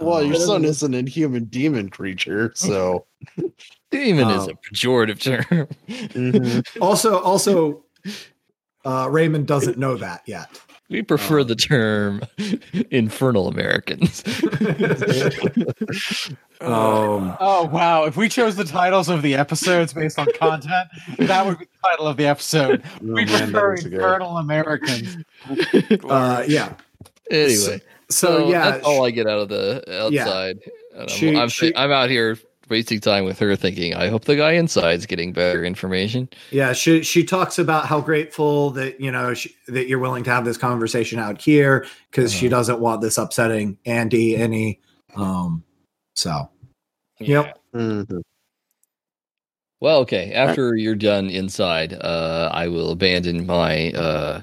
Well, your Um, son is an inhuman demon creature, so Demon is a Um, pejorative term. Mhm. Also also uh Raymond doesn't know that yet. we prefer Um, the term infernal Americans. Um Oh wow! If we chose the titles of the episodes based on content, that would be the title of the episode. Oh, we man, prefer is a good- infernal Americans. uh yeah. anyway, So, yeah, that's all I get out of the outside. And I'm, She- I'm, she- I'm out here wasting time with her, thinking I hope the guy inside's getting better information. Yeah, she she talks about how grateful that you know she, that you're willing to have this conversation out here because she Uh-huh. doesn't want this upsetting Andy any. Um, so Yep. Mhm. Well, okay. After you're done inside, uh, I will abandon my uh,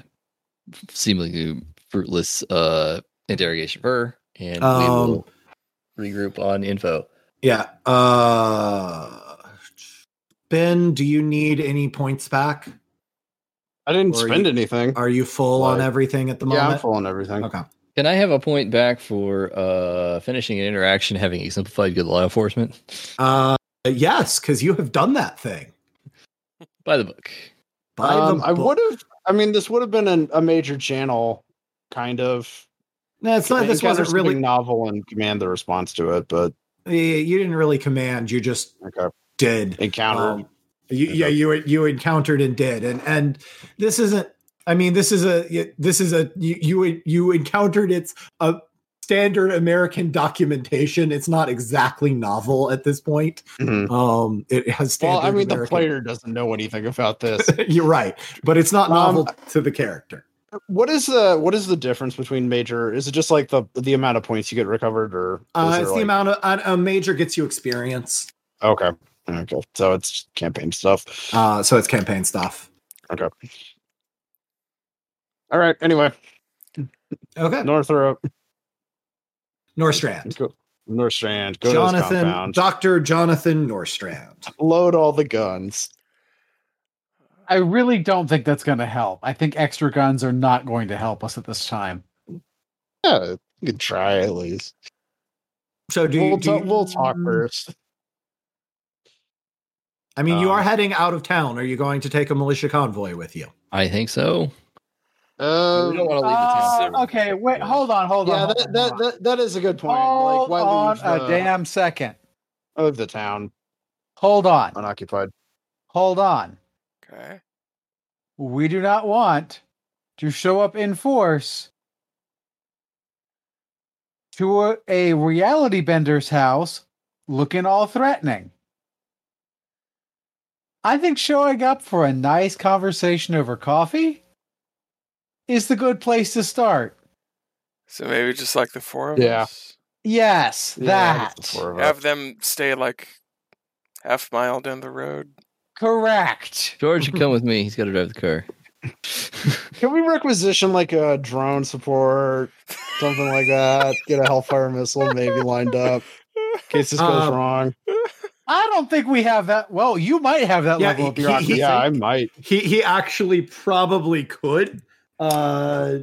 seemingly fruitless uh, interrogation of her, and we Um, will regroup on info. yeah, uh, Ben, do you need any points back? I didn't Or spend you- anything. Are you full on everything at the moment? yeah, I'm moment? full on everything. Okay. Can I have a point back for uh, finishing an interaction having exemplified good law enforcement? Uh, yes, because you have done that thing. By the book. By Um, the I book. would have. I mean, this would have been an, a major channel, kind of. No, it's not. This wasn't really. novel and command the response to it, but You didn't really command. You just okay, did. encounter. Um, you, yeah, you you encountered and did, and and this isn't. I mean, this is a this is a you you, you encountered it's a standard American documentation. It's not exactly novel at this point. Mhm. Um, it has standard. Well, I mean, the player doesn't know anything about this. You're right, but it's not Um, novel to the character. what is the what is the difference between major? Is it just like the the amount of points you get recovered, or is Uh, there, it's the amount of a, a major gets you experience. Okay, okay, so it's campaign stuff. Uh, so it's campaign stuff. Okay. All right. Anyway, Okay. Northrop, Norstrand. go, Northstrand, go to Jonathan, Dr. Jonathan Norstrand. load all the guns. I really don't think that's going to help. I think extra guns are not going to help us at this time. Yeah, you can try at least. So do we'll, do you- we'll talk first. I mean, you um, are heading out of town. Are you going to take a militia convoy with you? I think so. Um, we don't want to leave the town. Uh, okay, wait, hold on, hold yeah, on. that, that, that that is a good point. Hold like, why on leave a the, damn second. Of the town Hold on, unoccupied? hold on. Okay. We do not want to show up in force to a, a reality bender's house looking all threatening. I think showing up for a nice conversation over coffee is the good place to start. So maybe just like the four of Yeah. us. Yes, Yeah, that. the four of us. Have them stay like half mile down the road. Correct. George should come with me. He's got to drive the car. Can we requisition like a drone support, something like that? Get a Hellfire missile maybe lined up in case this goes Um, wrong. I don't think we have that. Well, you might have that Yeah, level of he- he- bureaucracy. Yeah, I might. He he actually probably could. Uh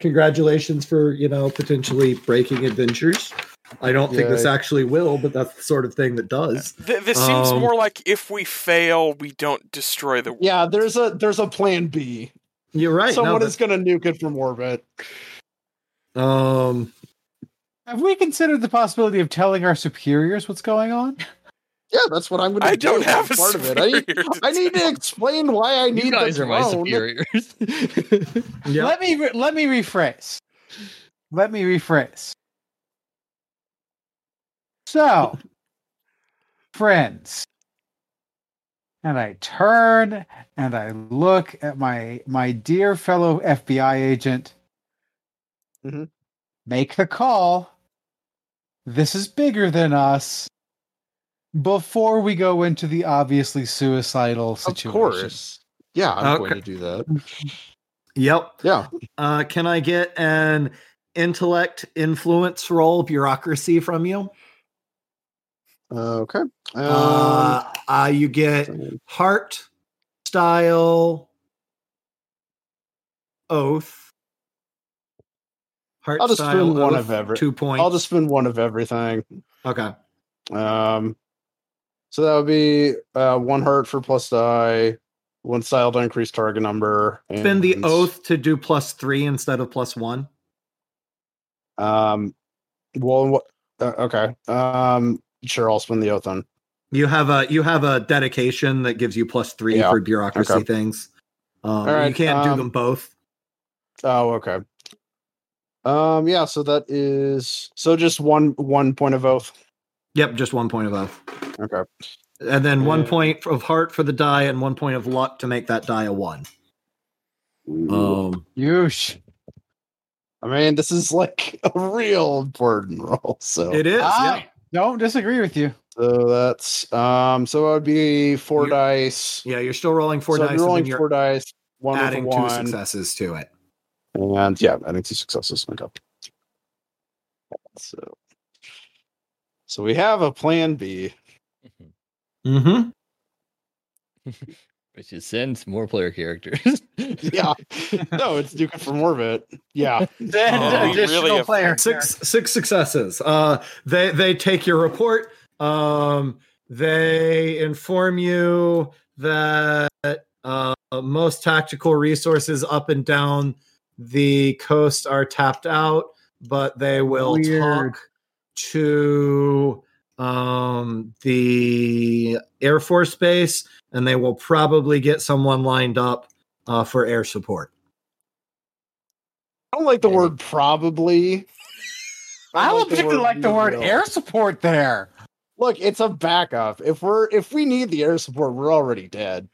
congratulations for, you know, potentially breaking adventures. I don't think this Yeah. actually will, but that's the sort of thing that does. Th- this seems Um, more like if we fail, we don't destroy the world. Yeah, there's a there's a plan B. You're right. no, Someone is going to nuke it from orbit. but- um Have we considered the possibility of telling our superiors what's going on? Yeah, that's what I'm going to do. I do. don't have a part of it. I need, to I need to explain why I need You guys the are my superiors. yeah. Let me re- let me rephrase. Let me rephrase. So, friends, and I turn and I look at my my dear fellow FBI agent. Mhm. Make the call. This is bigger than us. Before we go into the obviously suicidal situation. Of course. Yeah, I'm Okay. going to do that. Yep. Yeah. Uh can I get an intellect influence roll bureaucracy from you? Okay. Um, uh, uh you get heart style oath heart I'll just style spend one oath, of every- two points I'll just spend one of everything. okay Um, so that would be uh, one heart for plus die, one style to increase target number. spend the oath to do plus three instead of plus one Um, well, what? Uh, okay. Um, sure. I'll spend the oath on. you have a you have a dedication that gives you plus three Yeah, for bureaucracy okay. things um, All you can't do um, them both Oh, okay. Um, yeah. So that is so just one one point of oath. Yep just one point of oath Okay. and then one point of heart for the die and one point of luck to make that die a one um Yush. I mean, this is like a real important role. So it is yeah I don't disagree with you. So that's um. So it would be 4 You- dice. Yeah, you're still rolling four so dice, I'm and rolling then you're four dice. One with a adding two one, successes to it. and yeah, adding two successes. Okay. So, so we have a plan B. Mm-hmm. Which is send more player characters. Yeah. no, it's Duke from orbit. Yeah. Then Oh, additional really player. Six six successes. Uh, they they take your report. Um, they inform you that uh, most tactical resources up and down the coast are tapped out, but they will Weird. talk to um, the Air Force Base, and they will probably get someone lined up uh, for air support. I don't like the word probably. I like don't particularly like the word will. air support there. Look, it's a backup. If we're if we need the air support, we're already dead.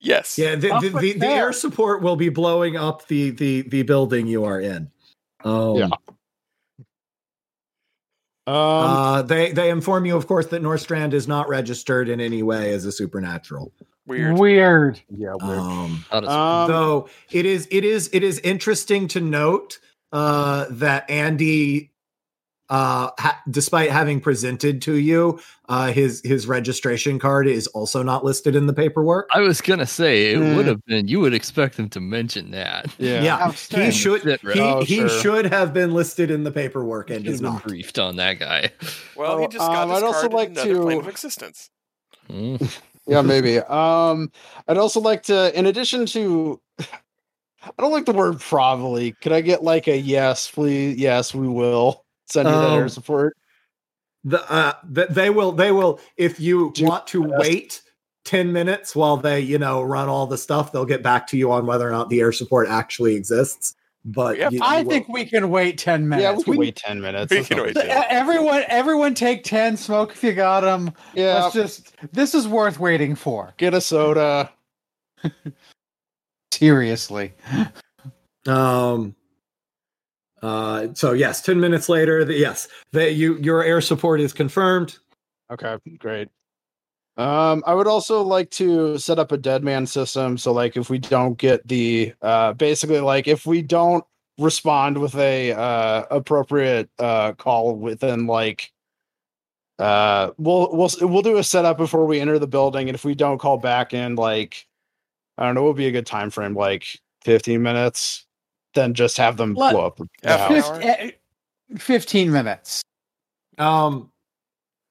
Yes. Yeah, the, Oh, the, the, the air support will be blowing up the the the building you are in. Um, Yeah. Um, uh, they they inform you, of course, that Norstrand is not registered in any way as a supernatural. Weird. Weird. Yeah, weird. Um, Um, though it is it is it is interesting to note uh that andy uh ha- despite having presented to you uh his his registration card is also not listed in the paperwork I was gonna say it Hmm. would have been. You would expect them to mention that. yeah. yeah he should Shit, he, Oh, he sure. should have been listed in the paperwork and Should is not briefed on that guy. Well, he just got um, this I'd also like in another to- plane of existence. Mm. Yeah, maybe. Um, I'd also like to, in addition to, I don't like the word probably. Could I get like a yes, please? Yes, we will send you that air Um, support. the uh th- they will they will if you Do- want to wait 10 minutes while they you know run all the stuff they'll get back to you on whether or not the air support actually exists but Yep. you- I you think will- we can wait ten minutes. Yeah, we can wait ten minutes. We can wait big So, deal. e- Everyone, everyone, take ten. Smoke if you got them. Yeah, Let's just. This is worth waiting for. get a soda. Seriously. Um. Uh. So yes, ten minutes later, the, yes, that you your air support is confirmed. Okay, great. Um, I would also like to set up a dead man system. So, like, if we don't get the, uh, basically, like, if we don't respond with a uh, appropriate uh, call within, like, uh, we'll we'll we'll do a setup before we enter the building, and if we don't call back in, like, I don't know, what would be a good time frame, like fifteen minutes, then just have them Let- blow up. the Half an house. hour. Fif- eh, Fifteen minutes. Um.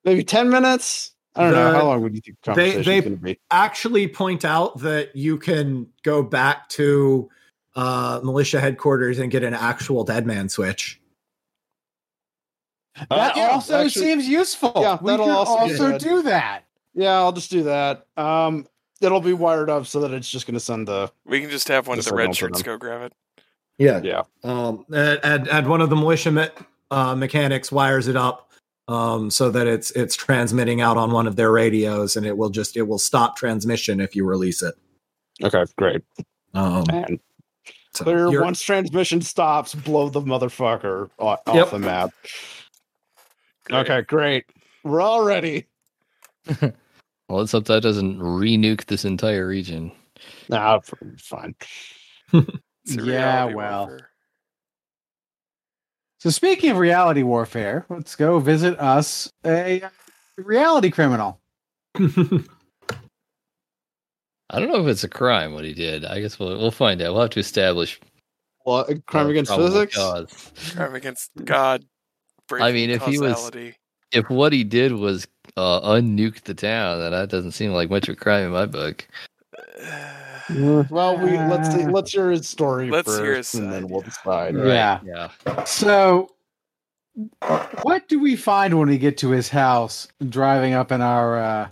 Maybe ten minutes. I don't know how long would you think the they- conversation they- going to be? Actually, point out that you can go back to uh militia headquarters and get an actual dead man switch. Uh, That yeah, also actually- seems useful. Yeah, we that'll can also also do that. Yeah, I'll just do that. Um, it'll be wired up so that it's just going to send the. We can just have one of the red shirts go grab it. Yeah. Yeah. Um. And and, and one of the militia me- uh, mechanics wires it up. Um, so that it's it's transmitting out on one of their radios, and it will just it will stop transmission if you release it. Okay, great. Um, And so clear once transmission stops, blow the motherfucker off Yep. the map. Great. Okay, great. We're all ready. Well, let's hope that doesn't re-nuke this entire region. Nah, fine. It's a Yeah, reality well. warfare. So speaking of reality warfare, let's go visit us a reality criminal. I don't know if it's a crime what he did. I guess we'll we'll find out. We'll have to establish Well, crime against physics. cause. Crime against God. I mean, breaking if he was- If what he did was uh, unnuke the town, then that doesn't seem like much of a crime in my book. Well, we let's see, let's hear his story Let's first, hear his and side, then we'll yeah. decide. Yeah. Yeah. So, what do we find when we get to his house, driving up in our uh,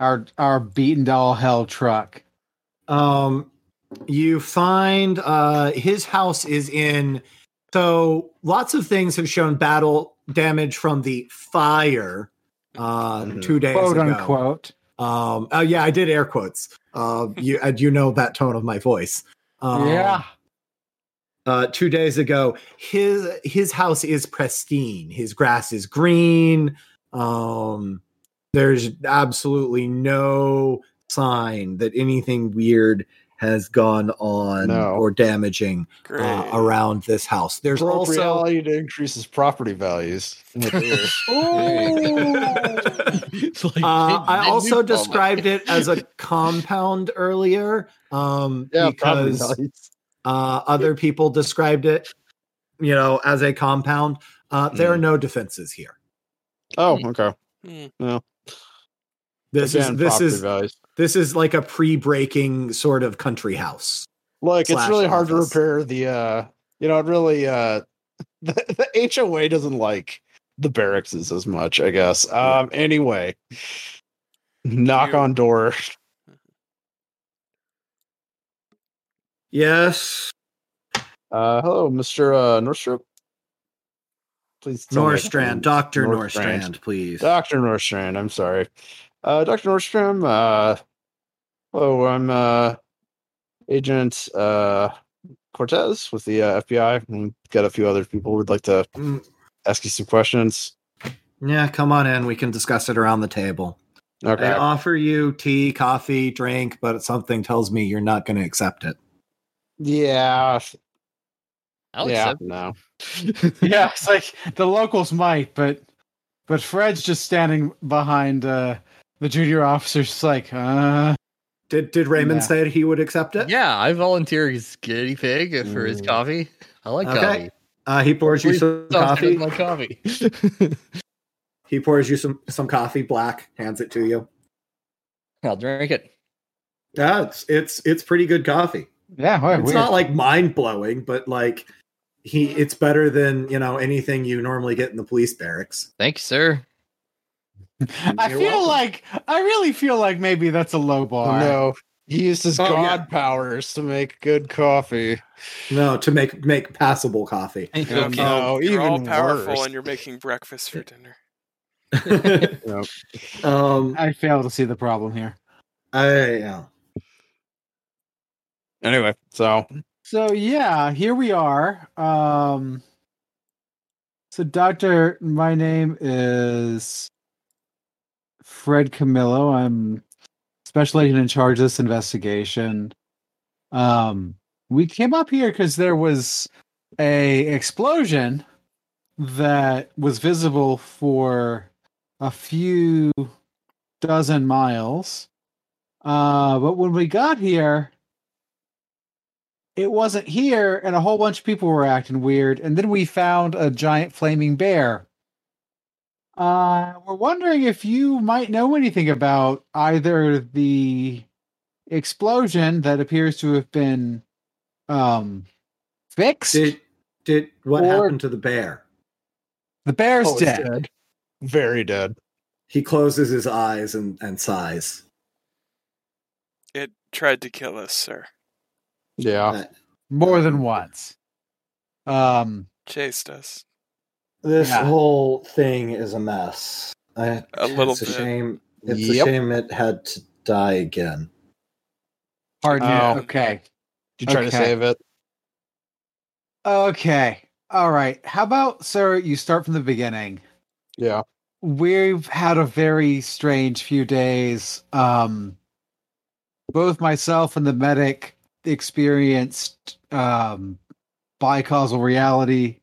our our beaten to all hell truck? Um, you find uh, his house is in. So lots of things have shown battle damage from the fire uh, Mhm. two days Quote ago. unquote. Um, oh yeah, I did air quotes. Uh, you and you know that tone of my voice. Um, yeah. uh, two days ago. His his house is pristine. His grass is green. Um, there's absolutely no sign that anything weird has gone on No. or damaging uh, around this house. There's Broke also reality to increases property values. It's like, Uh, I also nuke all my- described it as a compound earlier um, yeah, because uh, other people described it, you know, as a compound. Uh, there are Hmm. no defenses here. Oh, okay. Hmm. This Again, is this is values. This is like a pre-breaking sort of country house. Look, it's slash really hard to repair the uh you know, it really uh the, the HOA doesn't like the barracks as much, I guess. Um anyway. Knock You- on door. Yes, Uh hello, Mr. Uh Nordstrom. Please tell me- Norstrand, Doctor Norstrand. Norstrand, please. Dr. Nordstrand, I'm sorry. Uh Dr. Nordstrom, uh hello, I'm uh Agent uh Cortez with the uh, FBI. We've got a few other people who'd like to Mm, ask you some questions. Yeah, come on in. We can discuss it around the table. Okay. I offer you tea, coffee, drink, but something tells me you're not going to accept it. yeah. I'll yeah. accept No. yeah, it's like the locals might, but but Fred's just standing behind uh the junior officer's just like, uh Did did Raymond Yeah. say he would accept it? Yeah, I volunteer as guinea pig for his coffee. I like Okay. coffee. Uh, he pours you some Sounds good with coffee. My coffee. He pours you some some coffee, black, hands it to you. I'll drink it. Yeah, it's it's it's pretty good coffee. yeah, well, It's weird. not like mind blowing, but like he it's better than you know anything you normally get in the police barracks. Thank you, sir. I feel welcome. like I really feel like maybe that's a low bar. No. He used his Oh, god yeah. powers to make good coffee. No, to make make passable coffee. Oh, Okay, no, you're all even powerful worse. and you're making breakfast for dinner. um, I fail to see the problem here. I yeah. Anyway, so So yeah, here we are. Um so Doctor, my name is Fred Camillo. I'm special agent in charge of this investigation. Um we came up here because there was a explosion that was visible for a few dozen miles. Uh but when we got here it wasn't here and a whole bunch of people were acting weird and then we found a giant flaming bear uh we're wondering if you might know anything about either the explosion that appears to have been um fixed Did did what happened to the bear? the bear's Oh, it's dead. very dead. He closes his eyes and, and sighs. It tried to kill us, sir. Yeah. More than once um Chased us. This Yeah. whole thing is a mess. I, A little it's a shame. It's Yep. a shame it had to die again. pardon Oh. me okay Did you try to save it? okay all right how about sir you start from the beginning Yeah. we've had a very strange few days. Um, both myself and the medic experienced um, bicausal reality,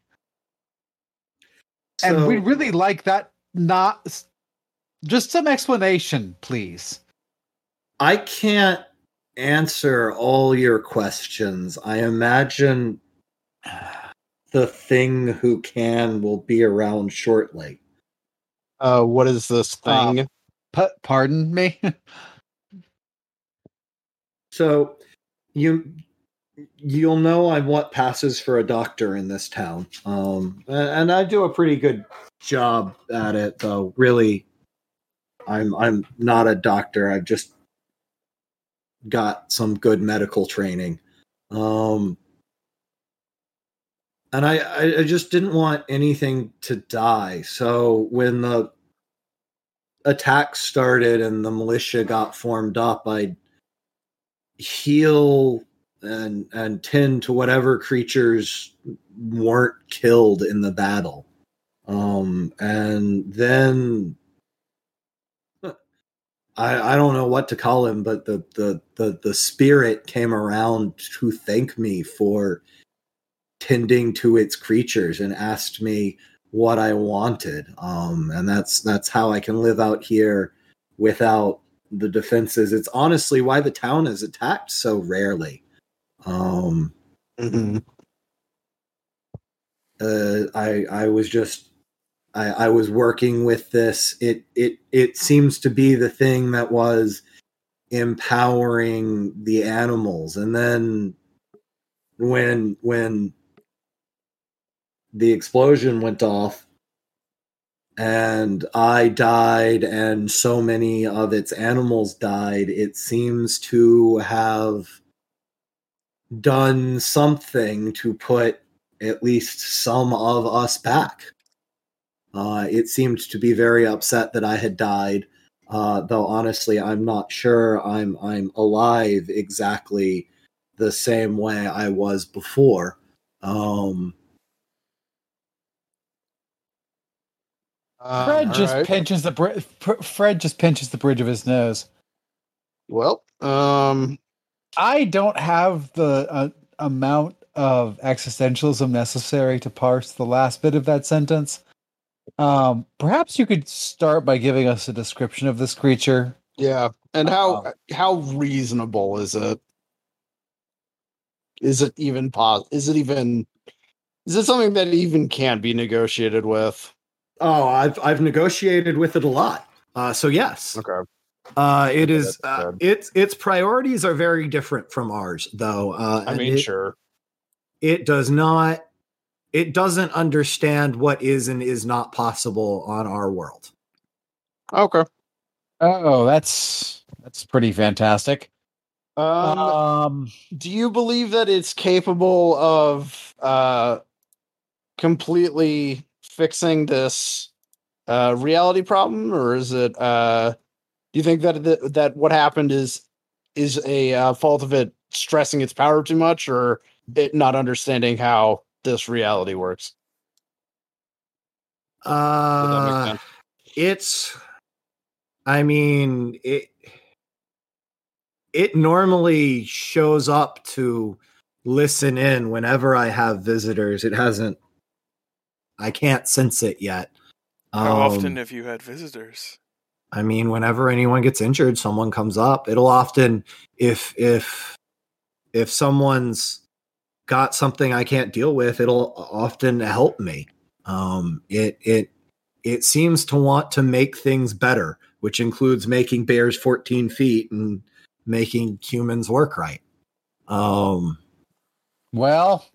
and we'd really like that. Not just some explanation, please. I can't answer all your questions. I imagine the thing who can will be around shortly. Uh, what is this Uh, thing? Pardon me. So you you'll know I'm what passes for a doctor in this town. Um and I do a pretty good job at it though. Really I'm I'm not a doctor. I've just got some good medical training. Um and I, I, just didn't want anything to die. So when the attack started and the militia got formed up, I heal and and tend to whatever creatures weren't killed in the battle. Um and then I I don't know what to call him, but the the the the spirit came around to thank me for tending to its creatures and asked me what I wanted. Um and that's that's how I can live out here without the defenses. It's honestly why the town is attacked so rarely. Um, Mhm. uh, I I was just I, I was working with this. It it it seems to be the thing that was empowering the animals, and then when when the explosion went off and I died, and so many of its animals died, it seems to have done something to put at least some of us back. Uh, it seemed to be very upset that I had died, uh, though honestly, I'm not sure I'm I'm alive exactly the same way I was before. Um, Uh, Fred just alright. pinches the bri- Fred just pinches the bridge of his nose. well, um, I don't have the uh, amount of existentialism necessary to parse the last bit of that sentence. Um, perhaps you could start by giving us a description of this creature. yeah. And how Um, how reasonable is it? Is it even pos? Is it even? Is it something that even can be negotiated with? Oh, I've I've negotiated with it a lot. Uh, so yes, Okay. Uh, it is. Uh, its its priorities are very different from ours, though. Uh, I and mean, it, sure. it does not. It doesn't understand what is and is not possible on our world. Okay. Oh, that's that's pretty fantastic. Um, Um, do you believe that it's capable of uh completely fixing this uh reality problem or is it uh do you think that that, that what happened is is a uh, fault of it stressing its power too much or it not understanding how this reality works Does Uh, it's. I mean it. It normally shows up to listen in whenever I have visitors. It hasn't. I can't sense it yet. How Um, often have you had visitors? I mean, whenever anyone gets injured, someone comes up. It'll often, if if if someone's got something I can't deal with, it'll often help me. Um, it it it seems to want to make things better, which includes making bears 14 feet and making humans work right. Um, well,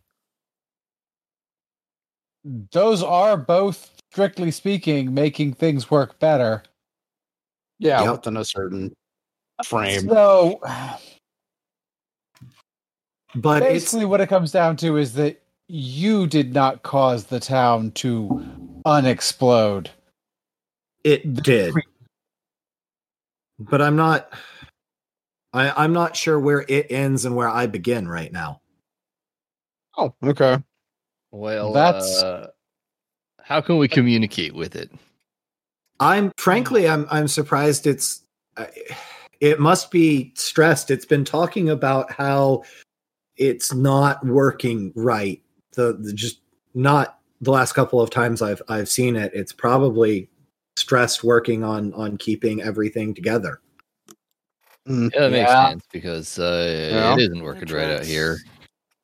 those are both, strictly speaking, making things work better. Yeah Yep. within a certain frame So but it's basically, what it comes down to is that you did not cause the town to unexplode. It did. But I'm not I, I'm not sure where it ends and where I begin right now. oh okay Well, That's- uh, how can we communicate with it? I'm frankly I'm I'm surprised it's uh, it must be stressed. It's been talking about how it's not working right. The, the just not the last couple of times I've I've seen it. It's probably stressed working on on keeping everything together. Yeah, that makes Yeah. sense because uh, Yeah. it isn't working right out here.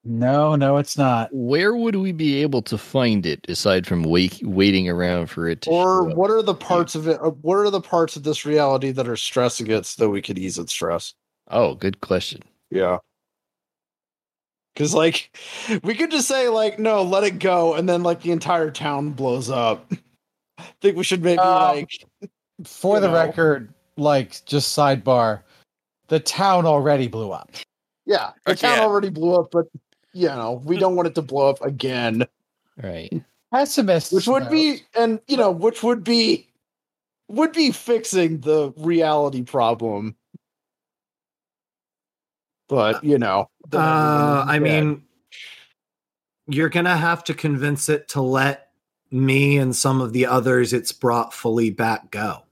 No, no, it's not. Where would we be able to find it aside from wait, waiting around for it to or show up? what are the parts of it uh, what are the parts of this reality that are stressing it so that we could ease its stress Oh, good question. Yeah. Cause like we could just say like no, let it go, and then like the entire town blows up. I think we should maybe Um, like For the know. record, like just sidebar, the town already blew up. yeah, the town already blew up, but you know we don't want it to blow up again, Right. Pessimists, which would note, be and you know which would be would be fixing the reality problem. But you know, then Uh, everyone I is dead. mean, you're gonna have to convince it to let me and some of the others it's brought fully back go.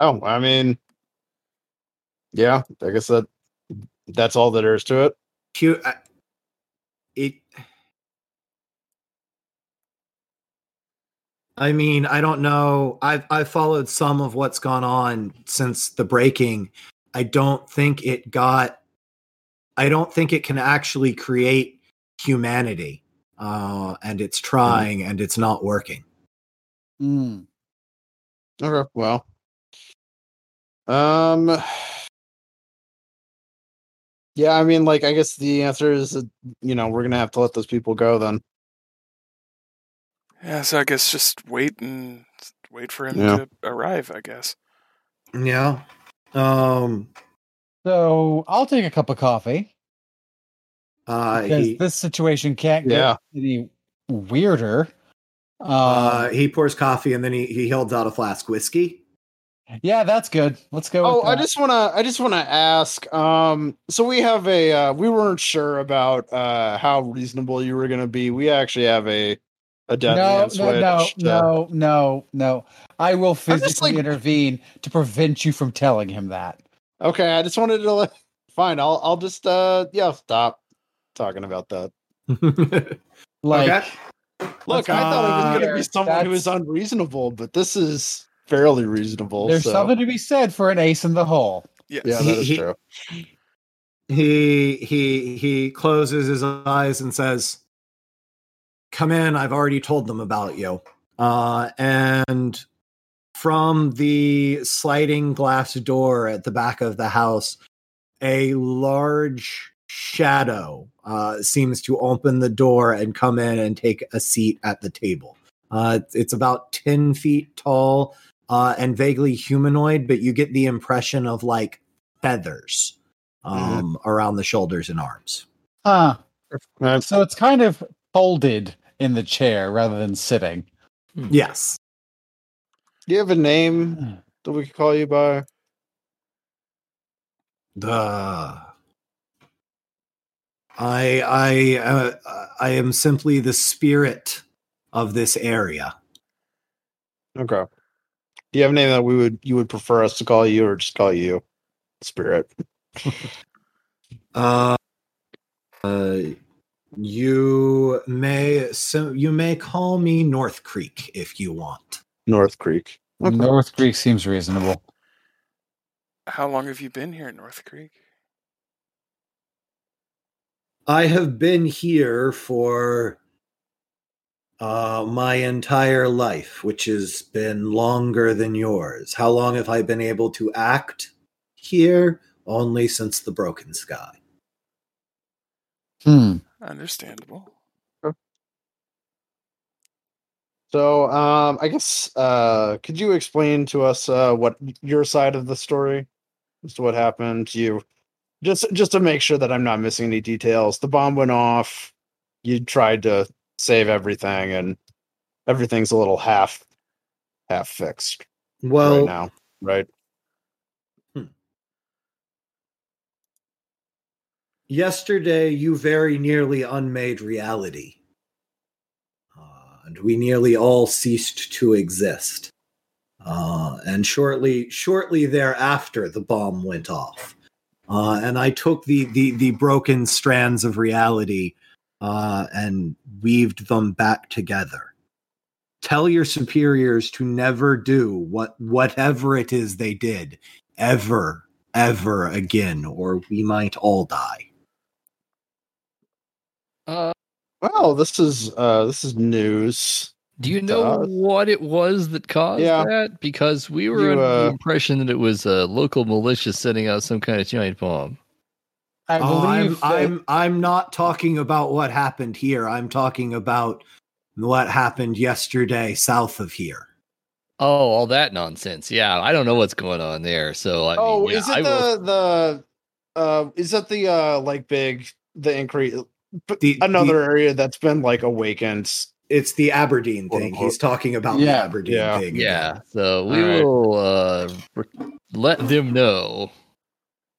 oh, I mean, yeah, like I guess that that's all that there is to it. Hu- I- It. I mean, I don't know. I've I've followed some of what's gone on since the breaking. I don't think it got. I don't think it can actually create humanity, uh, and it's trying, and it's not working. Mm. Okay, well. Um Yeah, I mean like I guess the answer is that, you know, we're going to have to let those people go then. Yeah, so I guess just wait and wait for him Yeah. to arrive. I guess. Yeah. Um. So I'll take a cup of coffee Uh. because He, this situation can't get Yeah. any weirder. uh, Uh, he pours coffee and then he he holds out a flask whiskey. Yeah, that's good. Let's go. Oh, with I just want to I just want to ask um so we have a uh we weren't sure about uh how reasonable you were going to be. We actually have a a dead no, no, no, to- no, no, no. I will physically like- intervene to prevent you from telling him that. Okay, I just wanted to. Let, fine, I'll I'll just uh yeah stop talking about that. Like, okay. Look, I thought it was going to be someone who is that's- unreasonable, but this is fairly reasonable. there's so. something to be said for an ace in the hole. Yes. Yeah, that He- he- true. he he he closes his eyes and says come in i've already told them about you uh and from the sliding glass door at the back of the house a large shadow uh seems to open the door and come in and take a seat at the table uh it's about 10 feet tall uh and vaguely humanoid but you get the impression of like feathers um, around the shoulders and arms. Huh. Uh, So it's kind of folded in the chair rather than sitting. Yes. Do you have a name that we could call you by? The I I uh, I am simply the spirit of this area. Okay. Do you have a name that we would you would prefer us to call you, or just call you Spirit? Uh, uh you may so you may call me North Creek if you want. North Creek. Okay. North Creek seems reasonable. How long have you been here in North Creek? I have been here for uh, my entire life, which has been longer than yours. How long have I been able to act here? Only since the broken sky. Hmm. Understandable. So, um, I guess uh, could you explain to us uh, what your side of the story, as to what happened to you, just just to make sure that I'm not missing any details. The bomb went off. You tried to save everything, and everything's a little half half fixed Well, right now, right? yesterday you very nearly unmade reality. Uh, and we nearly all ceased to exist. Uh, and shortly, shortly thereafter, the bomb went off. Uh, and I took the, the, the broken strands of reality uh, and weaved them back together. Tell your superiors to never do what whatever it is they did ever, ever again, or we might all die. Uh, Well, this is uh, this is news. do you know us. what it was that caused Yeah. that? Because we were You, under the uh, impression that it was a local militia setting out some kind of giant bomb. I Oh, I'm, believe that- I'm I'm not talking about what happened here. I'm talking about what happened yesterday south of here. Oh, all that nonsense. Yeah, I don't know what's going on there. So I oh, mean, yeah, is it I will- the the uh, is that the uh, like big the increase? The- Another area that's been like awakened. It's the Aberdeen thing. He's talking about Yeah. the Aberdeen Yeah. thing. Yeah, so we All right. will uh, let them know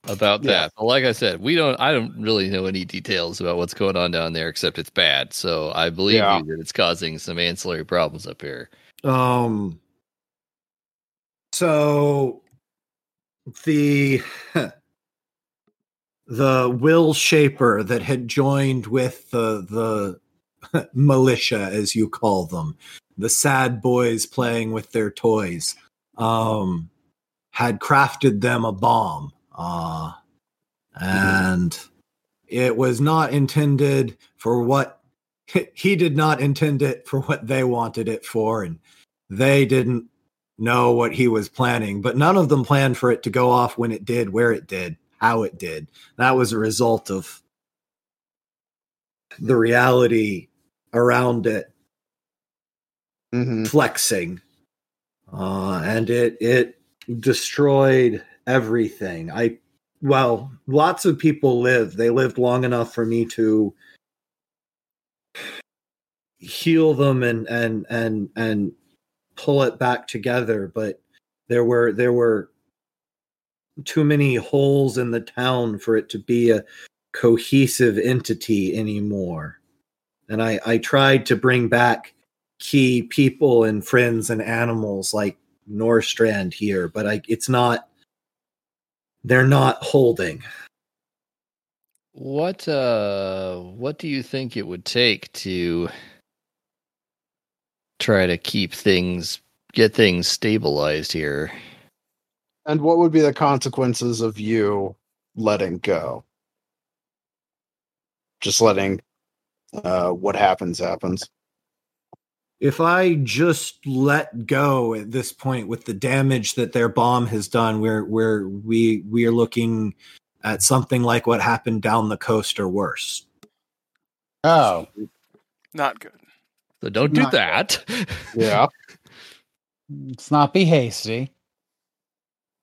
about Yeah. that. But like I said, we don't. I don't really know any details about what's going on down there, except it's bad. So I believe Yeah. you that it's causing some ancillary problems up here. Um. So the the will shaper that had joined with the the militia, as you call them, the sad boys playing with their toys, um, had crafted them a bomb, uh, and it was not intended for what he did not intend it for what they wanted it for, and they didn't know what he was planning, but none of them planned for it to go off when it did, where it did, how it did. That was a result of the reality around it Mhm. flexing. Uh, and it it destroyed everything. I well, lots of people lived. They lived long enough for me to heal them and and and and pull it back together but there were there were too many holes in the town for it to be a cohesive entity anymore and i i tried to bring back key people and friends and animals like Norstrand here, but I, it's not. They're not holding. What uh what do you think it would take to try to keep things get things stabilized here? And what would be the consequences of you letting go? Just letting uh, what happens happens. If I just let go at this point with the damage that their bomb has done, we're we're we we are looking at something like what happened down the coast or worse. Oh, Not good. So don't do Not- that. Yeah. let's not be hasty.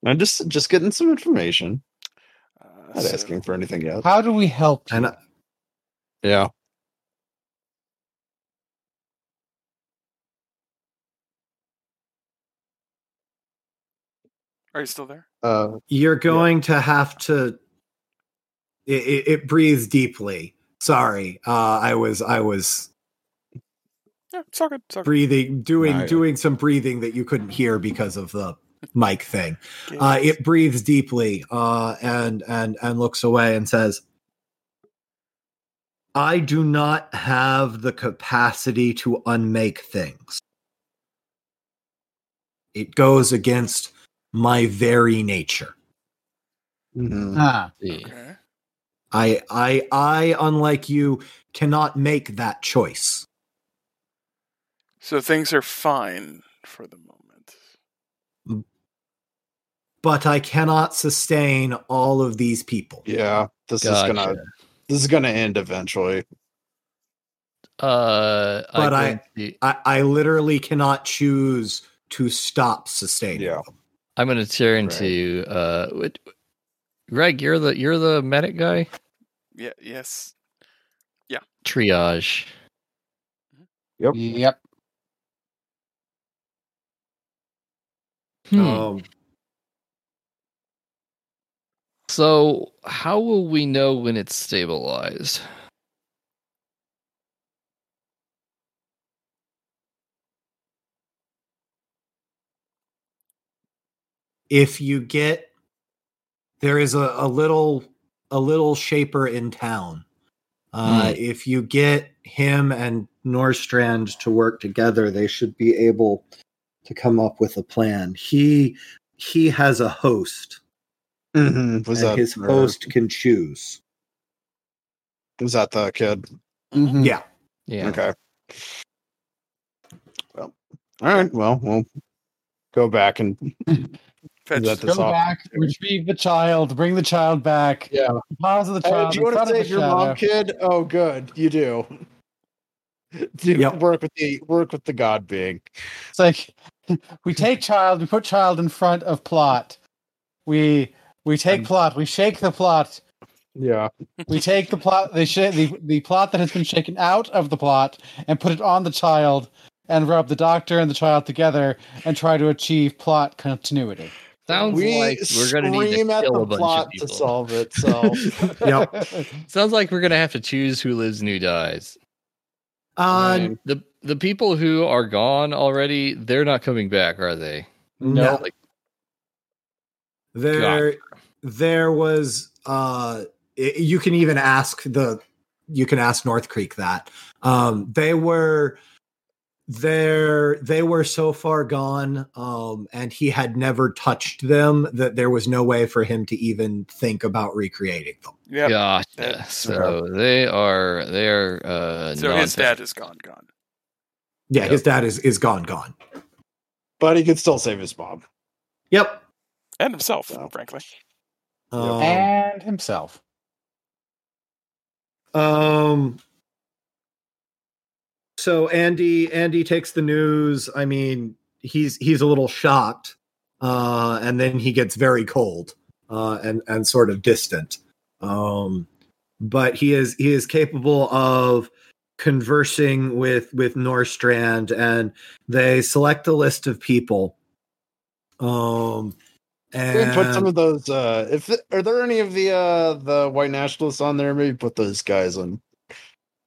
I'm just just getting some information. Uh, Not so- asking for anything else. How do we help? And I- Yeah. Are you still there? Uh, you're going to have to. It, it, it breathes deeply. Sorry, uh, I was I was Yeah, it's all good. It's all good. breathing, doing Right. doing some breathing that you couldn't hear because of the mic thing. Uh, it breathes deeply uh, and and and looks away and says, "I do not have the capacity to unmake things. It goes against my very nature. mhm. Huh. See. Okay. I I I, unlike you, cannot make that choice. So things are fine for the moment. But I cannot sustain all of these people. Yeah. This Gotcha. is gonna this is gonna end eventually. Uh But I- going to- I, I literally cannot choose to stop sustaining Yeah. them. I'm gonna turn Right. to uh what, Greg, you're the you're the medic guy? Yeah. Yes. Yeah. Triage. Yep. Hmm. Um, So, how will we know when it's stabilized? If you get there is a, a little a little shaper in town uh, if you get him and norstrand to work together they should be able to come up with a plan he he has a host Mhm. Was and that his uh, host can choose Was that the kid? Mhm. yeah Yeah. Okay. Well, all right. Well, we'll go back and Fetch. the Go soft- back, retrieve the child, bring the child back. Yeah. Deposit the child. Hey, child. do you want to of save the your mom, kid? Oh, good. You do. Do Yep. work with the work with the god being. It's like we take child, we put child in front of plot. We we take Um, plot, we shake the plot. Yeah. We take the plot, the, sh- the the plot that has been shaken out of the plot, and put it on the child, and rub the doctor and the child together, and try to achieve plot continuity. Sounds we like we're gonna need to at kill the a bunch plot of to solve it. So Yep. Sounds like we're gonna have to choose who lives and who dies. uh I The the people who are gone already, they're not coming back, are they? no Like, there there was uh i- you can even ask the you can ask north creek that um they were there they were so far gone um and he had never touched them that there was no way for him to even think about recreating them yeah Gotcha. That- So they are they are uh So his dad is gone. Gone. yeah Yep. his dad is is gone gone but he could still save his mom. yep And himself, So. frankly. um, and himself. Um. So Andy, Andy takes the news. I mean, he's he's a little shocked, uh, and then he gets very cold, uh, and and sort of distant. Um, but he is he is capable of conversing with with Norstrand, and they select a list of people. Um, Maybe and put some of those. Uh, if are there any of the uh the white nationalists on there? Maybe put those guys on.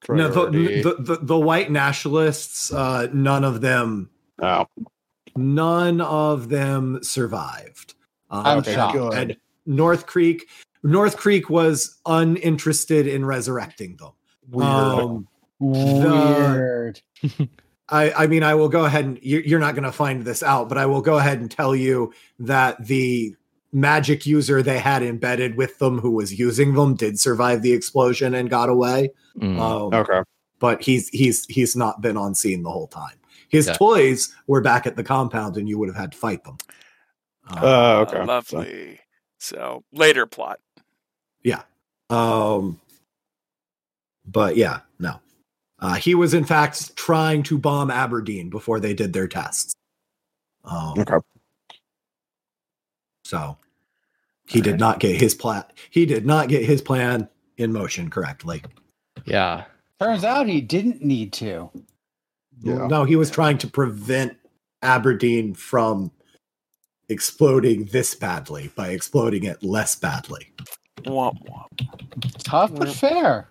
No, the, the, the, the white nationalists, uh, none of them, oh, none of them survived. Uh, I'm shocked. and North Creek, North Creek was uninterested in resurrecting them. weird. Um, Weird. I, I mean, I will go ahead and you- you're not going to find this out, but I will go ahead and tell you that the magic user they had embedded with them who was using them did survive the explosion and got away. Mm. Um, okay. but he's he's he's not been on scene the whole time. His Yeah. toys were back at the compound, and you would have had to fight them. Uh, Uh, okay. Lovely. So later plot. Yeah. Um, but yeah, no. Uh, he was in fact trying to bomb Aberdeen before they did their tests. Um, Okay. So he did not get his plan. He did not get his plan in motion correctly. Yeah. Turns out he didn't need to. Yeah. No, he was trying to prevent Aberdeen from exploding this badly by exploding it less badly. Womp womp. Tough but fair.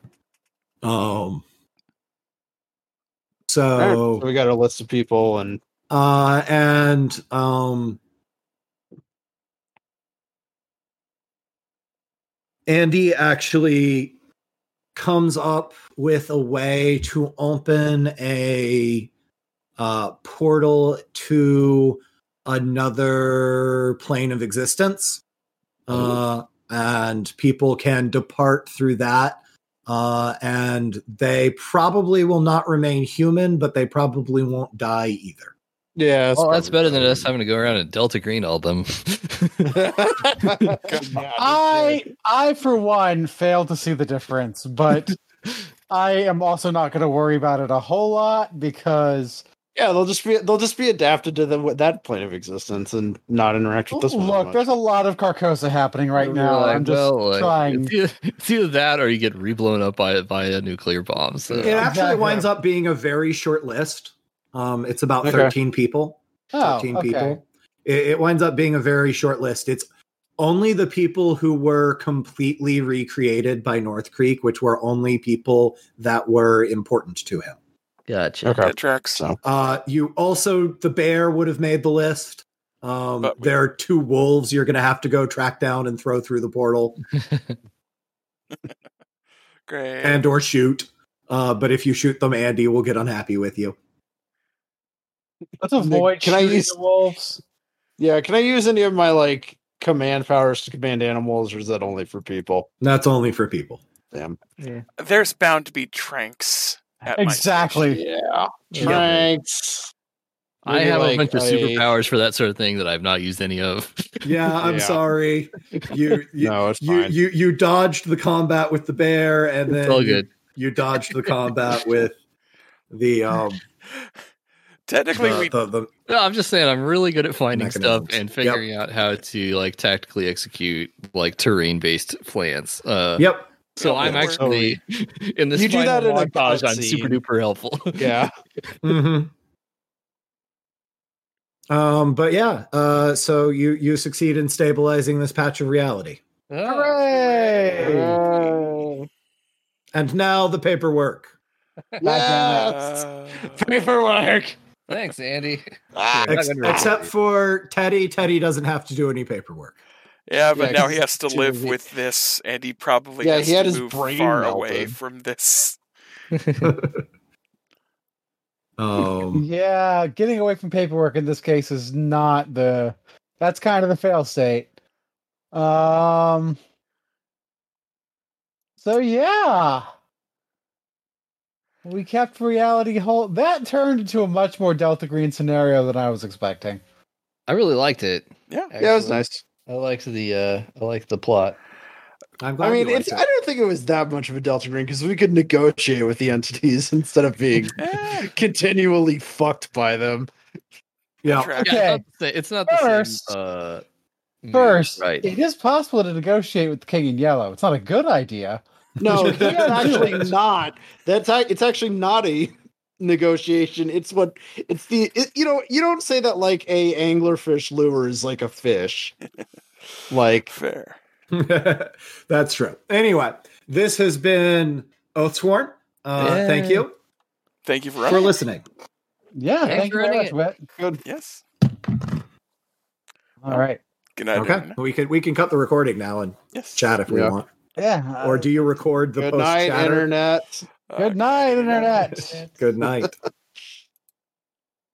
Um. All right, So, so we got a list of people, and uh, and um, Andy actually comes up with a way to open a uh, portal to another plane of existence. Uh, and people can depart through that. Uh, and they probably will not remain human, but they probably won't die either. Yeah, Well, that's better than us having to go around and Delta Green all them. I I for one fail to see the difference, but I am also not going to worry about it a whole lot because yeah, they'll just be they'll just be adapted to the that plane of existence and not interact with this one. look, much. there's a lot of Carcosa happening right now. like, I'm just well, like, trying. It's either, it's either that or you get reblown up by by a nuclear bomb. So It actually Exactly. winds up being a very short list. Um, it's about Okay. 13 people. Oh, 13 okay. people. It, it winds up being a very short list. It's only the people who were completely recreated by North Creek, which were only people that were important to him. gotcha. okay. That tracks. So Uh, you also, the bear would have made the list. Um, we- there are two wolves you're going to have to go track down and throw through the portal Great. and or shoot. Uh, but if you shoot them, Andy will get unhappy with you. Let's avoid Can I use- the wolves. yeah, can I use any of my like command powers to command animals, or is that only for people? That's only for people. Damn. There's bound to be tranks. At my Exactly. Yeah. Yeah. Thanks. I have like a bunch of a- superpowers for that sort of thing that I've not used any of. Yeah, I'm Yeah. sorry. You you, No, it's you fine. you you dodged the combat with the bear, and then It's all you- You, dodged the combat with the um Technically, the, we the, the No, I'm just saying I'm really good at finding stuff and figuring out how to like tactically execute like terrain based plans. Uh, yep. So Yeah, I'm that actually in this You do that in a montage. I'm super duper helpful. yeah. hmm Um, but yeah, uh, so you you succeed in stabilizing this patch of reality, Hooray! and now the paperwork. Yes. Paperwork. Thanks, Andy. Ah, Ex- except for Teddy, Teddy doesn't have to do any paperwork. yeah, but Yeah, now he has to live easy. with this, and he probably Yeah, has he had to his move brain far away from this. Um, Yeah, getting away from paperwork in this case is not the. That's kind of the fail state. Um. So yeah, we kept reality whole. That turned into a much more Delta Green scenario than I was expecting. I really liked it. Yeah. yeah, it was nice. I liked the uh I liked the plot. I'm glad I mean, you it's, I don't think it was that much of a Delta Green because we could negotiate with the entities instead of being continually fucked by them. yeah. track. Yeah, Okay. it's not the, it's not the First- same. Uh, First, right? it is possible to negotiate with the King in Yellow. It's not a good idea. No, that's actually not. That's it's actually not a negotiation. It's what it's the it, you know you don't say that like a anglerfish lure is like a fish. like fair. that's true. Anyway, this has been Oathsworn. Uh. Thank you. Thank you for, for listening. Yeah, Thanks thank you very much, wet. Good. Yes. All right. Good night. Okay, everyone. we can we can cut the recording now and yes. chat if we want. Yeah. Or uh, do you record the good post night, internet? Good night, uh, internet. good night.